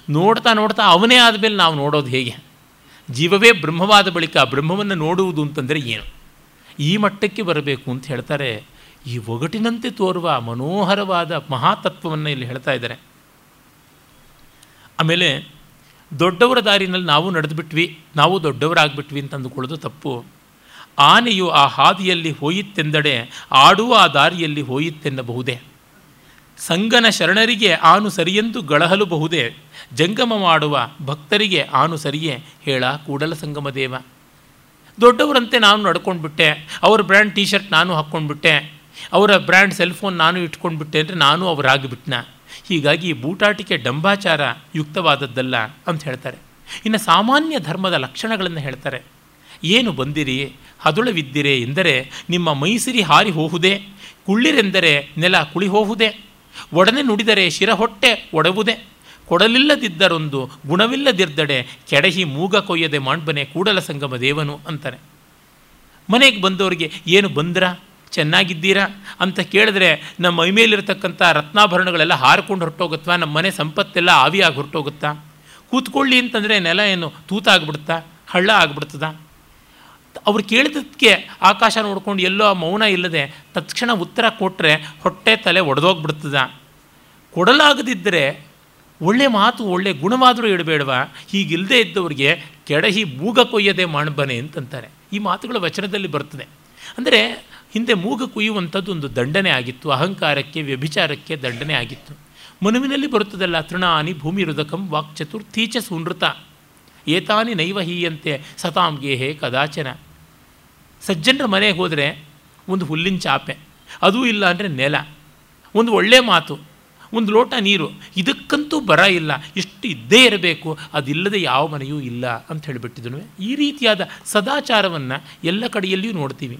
ನೋಡ್ತಾ ನೋಡ್ತಾ ಅವನೇ ಆದಮೇಲೆ ನಾವು ನೋಡೋದು ಹೇಗೆ? ಜೀವವೇ ಬ್ರಹ್ಮವಾದ ಬಳಿಕ ಬ್ರಹ್ಮವನ್ನು ನೋಡುವುದು ಅಂತಂದರೆ ಏನು? ಈ ಮಟ್ಟಕ್ಕೆ ಬರಬೇಕು ಅಂತ ಹೇಳ್ತಾರೆ. ಈ ಒಗಟಿನಂತೆ ತೋರುವ ಮನೋಹರವಾದ ಮಹಾತತ್ವವನ್ನು ಇಲ್ಲಿ ಹೇಳ್ತಾ ಇದ್ದಾರೆ. ಆಮೇಲೆ ದೊಡ್ಡವರ ದಾರಿನಲ್ಲಿ ನಾವು ನಡೆದುಬಿಟ್ವಿ, ನಾವು ದೊಡ್ಡವರಾಗ್ಬಿಟ್ವಿ ಅಂತ ಅಂದುಕೊಳ್ಳೋದು ತಪ್ಪು. ಆನೆಯು ಆ ಹಾದಿಯಲ್ಲಿ ಹೋಯಿತೆಂದಡೆ ಆಡುವ ಆ ದಾರಿಯಲ್ಲಿ ಹೋಯಿತೆನ್ನಬಹುದೇ? ಸಂಗನ ಶರಣರಿಗೆ ಆನು ಸರಿಯೆಂದು ಗಳಹಲುಬಹುದೇ? ಜಂಗಮ ಮಾಡುವ ಭಕ್ತರಿಗೆ ಆನು ಸರಿಯೇ? ಹೇಳ ಕೂಡಲ ಸಂಗಮ ದೇವ ದೊಡ್ಡವರಂತೆ ನಾನು ನಡ್ಕೊಂಡ್ಬಿಟ್ಟೆ, ಅವ್ರ ಬ್ರ್ಯಾಂಡ್ ಟಿ ಶರ್ಟ್ ನಾನು ಹಾಕ್ಕೊಂಡ್ಬಿಟ್ಟೆ, ಅವರ ಬ್ರ್ಯಾಂಡ್ ಸೆಲ್ಫೋನ್ ನಾನು ಇಟ್ಕೊಂಡ್ಬಿಟ್ಟೆ ಅಂದರೆ ನಾನು ಅವರಾಗಿಬಿಟ್ನ? ಹೀಗಾಗಿ ಬೂಟಾಟಿಕೆ ಡಂಬಾಚಾರ ಯುಕ್ತವಾದದ್ದಲ್ಲ ಅಂತ ಹೇಳ್ತಾರೆ. ಇನ್ನು ಸಾಮಾನ್ಯ ಧರ್ಮದ ಲಕ್ಷಣಗಳನ್ನು ಹೇಳ್ತಾರೆ. ಏನು ಬಂದಿರಿ ಹದುಳವಿದ್ದಿರಿ ಎಂದರೆ ನಿಮ್ಮ ಮೈಸಿರಿ ಹಾರಿ ಹೋಹುದೇ, ಕುಳ್ಳಿರೆಂದರೆ ನೆಲ ಕುಳಿ ಹೋಹುದೇ, ಒಡನೆ ನುಡಿದರೆ ಶಿರ ಹೊಟ್ಟೆ ಒಡವುದೇ, ಕೊಡಲಿಲ್ಲದಿದ್ದರೊಂದು ಗುಣವಿಲ್ಲದಿದ್ದಡೆ ಕೆಡಹಿ ಮೂಗ ಕೊಯ್ಯದೆ ಮಾಡ್ಬನೆ ಕೂಡಲ ಸಂಗಮ ದೇವನು ಅಂತಾನೆ ಮನೆಗೆ ಬಂದವರಿಗೆ ಏನು ಬಂದ್ರ? ಚೆನ್ನಾಗಿದ್ದೀರಾ ಅಂತ ಕೇಳಿದ್ರೆ ನಮ್ಮ ಮೈ ಮೇಲಿರ್ತಕ್ಕಂಥ ರತ್ನಾಭರಣಗಳೆಲ್ಲ ಹಾರ್ಕೊಂಡು ಹೊರಟೋಗುತ್ತಾ? ನಮ್ಮ ಮನೆ ಸಂಪತ್ತೆಲ್ಲ ಆವಿಯಾಗಿ ಹೊರಟೋಗುತ್ತಾ? ಕೂತ್ಕೊಳ್ಳಿ ಅಂತಂದರೆ ನೆಲ ಏನು ತೂತಾಗ್ಬಿಡುತ್ತಾ? ಹಳ್ಳ ಆಗ್ಬಿಡ್ತದ? ಅವ್ರು ಕೇಳಿದ್ದಕ್ಕೆ ಆಕಾಶ ನೋಡ್ಕೊಂಡು ಎಲ್ಲೋ ಮೌನ ಇಲ್ಲದೆ ತಕ್ಷಣ ಉತ್ತರ ಕೊಟ್ಟರೆ ಹೊಟ್ಟೆ ತಲೆ ಒಡೆದೋಗ್ಬಿಡ್ತದ? ಕೊಡಲಾಗದಿದ್ದರೆ ಒಳ್ಳೆ ಮಾತು, ಒಳ್ಳೆ ಗುಣವಾದರೂ ಇಡಬೇಡವ ಹೀಗಿಲ್ಲದೆ ಇದ್ದವ್ರಿಗೆ ಕೆಡಹಿ ಬೂಗ ಕೊಯ್ಯದೆ ಮಾಡಬನೆ ಅಂತಂತಾರೆ. ಈ ಮಾತುಗಳು ವಚನದಲ್ಲಿ ಬರ್ತದೆ. ಅಂದರೆ ಹಿಂದೆ ಮೂಗ ಕುಯ್ಯುವಂಥದ್ದು ಒಂದು ದಂಡನೆ ಆಗಿತ್ತು, ಅಹಂಕಾರಕ್ಕೆ, ವ್ಯಭಿಚಾರಕ್ಕೆ ದಂಡನೆ ಆಗಿತ್ತು. ಮನುವಿನಲ್ಲಿ ಬರುತ್ತದಲ್ಲ, ತೃಣಾನಿ ಭೂಮಿ ರುದಕಂ ವಾಕ್ ಚತುರ್ಥೀಚ ಸುನೃತ. ಏತಾನಿ ನೈವ ಹೀಯಂತೆ ಸತಾಂ ಕದಾಚನ. ಸಜ್ಜನರ ಮನೆಗೆ ಹೋದರೆ ಒಂದು ಹುಲ್ಲಿನ ಚಾಪೆ, ಅದೂ ಇಲ್ಲ ಅಂದರೆ ನೆಲ, ಒಂದು ಒಳ್ಳೆಯ ಮಾತು, ಒಂದು ಲೋಟ ನೀರು, ಇದಕ್ಕಂತೂ ಬರ ಇಲ್ಲ ಇಷ್ಟು ಇದ್ದೇ ಇರಬೇಕು, ಅದಿಲ್ಲದೆ ಯಾವ ಮನೆಯೂ ಇಲ್ಲ ಅಂತ ಹೇಳಿಬಿಟ್ಟಿದನು. ಈ ರೀತಿಯಾದ ಸದಾಚಾರವನ್ನು ಎಲ್ಲ ಕಡೆಯಲ್ಲಿಯೂ ನೋಡ್ತೀವಿ.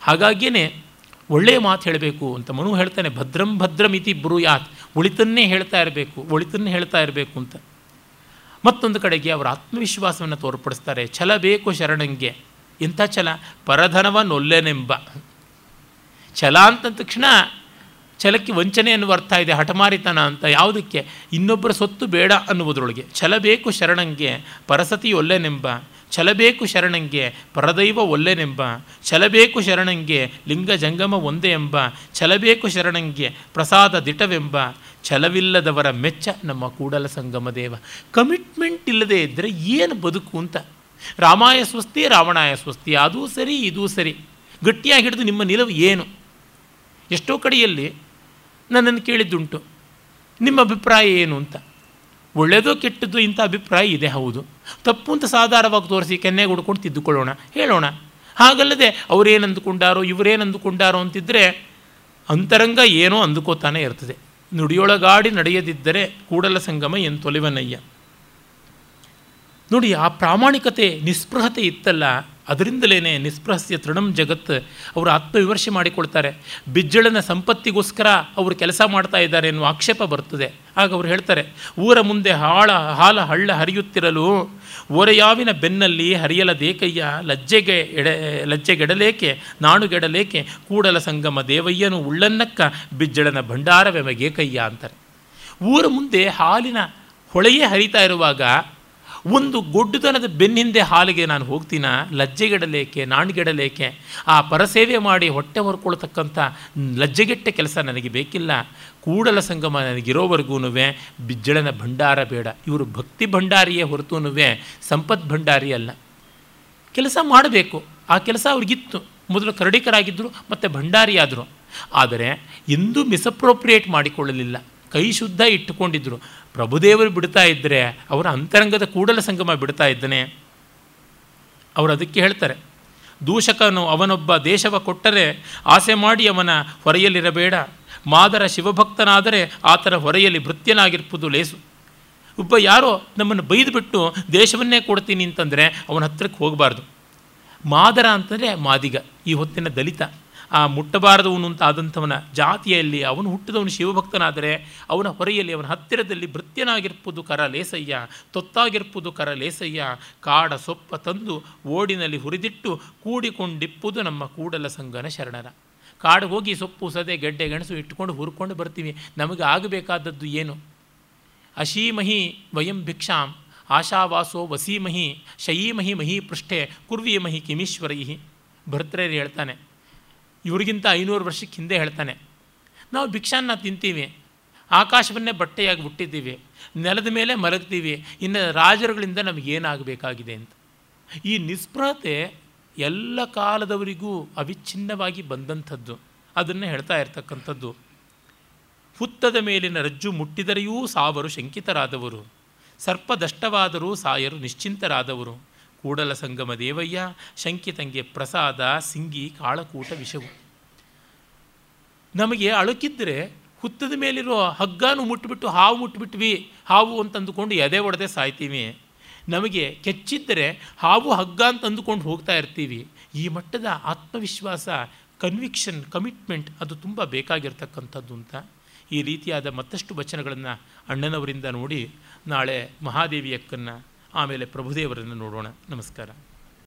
ಹಾಗಾಗಿಯೇ ಒಳ್ಳೆಯ ಮಾತು ಹೇಳಬೇಕು ಅಂತ ಮನು ಹೇಳ್ತಾನೆ, ಭದ್ರಂ ಭದ್ರಂ ಇತಿ ಬ್ರೂಯಾತ್, ಒಳಿತನ್ನೇ ಹೇಳ್ತಾ ಇರಬೇಕು, ಒಳಿತನ್ನೇ ಹೇಳ್ತಾ ಇರಬೇಕು ಅಂತ. ಮತ್ತೊಂದು ಕಡೆಗೆ ಅವರ ಆತ್ಮವಿಶ್ವಾಸವನ್ನು ತೋರ್ಪಡಿಸ್ತಾರೆ, ಛಲ ಬೇಕು ಶರಣಂಗೆ. ಇಂಥ ಛಲ? ಪರಧನವ ನೊಲ್ಲೆನೆಂಬ. ಛಲ ಅಂತ ತಕ್ಷಣ ಛಲಕ್ಕೆ ವಂಚನೆ ಅನ್ನುವ ಅರ್ಥ ಇದೆ, ಹಠಮಾರಿತನ ಅಂತ. ಯಾವುದಕ್ಕೆ? ಇನ್ನೊಬ್ಬರ ಸೊತ್ತು ಬೇಡ ಅನ್ನುವುದರೊಳಗೆ. ಛಲ ಬೇಕು ಶರಣಂಗೆ, ಪರಸತಿ ಒಲ್ಲೆನೆಂಬ. ಛಲಬೇಕು ಶರಣಂಗೆ ಪರದೈವ ಒಲ್ಲೆನೆಂಬ ಛಲಬೇಕು ಶರಣಂಗೆ ಲಿಂಗ ಜಂಗಮ ಒಂದೇ ಎಂಬ ಛಲಬೇಕು ಶರಣಂಗೆ ಪ್ರಸಾದ ದಿಟವೆಂಬ ಛಲವಿಲ್ಲದವರ ಮೆಚ್ಚ ನಮ್ಮ ಕೂಡಲ ಸಂಗಮ ದೇವ. ಕಮಿಟ್ಮೆಂಟ್ ಇಲ್ಲದೆ ಇದ್ದರೆ ಏನು ಬದುಕು ಅಂತ? ರಾಮಾಯ ಸ್ವಸ್ತಿ, ರಾವಣಾಯ ಸ್ವಸ್ತಿ, ಅದೂ ಸರಿ, ಇದೂ ಸರಿ. ಗಟ್ಟಿಯಾಗಿ ಹಿಡಿದು ನಿಮ್ಮ ನಿಲುವು ಏನು? ಎಷ್ಟೋ ಕಡೆಯಲ್ಲಿ ನನ್ನನ್ನು ಕೇಳಿದ್ದುಂಟು. ನಿಮ್ಮ ಅಭಿಪ್ರಾಯ ಏನು ಅಂತ? ಒಳ್ಳೆಯದೋ ಕೆಟ್ಟದ್ದು ಇಂಥ ಅಭಿಪ್ರಾಯ ಇದೆ, ಹೌದು. ತಪ್ಪು ಅಂತ ಸಾಧಾರಣವಾಗಿ ತೋರಿಸಿ ಕೆನ್ನೆಗೆ ಹುಡ್ಕೊಂಡು ತಿದ್ದುಕೊಳ್ಳೋಣ, ಹೇಳೋಣ. ಹಾಗಲ್ಲದೆ ಅವರೇನು ಅಂದುಕೊಂಡಾರೋ ಇವರೇನು ಅಂದುಕೊಂಡಾರೋ ಅಂತಿದ್ದರೆ ಅಂತರಂಗ ಏನೋ ಅಂದುಕೋತಾನೆ ಇರ್ತದೆ. ನುಡಿಯೊಳಗಾಡಿ ನಡೆಯದಿದ್ದರೆ ಕೂಡಲ ಸಂಗಮ ಎಂತೊಲಿವನಯ್ಯ ನೋಡಿ, ಆ ಪ್ರಾಮಾಣಿಕತೆ, ನಿಸ್ಪೃಹತೆ ಇತ್ತಲ್ಲ ಅದರಿಂದಲೇ ನಿಸ್ಪೃಹಸ್ಯ ತೃಣಂ ಜಗತ್ ಅವರು ಆತ್ಮವಿಮರ್ಶೆ ಮಾಡಿಕೊಳ್ತಾರೆ. ಬಿಜ್ಜಳನ ಸಂಪತ್ತಿಗೋಸ್ಕರ ಅವರು ಕೆಲಸ ಮಾಡ್ತಾ ಇದ್ದಾರೆ ಎನ್ನುವ ಆಕ್ಷೇಪ ಬರ್ತದೆ. ಆಗ ಅವರು ಹೇಳ್ತಾರೆ, ಊರ ಮುಂದೆ ಹಾಳ, ಹಾಲ ಹಳ್ಳ ಹರಿಯುತ್ತಿರಲು ಓರೆಯಾವಿನ ಬೆನ್ನಲ್ಲಿ ಹರಿಯಲ ದೇಕಯ್ಯ ಲಜ್ಜೆಗೆ ಎಡೆ, ಲಜ್ಜೆಗೆಡಲೇಕೆ, ನಾಣುಗೆಡಲೇಕೆ, ಕೂಡಲ ಸಂಗಮ ದೇವಯ್ಯನು ಉಳ್ಳನ್ನಕ್ಕ ಬಿಜ್ಜಳನ ಭಂಡಾರವೆಮಗೇಕಯ್ಯ ಅಂತಾರೆ. ಊರ ಮುಂದೆ ಹಾಲಿನ ಹೊಳೆಯೇ ಹರಿತಾ ಇರುವಾಗ ಒಂದು ಗೊಡ್ಡುತನದ ಬೆನ್ನಿಂದೆ ಹಾಲಿಗೆ ನಾನು ಹೋಗ್ತೀನ, ಲಜ್ಜೆಗೆಡಲೇಕೆ, ನಾಣ್ಗೆಡಲೇಕೆ? ಆ ಪರಸೇವೆ ಮಾಡಿ ಹೊಟ್ಟೆ ಹೊರ್ಕೊಳ್ತಕ್ಕಂಥ ಲಜ್ಜೆಗೆಟ್ಟ ಕೆಲಸ ನನಗೆ ಬೇಕಿಲ್ಲ. ಕೂಡಲ ಸಂಗಮ ನನಗಿರೋವರೆಗೂ ಬಿಜ್ಜಳನ ಭಂಡಾರ ಬೇಡ. ಇವರು ಭಕ್ತಿ ಭಂಡಾರಿಯೇ ಹೊರತು ಸಂಪತ್ ಭಂಡಾರಿ ಅಲ್ಲ. ಕೆಲಸ ಮಾಡಬೇಕು. ಆ ಕೆಲಸ ಅವ್ರಿಗಿತ್ತು. ಮೊದಲು ಕರಡಿಕರಾಗಿದ್ದರು ಮತ್ತು ಭಂಡಾರಿಯಾದರು. ಆದರೆ, ಎಂದೂ ಮಿಸಪ್ರೋಪ್ರಿಯೇಟ್ ಮಾಡಿಕೊಳ್ಳಲಿಲ್ಲ. ಕೈ ಶುದ್ಧ ಇಟ್ಟುಕೊಂಡಿದ್ದರು ಪ್ರಭುದೇವರು ಬಿಡ್ತಾ ಇದ್ದರೆ ಅವರ ಅಂತರಂಗದ ಕೂಡಲ ಸಂಗಮ ಬಿಡ್ತಾ ಇದ್ದಾನೆ. ಅವರು ಅದಕ್ಕೆ ಹೇಳ್ತಾರೆ, ದೂಷಕನು ಅವನೊಬ್ಬ ದೇಶವ ಕೊಟ್ಟರೆ ಆಸೆ ಮಾಡಿ ಅವನ ಹೊರೆಯಲ್ಲಿರಬೇಡ. ಮಾದರ ಶಿವಭಕ್ತನಾದರೆ ಆತನ ಹೊರೆಯಲ್ಲಿ ಭೃತ್ಯನಾಗಿರ್ಪುದು ಲೇಸು. ಒಬ್ಬ ಯಾರೋ ನಮ್ಮನ್ನು ಬೈದುಬಿಟ್ಟು ದೇಶವನ್ನೇ ಕೊಡ್ತೀನಿ ಅಂತಂದರೆ ಅವನ ಹತ್ರಕ್ಕೆ ಹೋಗಬಾರ್ದು. ಮಾದರ ಅಂತಂದರೆ ಮಾದಿಗ, ಈ ಹೊತ್ತಿನ ದಲಿತ. ಆ ಮುಟ್ಟಬಾರದವನು ಅಂತ ಆದಂಥವನ ಜಾತಿಯಲ್ಲಿ ಅವನು ಹುಟ್ಟಿದವನು ಶಿವಭಕ್ತನಾದರೆ ಅವನ ಹೊರೆಯಲ್ಲಿ ಅವನ ಹತ್ತಿರದಲ್ಲಿ ಭೃತ್ಯನಾಗಿರ್ಪುದು ಕರ ಲೇಸಯ್ಯ ತೊತ್ತಾಗಿರ್ಪುದು ಕರ ಲೇಸಯ್ಯ ಕಾಡ ಸೊಪ್ಪ ತಂದು ಓಡಿನಲ್ಲಿ ಹುರಿದಿಟ್ಟು ಕೂಡಿಕೊಂಡಿಪ್ಪುದು ನಮ್ಮ ಕೂಡಲ ಸಂಗನ ಶರಣರ. ಕಾಡಿಗೆ ಹೋಗಿ ಸೊಪ್ಪು, ಸದೆ, ಗೆಡ್ಡೆ, ಗೆಣಸು ಇಟ್ಕೊಂಡು ಹುರ್ಕೊಂಡು ಬರ್ತೀವಿ. ನಮಗೆ ಆಗಬೇಕಾದದ್ದು ಏನು? ಅಶೀಮಹಿ ವಯಂ ಭಿಕ್ಷಾಂ, ಆಶಾವಾಸೋ ವಸೀಮಹಿ, ಶಯೀಮಹಿ ಮಹಿ ಪೃಷ್ಠೆ ಕುರ್ವೀಮಹಿ ಕಿಮೀಶ್ವರೈ. ಭರ್ತೃರು ಹೇಳ್ತಾನೆ ಇವ್ರಿಗಿಂತ ಐನೂರು ವರ್ಷಕ್ಕೆ ಹಿಂದೆ ಹೇಳ್ತಾನೆ, ನಾವು ಭಿಕ್ಷಾನ್ನ ತಿಂತೀವಿ, ಆಕಾಶವನ್ನೇ ಬಟ್ಟೆಯಾಗಿ ಹುಟ್ಟಿದ್ದೀವಿ, ನೆಲದ ಮೇಲೆ ಮಲಗ್ತೀವಿ, ಇನ್ನು ರಾಜರುಗಳಿಂದ ನಮಗೇನಾಗಬೇಕಾಗಿದೆ ಅಂತ. ಈ ನಿಸ್ಪೃಹತೆ ಎಲ್ಲ ಕಾಲದವರಿಗೂ ಅವಿಚ್ಛಿನ್ನವಾಗಿ ಬಂದಂಥದ್ದು. ಅದನ್ನು ಹೇಳ್ತಾ ಇರ್ತಕ್ಕಂಥದ್ದು. ಹುತ್ತದ ಮೇಲಿನ ರಜ್ಜು ಮುಟ್ಟಿದರೆಯೂ ಸಾವರು ಶಂಕಿತರಾದವರು. ಸರ್ಪದಷ್ಟವಾದರೂ ಸಾಯರು ನಿಶ್ಚಿಂತರಾದವರು. ಕೂಡಲ ಸಂಗಮ ದೇವಯ್ಯ ಶಂಕಿತಂಗೆ ಪ್ರಸಾದ, ಸಿಂಗಿ, ಕಾಳಕೂಟ, ವಿಷವು. ನಮಗೆ ಅಳುಕಿದ್ರೆ ಹುತ್ತದ ಮೇಲಿರೋ ಹಗ್ಗಾನು ಮುಟ್ಬಿಟ್ಟು ಹಾವು ಮುಟ್ಬಿಟ್ವಿ, ಹಾವು ಅಂತಂದುಕೊಂಡು ಎದೆ ಒಡೆದೆ ಸಾಯ್ತೀವಿ. ನಮಗೆ ಕೆಚ್ಚಿದ್ದರೆ ಹಾವು ಹಗ್ಗ ಅಂತ ಅಂದುಕೊಂಡು ಹೋಗ್ತಾ ಇರ್ತೀವಿ. ಈ ಮಟ್ಟದ ಆತ್ಮವಿಶ್ವಾಸ ಕನ್ವಿಕ್ಷನ್ ಕಮಿಟ್ಮೆಂಟ್ ಅದು ತುಂಬ ಬೇಕಾಗಿರ್ತಕ್ಕಂಥದ್ದು ಅಂತ ಈ ರೀತಿಯಾದ ಮತ್ತಷ್ಟು ವಚನಗಳನ್ನು ಅಣ್ಣನವರಿಂದ ನೋಡಿ ನಾಳೆ ಮಹಾದೇವಿಯಕ್ಕನ್ನು ಆಮೇಲೆ ಪ್ರಭುದೇವರನ್ನು ನೋಡೋಣ. ನಮಸ್ಕಾರ.